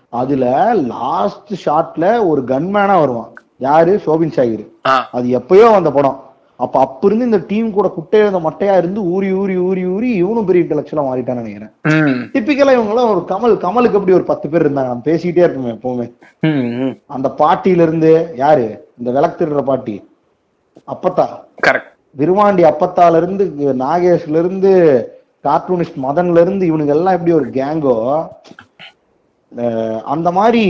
அதுல லாஸ்ட் ஷாட்ல ஒரு கன்மேனா வருவான். யாரு? சோபின் ஷாகிர். ஆ. அது எப்பயோ வந்த படம். அப்ப அப்ப இருந்து இந்த டீம் கூட குட்டையா இருந்த மட்டையா இருந்து ஊறி ஊறி ஊறி ஊறி இவனும் பெரிய இன்டலெக்சுவலா மாறிட்டான்னு நினைக்கிறேன். டிப்பிக்கலா இவங்க எல்லாம் ஒரு கமல் கமலுக்கு எப்படி ஒரு பத்து பேர் இருந்தாங்க? நம்ம பேசிக்கிட்டே இருப்போமே எப்பவுமே. அந்த பாட்டியில இருந்து யாரு? இந்த விளக்கு திருடுற பாட்டி அப்பத்தா. கரெக்ட் விருவாண்டி அப்பத்தால இருந்து நாகேஷ்ல இருந்து கார்ட்டூனிஸ்ட் மதன்ல இருந்து இவனுங்க எல்லாம் எப்படி ஒரு கேங்கோ அந்த மாதிரி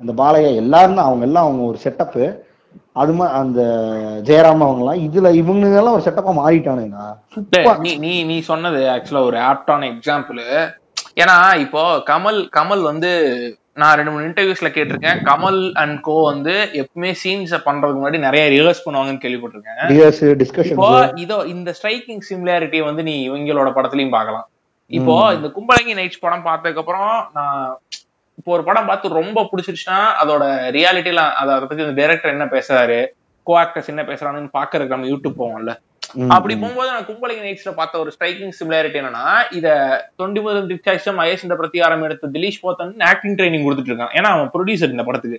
இந்த பாலையா எல்லாரும் அவங்க எல்லாம் அவங்க ஒரு செட்டப்பு அது மாதிரி அந்த ஜெயராம் அவங்கலாம் இதுல இவங்க எல்லாம் ஒரு செட்டப்பா மாறிட்டானுங்க நீ நீ நீ சொன்னது ஆக்சுவலா ஒரு ஆப்டான எக்ஸாம்பிள் ஏன்னா இப்போ கமல் கமல் வந்து நான் ரெண்டு மூணு இன்டர்வியூஸ்ல கேட்டிருக்கேன். கமல் அண்ட் கோ வந்து எப்பவுமே சீன்ஸ் பண்றதுக்கு முன்னாடி நிறைய ரிஹர்ஸ் பண்ணுவாங்கன்னு கேள்விப்பட்டிருக்கேன். இப்போ இதோ இந்த ஸ்ட்ரைக்கிங் சிமிலாரிட்டியை வந்து நீ இவங்களோட படத்துலயும் பார்க்கலாம். இப்போ இந்த கும்பலங்கி நைட்ஸ் படம் பார்த்ததுக்கு அப்புறம் நான் இப்போ ஒரு படம் பார்த்து ரொம்ப பிடிச்சிருச்சுன்னா அதோட ரியாலிட்டில அதை பத்தி அந்த டைரக்டர் என்ன பேசுறாரு? கோ ஆக்டர்ஸ் என்ன பேசுறாங்கன்னு பாக்குறதுக்கு நம்ம யூடியூப் போவோம்ல. அப்படி போகும்போது நான் கும்பலிங்க நைட்ஸ்ல பார்த்த ஒரு ஸ்ட்ரைக்கிங் சிமிலாரிட்டி என்னன்னா இத தொண்டி முதல் திச்சாட்சம் ஐஎஸ் இந்த பிரத்தியாரம் எடுத்த திலீஷ் போத்தன் ஆக்டிங் ட்ரைனிங் கொடுத்துட்டு இருக்கான். ஏன்னா அவன் ப்ரொடியூசர் இந்த படத்துக்கு.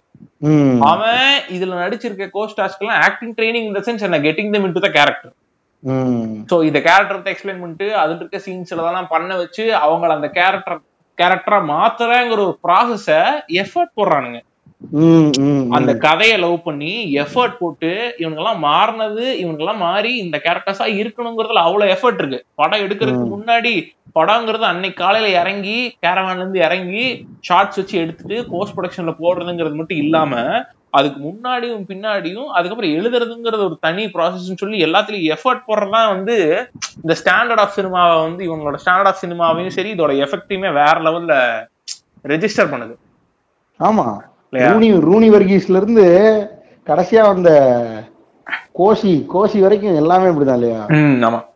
அவன் இதுல நடிச்சிருக்க கோஸ்டாஸ்க்கு எல்லாம் ஆக்டிங் ட்ரைனிங் இந்த சென்ஸ் என்ன getting them into the character so இந்த கேரக்டர் எக்ஸ்பிளைன் பண்ணிட்டு அதுல இருக்க சீன்ஸ்ல தான் பண்ண வச்சு அவங்கள அந்த கேரக்டர் கேரக்டரா மாத்துறங்கிற ஒரு ப்ராசஸ எஃபர்ட் போடுறானுங்க. அந்த கதையை லவ் பண்ணி எஃபர்ட் போட்டு இவனுங்கெல்லாம் மாறினது இவனுங்கெல்லாம் மாறி இந்த கேரக்டர்ஸா இருக்கணுங்கிறதுல அவ்வளவு எஃபர்ட் இருக்கு. படம் எடுக்கிறதுக்கு முன்னாடி படங்கிறது அன்னைக்கு காலையில இறங்கி கேரவான்ல இருந்து இறங்கி ஷார்ட்ஸ் வச்சு எடுத்துட்டு போஸ்ட் ப்ரொடக்ஷன்ல போடுறதுங்கிறது மட்டும் இல்லாம அதுக்கு முன்னாடியும் பின்னாடியும் அதுக்கப்புறம் எழுதுறதுங்கிறது ஒரு தனி ப்ராசஸ்ன்னு சொல்லி எல்லாத்துலயும் எஃபர்ட் போடுறதுதான் வந்து இந்த ஸ்டாண்டர்ட் ஆஃப் சினிமாவை வந்து இவங்களோட ஸ்டாண்டர்ட் ஆஃப் சினிமாவையும் சரி இதோட எஃபெக்டையுமே வேற லெவல்ல ரெஜிஸ்டர் பண்ணுது. ஆமா. ரூனி ரூனி வர்கீஸ்ல இருந்து கடைசியா வந்த கோஷி கோஷி வரைக்கும் எல்லாமே இப்படிதான் இல்லையா? ஆமா.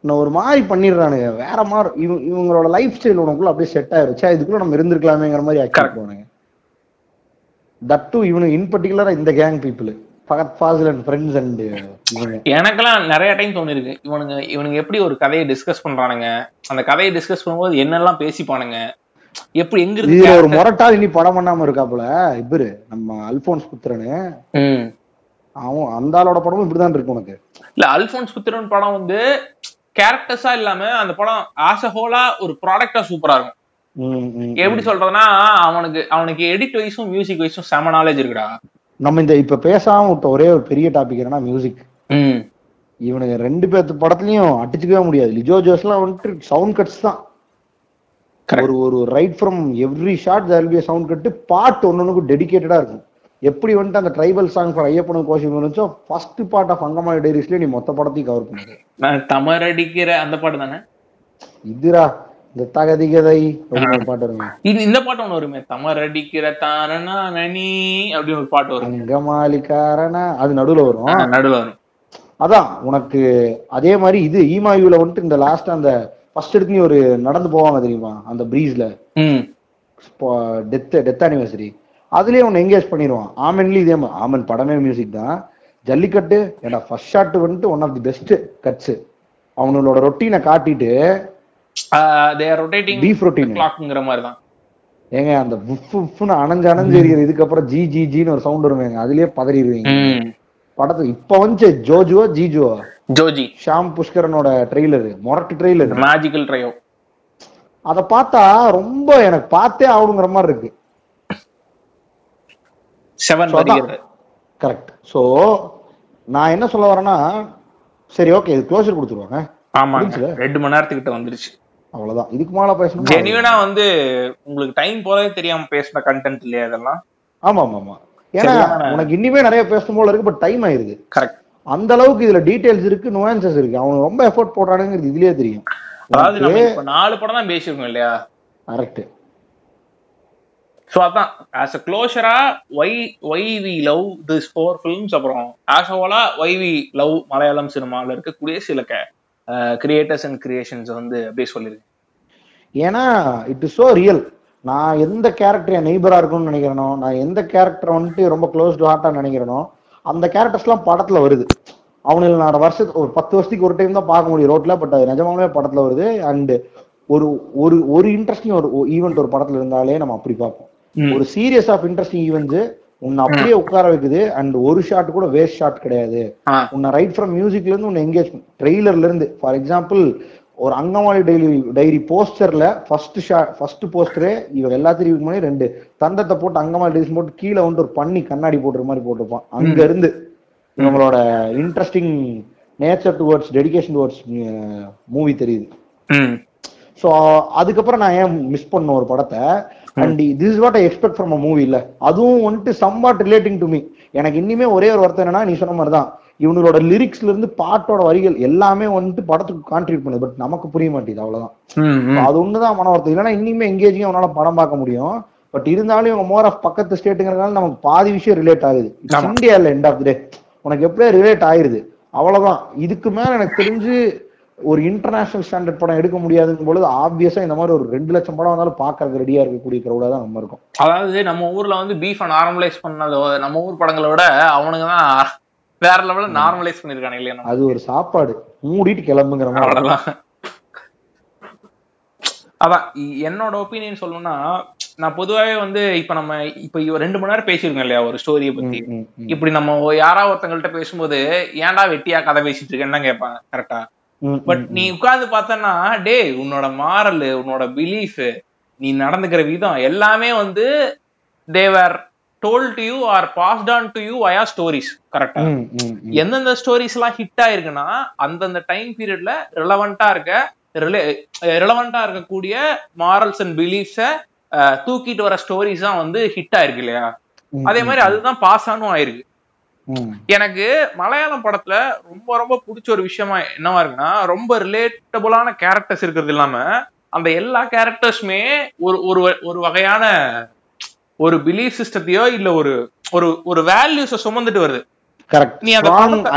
நான் ஒரு மாதிரி பண்ணிடுறானுங்க. வேற மாதிரி இவங்க இவங்களோட லைஃப் ஸ்டைல் உனக்குள்ள அப்படியே செட் ஆயிருச்சா. இதுக்குள்ள நம்ம இருந்திருக்கலாமேங்கிற மாதிரி ஆக்ட் போனாங்க. தட் டு இவனுக்கு இன் பர்டிகுலரா இந்த gang people Fahadh Faasil and friends and எனக்கெல்லாம் நிறைய டைம் தோணிருக்கு. இவனுங்க இவனுங்க எப்படி ஒரு கதையை டிஸ்கஸ் பண்றானுங்க? அந்த கதையை டிஸ்கஸ் பண்ணும்போது என்னெல்லாம் பேசிப்பானுங்க? எப்படி எங்க இருக்கு ஒரு முரட்டால் இனி படம் பண்ணாம இருக்காப்புல? இவரு நம்ம அல்போன்ஸ் புத்திரனு. அவன் அந்த ஆளோட படமும் இப்படிதான் இருக்கு உனக்கு. இல்ல அல்போன்ஸ் புத்திரன் படம் வந்து கேரக்டர்ஸா இல்லாம அந்த படம் ஆஸ் அ ஹோலா ஒரு ப்ராடக்டா சூப்பரா இருக்கும். எப்படி சொல்றதுன்னா அவனுக்கு அவனுக்கு எடிட் வைஸும் மியூசிக் வைஸும் செம நாலேஜ் இருக்குடா. நம்ம இந்த இப்ப பேசாம விட்ட ஒரே ஒரு பெரிய டாபிக் என்னன்னா மியூசிக் ம். இவனுங்க ரெண்டு பேர்த்து படத்துலயும் அடிச்சுக்கவே முடியாது. லிஜோ ஜோஸ்லாம் வந்துட்டு சவுண்ட் கட்ஸ் தான். ஒரு ஒரு right from every shot there be sound cut பாட்டு ஒன்னொன்னுக்கும் டெடிகேட்டடா இருக்கும். எப்படி வந்துட்டு அந்த ட்ரைபல் சாங் ஃபார் ஐயப்பனும் கோஷம் இருந்துச்சோ ஃபர்ஸ்ட் பார்ட் ஆஃப் அங்கமாலி டைரிஸ்லயே நீ மொத்த படத்தையும் கவர் பண்ணுது நான் தமரடிக்கிற அந்த பாட்டு தானே? இதுரா இந்த தகதி கதை பாட்டு இது இந்த பாட்டு ஒண்ணு வருமே தமரடிக்கிற தானனா நனி அப்படின்னு ஒரு பாட்டு வரும். அங்கமாலிக்காரனா அது நடுவுல வரும். நடுவில் வரும். அதான் உனக்கு அதே மாதிரி இது ஈமாயூல வந்துட்டு இந்த லாஸ்ட் அந்த ஃபர்ஸ்ட் எடுத்து ஒரு நடந்து போவாங்க தெரியுமா? அந்த பிரீஸ்ல டெத் டெத் அனிவர்சரி அதுலயே உன்னை எங்கேஜ் பண்ணிடுவான் ஆமன்லயும் இதே மாதிரி. ஆமன் படமே மியூசிக் தான். ஜல்லிக்கட்டு ஏன்னா ஃபர்ஸ்ட் ஷாட் வந்துட்டு one of the best cuts அவங்களோட ரொட்டீனை காட்டிட்டு பீஃப் ரொட்டீன் கிளாக்ங்கிற மாதிரி தான். ஏங்க அந்த உஃப் உஃப்னு அணைஞ்சு அணைஞ்சு எரியுது இதுக்கப்புறம் ஜி ஜி ஜின்னு ஒரு சவுண்ட் வருவேங்க அதுலயே பதறிடுவீங்க. ம். படத்துக்கு இப்ப வந்து ஜோஜுவோ ஜிஜுவோ? ஜோஜி. ஷாம் புஷ்கரனோட ட்ரெய்லர் மொரட்டு ட்ரெய்லர் மேஜிக்கல் ட்ரையோ அத பார்த்தா ரொம்ப எனக்கு பார்த்தே ஆகணுங்கிற மாதிரி இருக்கு. செவன் கரெக்ட் சோ நான் என்ன சொல்ல வரேன்னா சரி ஓகே இது க்ளோசர் கொடுத்துருவாங்க. முடிஞ்சுதா? ரெண்டு மணி நேரத்துக்கிட்ட வந்துருச்சு. அவ்வளவுதான். இதுக்கு மேல பேசணும்? ஜெனியூனா வந்து உங்களுக்கு டைம் போதே தெரியாம பேசின கண்டென்ட் இல்லையா இதெல்லாம்? ஆமா ஆமா ஆமா ஏன்னா உனக்கு இன்னுமே நிறைய பேசணும் போல இருக்கு பட் டைம் ஆயிருது கரெக்ட் அந்த அளவுக்கு இதுல டீடைல்ஸ் இருக்கு நுவான்சஸ் இருக்கு. அவன் ரொம்ப எஃபோர்ட் போடுறானுங்கிறது இதுலயே தெரியும். அதாவது நம்ம இப்ப நாலு படம் தான் பேசியிருக்கோம் இல்லையா? கரெக்ட் சோ அதான். As a க்ளோஷரா why why we love this four films அப்புறம் as a why we love Malayalam சினிமாவில் இருக்கக்கூடிய சில கிரியேட்டர்ஸ் அண்ட் கிரியேஷன்ஸ் வந்து அப்படியே சொல்லிருக்கேன் ஏன்னா இட் இஸ் சோ ரியல் நான் எந்த கேரக்டர் என் நெய்பரா இருக்கும்னு நினைக்கிறேனோ நான் எந்த கேரக்டர் வந்துட்டு ரொம்ப க்ளோஸ் டு ஹார்ட்டா நினைக்கிறேனோ அந்த கேரக்டர்ஸ்லாம் படத்துல வருது. அவனுக்கு நான் வருஷத்துக்கு ஒரு பத்து வருஷத்துக்கு ஒரு டைம் தான் பார்க்க முடியும் ரோட்ல பட் அது நிஜமாவே படத்துல வருது. அண்ட் ஒரு ஒரு ஒரு இன்ட்ரெஸ்டிங் ஒரு ஈவெண்ட் ஒரு படத்துல இருந்தாலே நம்ம அப்படி பார்ப்போம். ஒரு சீரியஸ் ஆஃப் இன்ட்ரெஸ்டிங் ஈவெண்ட்ஸ் உன்னை அப்படியே உட்கார வைக்குது. அண்ட் ஒரு ஷாட் கூட வேஸ்ட் ஷாட் கிடையாது. உன்னை ரைட் ஃப்ரம் மியூசிக்ல இருந்து உன்னை எங்கேஜ் ட்ரெய்லர்ல இருந்து. ஃபார் எக்ஸாம்பிள் ஒரு அங்கமாலி டைரி டைரி போஸ்டர்ல ஃபர்ஸ்ட் ஷாட் ஃபர்ஸ்ட் போஸ்டரே இவங்க எல்லாத்தையும் இதுக்கு முன்னாடி ரெண்டு தந்தத்தை போட்டு அங்கமாலி டைரிஸ் போட்டு கீழே வந்து ஒரு பண்ணி கண்ணாடி போட்டுற மாதிரி போட்டிருப்பான். அங்க இருந்து இவங்களோட interesting nature towards dedication towards movie தெரியுது. ஸோ அதுக்கப்புறம் நான் ஏன் மிஸ் பண்ண ஒரு படத்தை? And this is what I expect from a movie இல்ல. அதுவும் வந்துட்டு சம்வாட் ரிலேட்டிங் டு மீ எனக்கு இன்னுமே ஒரே ஒரு வருத்தம் என்னன்னா நீ சொன்ன மாதிரி தான் இவங்களோட லிரிக்ஸ்ல இருந்து பாட்டோட வரிகள் எல்லாமே வந்துட்டு படத்துக்கு கான்ட்ரிபியூட் பண்ணுது. பட் நமக்கு புரிய மாட்டேங்குது அவ்வளவுதான். அது ஒண்ணுதான் மன வருத்தம். இல்லைன்னா இன்னுமே எங்கேஜிங் அவனால படம் பார்க்க முடியும். பட் இருந்தாலும் இவங்க மோர் ஆஃப் பக்கத்து ஸ்டேட்டுங்கிறதுனால நமக்கு பாதி விஷயம் ரிலேட் ஆகுது. இந்தியா இல்ல எண்ட் ஆஃப் டே உனக்கு எப்படியே ரிலேட் ஆயிருது. அவ்வளவுதான். இதுக்கு மேல எனக்கு தெரிஞ்சு ஒரு இன்டர்நேஷனல் ஸ்டாண்டர்ட் படம் எடுக்க முடியாதுங்கும் பொழுது ஆப்வியஸா இந்த மாதிரி ஒரு ரெண்டு லட்சம் படம் வந்தாலும் பாக்கறதுக்கு ரெடியா இருக்கக்கூடிய கிரௌடா தான் நம்ம இருக்கோம். அதாவது நம்ம ஊர்ல வந்து பீஃப நார்மலைஸ் பண்ணது நம்ம ஊர் படங்களை விட அவனுங்க தான் வேற லெவல்ல நார்மலைஸ் பண்ணிருக்கானு இல்லையா? அது ஒரு சாப்பாடு. மூடிட்டு கிளம்புங்கிற மாதிரி. அதான் என்னோட ஒப்பீனியன் சொல்லணும்னா நான் பொதுவாவே வந்து இப்ப நம்ம இப்ப இவ ரெண்டு மணி நேரம் பேசியிருக்கோம் இல்லையா ஒரு ஸ்டோரியை பத்தி. இப்படி நம்ம யாராவது ஒருத்தங்கள்ட்ட பேசும்போது ஏன்டா வெட்டியா கதை பேசிட்டு இருக்கேன்னு கேட்பாங்க கரெக்டா பட் நீ உட்கார்ந்து பார்த்தனா டேய் உன்னோட மாரல் உன்னோட பிலீஃப் நீ நடந்துக்கிற விதம் எல்லாமே வந்து they were told to you are passed on to you via stories கரெக்டா. எந்தெந்த ஸ்டோரிஸ் எல்லாம் ஹிட் ஆயிருக்குன்னா அந்தந்த டைம் பீரியட்ல ரிலவெண்டா இருக்க ரிலவெண்டா இருக்கக்கூடிய மாரல்ஸ் அண்ட் பிலீஃப்ஸ தூக்கிட்டு வர ஸ்டோரிஸ் தான் வந்து ஹிட் ஆயிருக்கு இல்லையா? அதே மாதிரி அதுதான் பாஸ் ஆனும் ஆயிருக்கு. எனக்கு மலையாளம் படத்துல ரொம்ப ரொம்ப பிடிச்ச ஒரு விஷயமா என்னவா இருக்குன்னா ரொம்ப ரிலேட்டபுளான கேரக்டர்ஸ் இருக்கிறது இல்லாம அந்த எல்லா கேரக்டர்ஸுமே ஒரு ஒரு ஒரு வகையான ஒரு பிலீஃப் சிஸ்டத்தையோ இல்ல ஒரு ஒரு ஒரு வேல்யூஸ சுமந்துட்டு வருது. கரெக்ட் நீ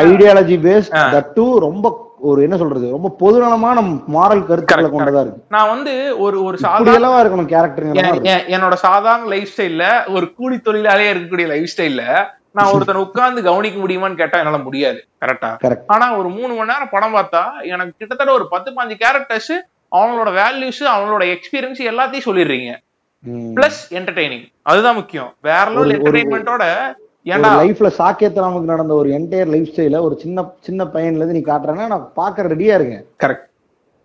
ஐடியாலஜி பேஸ்ட் ஆ. தட் டூ ரொம்ப ஒரு என்ன சொல்றது? ரொம்ப பொதுநலமான மாரல் கருத்துக்களை கொண்டதா இருக்கு. நான் வந்து ஒரு ஒரு இப்படி சாதாரண எல்லாம் இருக்கணும் என்- என்னோட சாதாரண லைஃப் ஸ்டைல்ல ஒரு கூலி தொழிலாளியா இருக்கக்கூடிய லைஃப் ஸ்டைல்ல நான் ஒருத்தனை உட்கார்ந்து கவனிக்க முடியுமான்னு கேட்டா என்னால முடியாது. கரெக்டா கரெக்ட் ஆனா ஒரு மூணு மணி நேரம் படம் பார்த்தா எனக்கு கிட்டத்தட்ட ஒரு பத்து பாஞ்சு கேரக்டர்ஸ் அவங்களோட வேல்யூஸ் அவங்களோட எக்ஸ்பீரியன்ஸ் எல்லாத்தையும் சொல்லிடுறீங்க. பிளஸ் என்டர்டைனிங் அதுதான் முக்கியம். வேற லெவல் என்டர்டைன்மெண்டோட ஏன்டா லைஃப்ல நமக்கு நடந்த ஒரு என்டையர் லைஃப் ஸ்டைல ஒரு சின்ன சின்ன பையன்ல இருந்து நீ காட்டுறேன்னா நான் பாக்க ரெடியா இருக்கேன். கரெக்ட்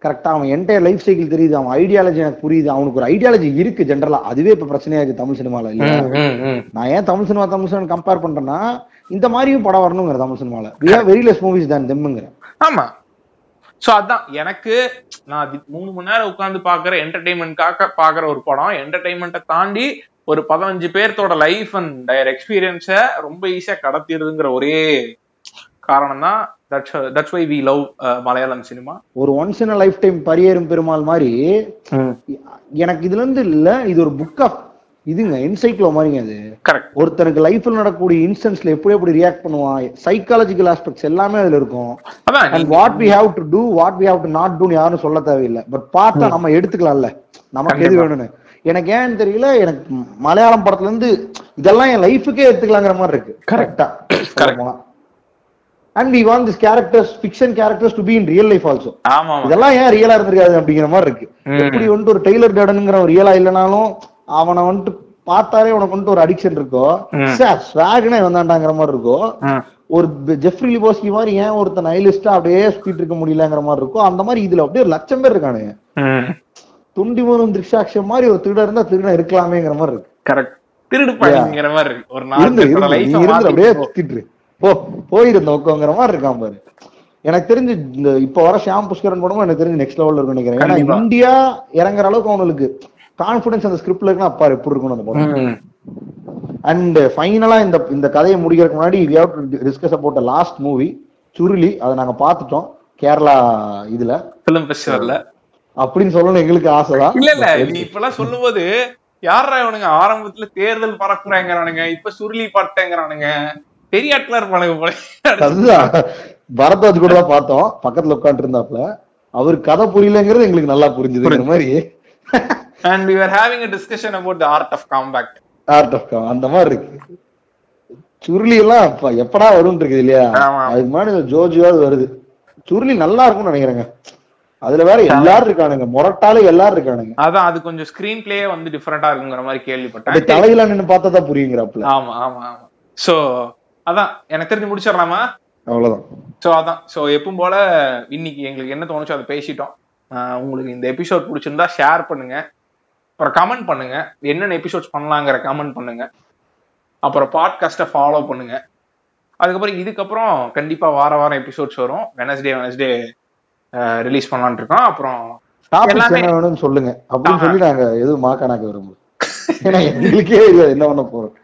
கரெக்டா அவன் என்டையர் லைஃப் சைக்கிள் தெரியுது அவன் ஐடியாலஜி எனக்கு புரியுது அவனுக்கு ஒரு ஐடியாலஜி இருக்கு ஜென்ரலா அதுவே இப்ப பிரச்சனையா இருக்கு தமிழ் சினிமால இல்லையா? நான் ஏன் Tamil cinema Tamil cinema compare பண்றேன்னா இந்த மாதிரியும் படம் வரணுங்கிற தமிழ் சினிமால. We have very less movies தான் தெம்முங்கிற ஆமா. சோ அதான் எனக்கு நான் மூணு மணி நேரம் உட்கார்ந்து பாக்குற என்டர்டைன்மெண்ட்காக பாக்குற ஒரு படம் என்டர்டைன்மெண்ட்டை தாண்டி ஒரு பதினஞ்சு பேர்த்தோட லைஃப் அண்ட் டயர் எக்ஸ்பீரியன்ஸ ரொம்ப ஈஸியா கடத்திடுதுங்கிற ஒரே காரணம் தான். That's that's why we love Malayalam cinema ஒரு once in lifetime Pariyerum Perumal மாதிரி எனக்கு இதுல இருந்து இல்ல இது ஒரு புக் ஆஃப் இதுங்க என்சைக்ளோ மாதிரிங்க அது. கரெக்ட் ஒருத்தனுக்கு லைஃப்ல நடக்கக்கூடிய இன்ஸ்டன்ஸ்ல எப்படி எப்படி ரியாக்ட் பண்ணுவான் சைக்காலஜிக்கல் ஆஸ்பெக்ட்ஸ் எல்லாமே அதுல இருக்கும். And what we have to do what we have to not do யாரும் சொல்ல தேவையில்லை. பட் பார்த்தா நம்ம எடுத்துக்கலாம்ல. நமக்கு எது. வேணும்னு. எனக்கு ஏன்னு தெரியல எனக்கு மலையாளம் படத்துல இருந்து இதெல்லாம் என் லைஃபுக்கே எடுத்துக்கலாங்கிற மாதிரி இருக்கு. கரெக்டா Correct. And we want this characters fiction characters to be in real life also இதெல்லாம் ஏன் ரியலா இருந்திருக்காது அப்படிங்கிற மாதிரி இருக்கு. எப்படி வந்துட்டு ஒரு டெய்லர் கார்டனுங்கிற ஒரு ரியலா இல்லைனாலும் அவனை வந்துட்டு பார்த்தாலே உனக்கு வந்துட்டு ஒரு அடிக்ஷன் இருக்கோ? ம். சார் ஸ்வாக்னே வந்தாண்டாங்கிற மாதிரி இருக்கோ? ம். ஒரு ஜெஃப்ரி லிபோஸ்கி மாதிரி ஏன் ஒருத்தன் நைலிஸ்டா அப்படியே சுத்திட்டு இருக்க முடியலங்கிற மாதிரி இருக்கும் அந்த மாதிரி இதுல அப்படியே ஒரு லட்சம் பேர் இருக்கானுங்க. துண்டி மூலம் திருஷாட்சம் மாதிரி ஒரு திருட இருந்தா திருடன் இருக்கலாமேங்கிற மாதிரி இருக்கு. கரெக்ட் திருடு பழங்கிற மாதிரி இருக்கு. ஒரு இருந்து நாலு இருந்து நீ இருந்து அப்படியே சுத்திட்டு. போ போயிருந்த உட்காங்கிற மாதிரி இருக்கான் பாரு. எனக்கு தெரிஞ்சு இந்த இப்ப வர ஷாம் புஷ்கரன் படமும் எனக்கு தெரிஞ்சு நெக்ஸ்ட் லெவல்ல இருக்கும் நினைக்கிறேன். ஏன்னா. இந்தியா இறங்குற அளவுக்கு அவங்களுக்கு கான்பிடன்ஸ் அந்த ஸ்கிரிப்ட்ல இருக்குன்னா அப்பா எப்படி இருக்கணும் அந்த படம்? அண்ட் ஃபைனலா இந்த இந்த கதையை முடிக்கிறதுக்கு முன்னாடி we have discuss about last movie Churuli அதை நாங்க பார்த்துட்டோம் கேரளா இதுல. பிலிம் ஃபெஸ்டிவல்ல அப்படின்னு சொல்லணும் எங்களுக்கு ஆசைதான் இல்ல இல்ல நீ இப்பெல்லாம் சொல்லும்போது யாரா இவனுங்க? ஆரம்பத்துல தேர்தல் பறக்குறாங்கிறானுங்க இப்ப சுருளி பட்டேங்கிறானுங்க பெரிய ஆட்களா இருப்பானுங்க போல. அதுதான். பரத்வாஜ் கூட தான் பார்த்தோம். பக்கத்துல உட்காந்து இருந்தாப்ல அவர் கதை புரியலங்கிறது எங்களுக்கு நல்லா புரிஞ்சுதுங்கிற மாதிரி. And we are having a discussion about the art of compact art of அந்த மாதிரி இருக்கு. சுருளி எல்லாம் எப்படா வரும்னு இருக்குது இல்லையா. அதுக்கு முன்னாடி ஜோஜியாவது வருது. சுருளி நல்லா இருக்கும்னு நினைக்கிறேங்க. அதுல வேற எல்லாரும் இருக்கானுங்க. முரட்டாலே எல்லாரும் இருக்கானுங்க. அதான் அது கொஞ்சம் ஸ்கிரீன் பிளேயே வந்து டிஃபரெண்டா இருக்குங்கிற மாதிரி கேள்விப்பட்டேன். தலையில நின்னு பார்த்தா தான் புரியுங்கிறாப்ல ஆமா ஆமா ஆமா. சோ அதான் எனக்கு தெரிஞ்சு முடிச்சிடலாமா? அவ்வளவுதான். சோ அதான். சோ எப்பவும் போல இன்னைக்கு எங்களுக்கு என்ன தோணுச்சோ அதை பேசிட்டோம். உங்களுக்கு இந்த எபிசோட் பிடிச்சிருந்தா ஷேர் பண்ணுங்க. அப்புறம் கமெண்ட் பண்ணுங்க. என்னென்ன எபிசோட்ஸ் பண்ணலாங்கிற கமெண்ட் பண்ணுங்க. அப்புறம் பாட்காஸ்ட்டை ஃபாலோ பண்ணுங்க. அதுக்கப்புறம் இதுக்கப்புறம் கண்டிப்பா வார வாரம் எபிசோட்ஸ் வரும். வெனஸ்டே வெனஸ்டே ரிலீஸ் பண்ணலாம்னு இருக்கோம். அப்புறம் வேணும்னு சொல்லுங்க. அப்படின்னு. சொல்லி நாங்க எதுவும் மாக்கானாக்க விரும்புறோம் ஏன்னா எங்களுக்கே என்ன பண்ண போறோம்?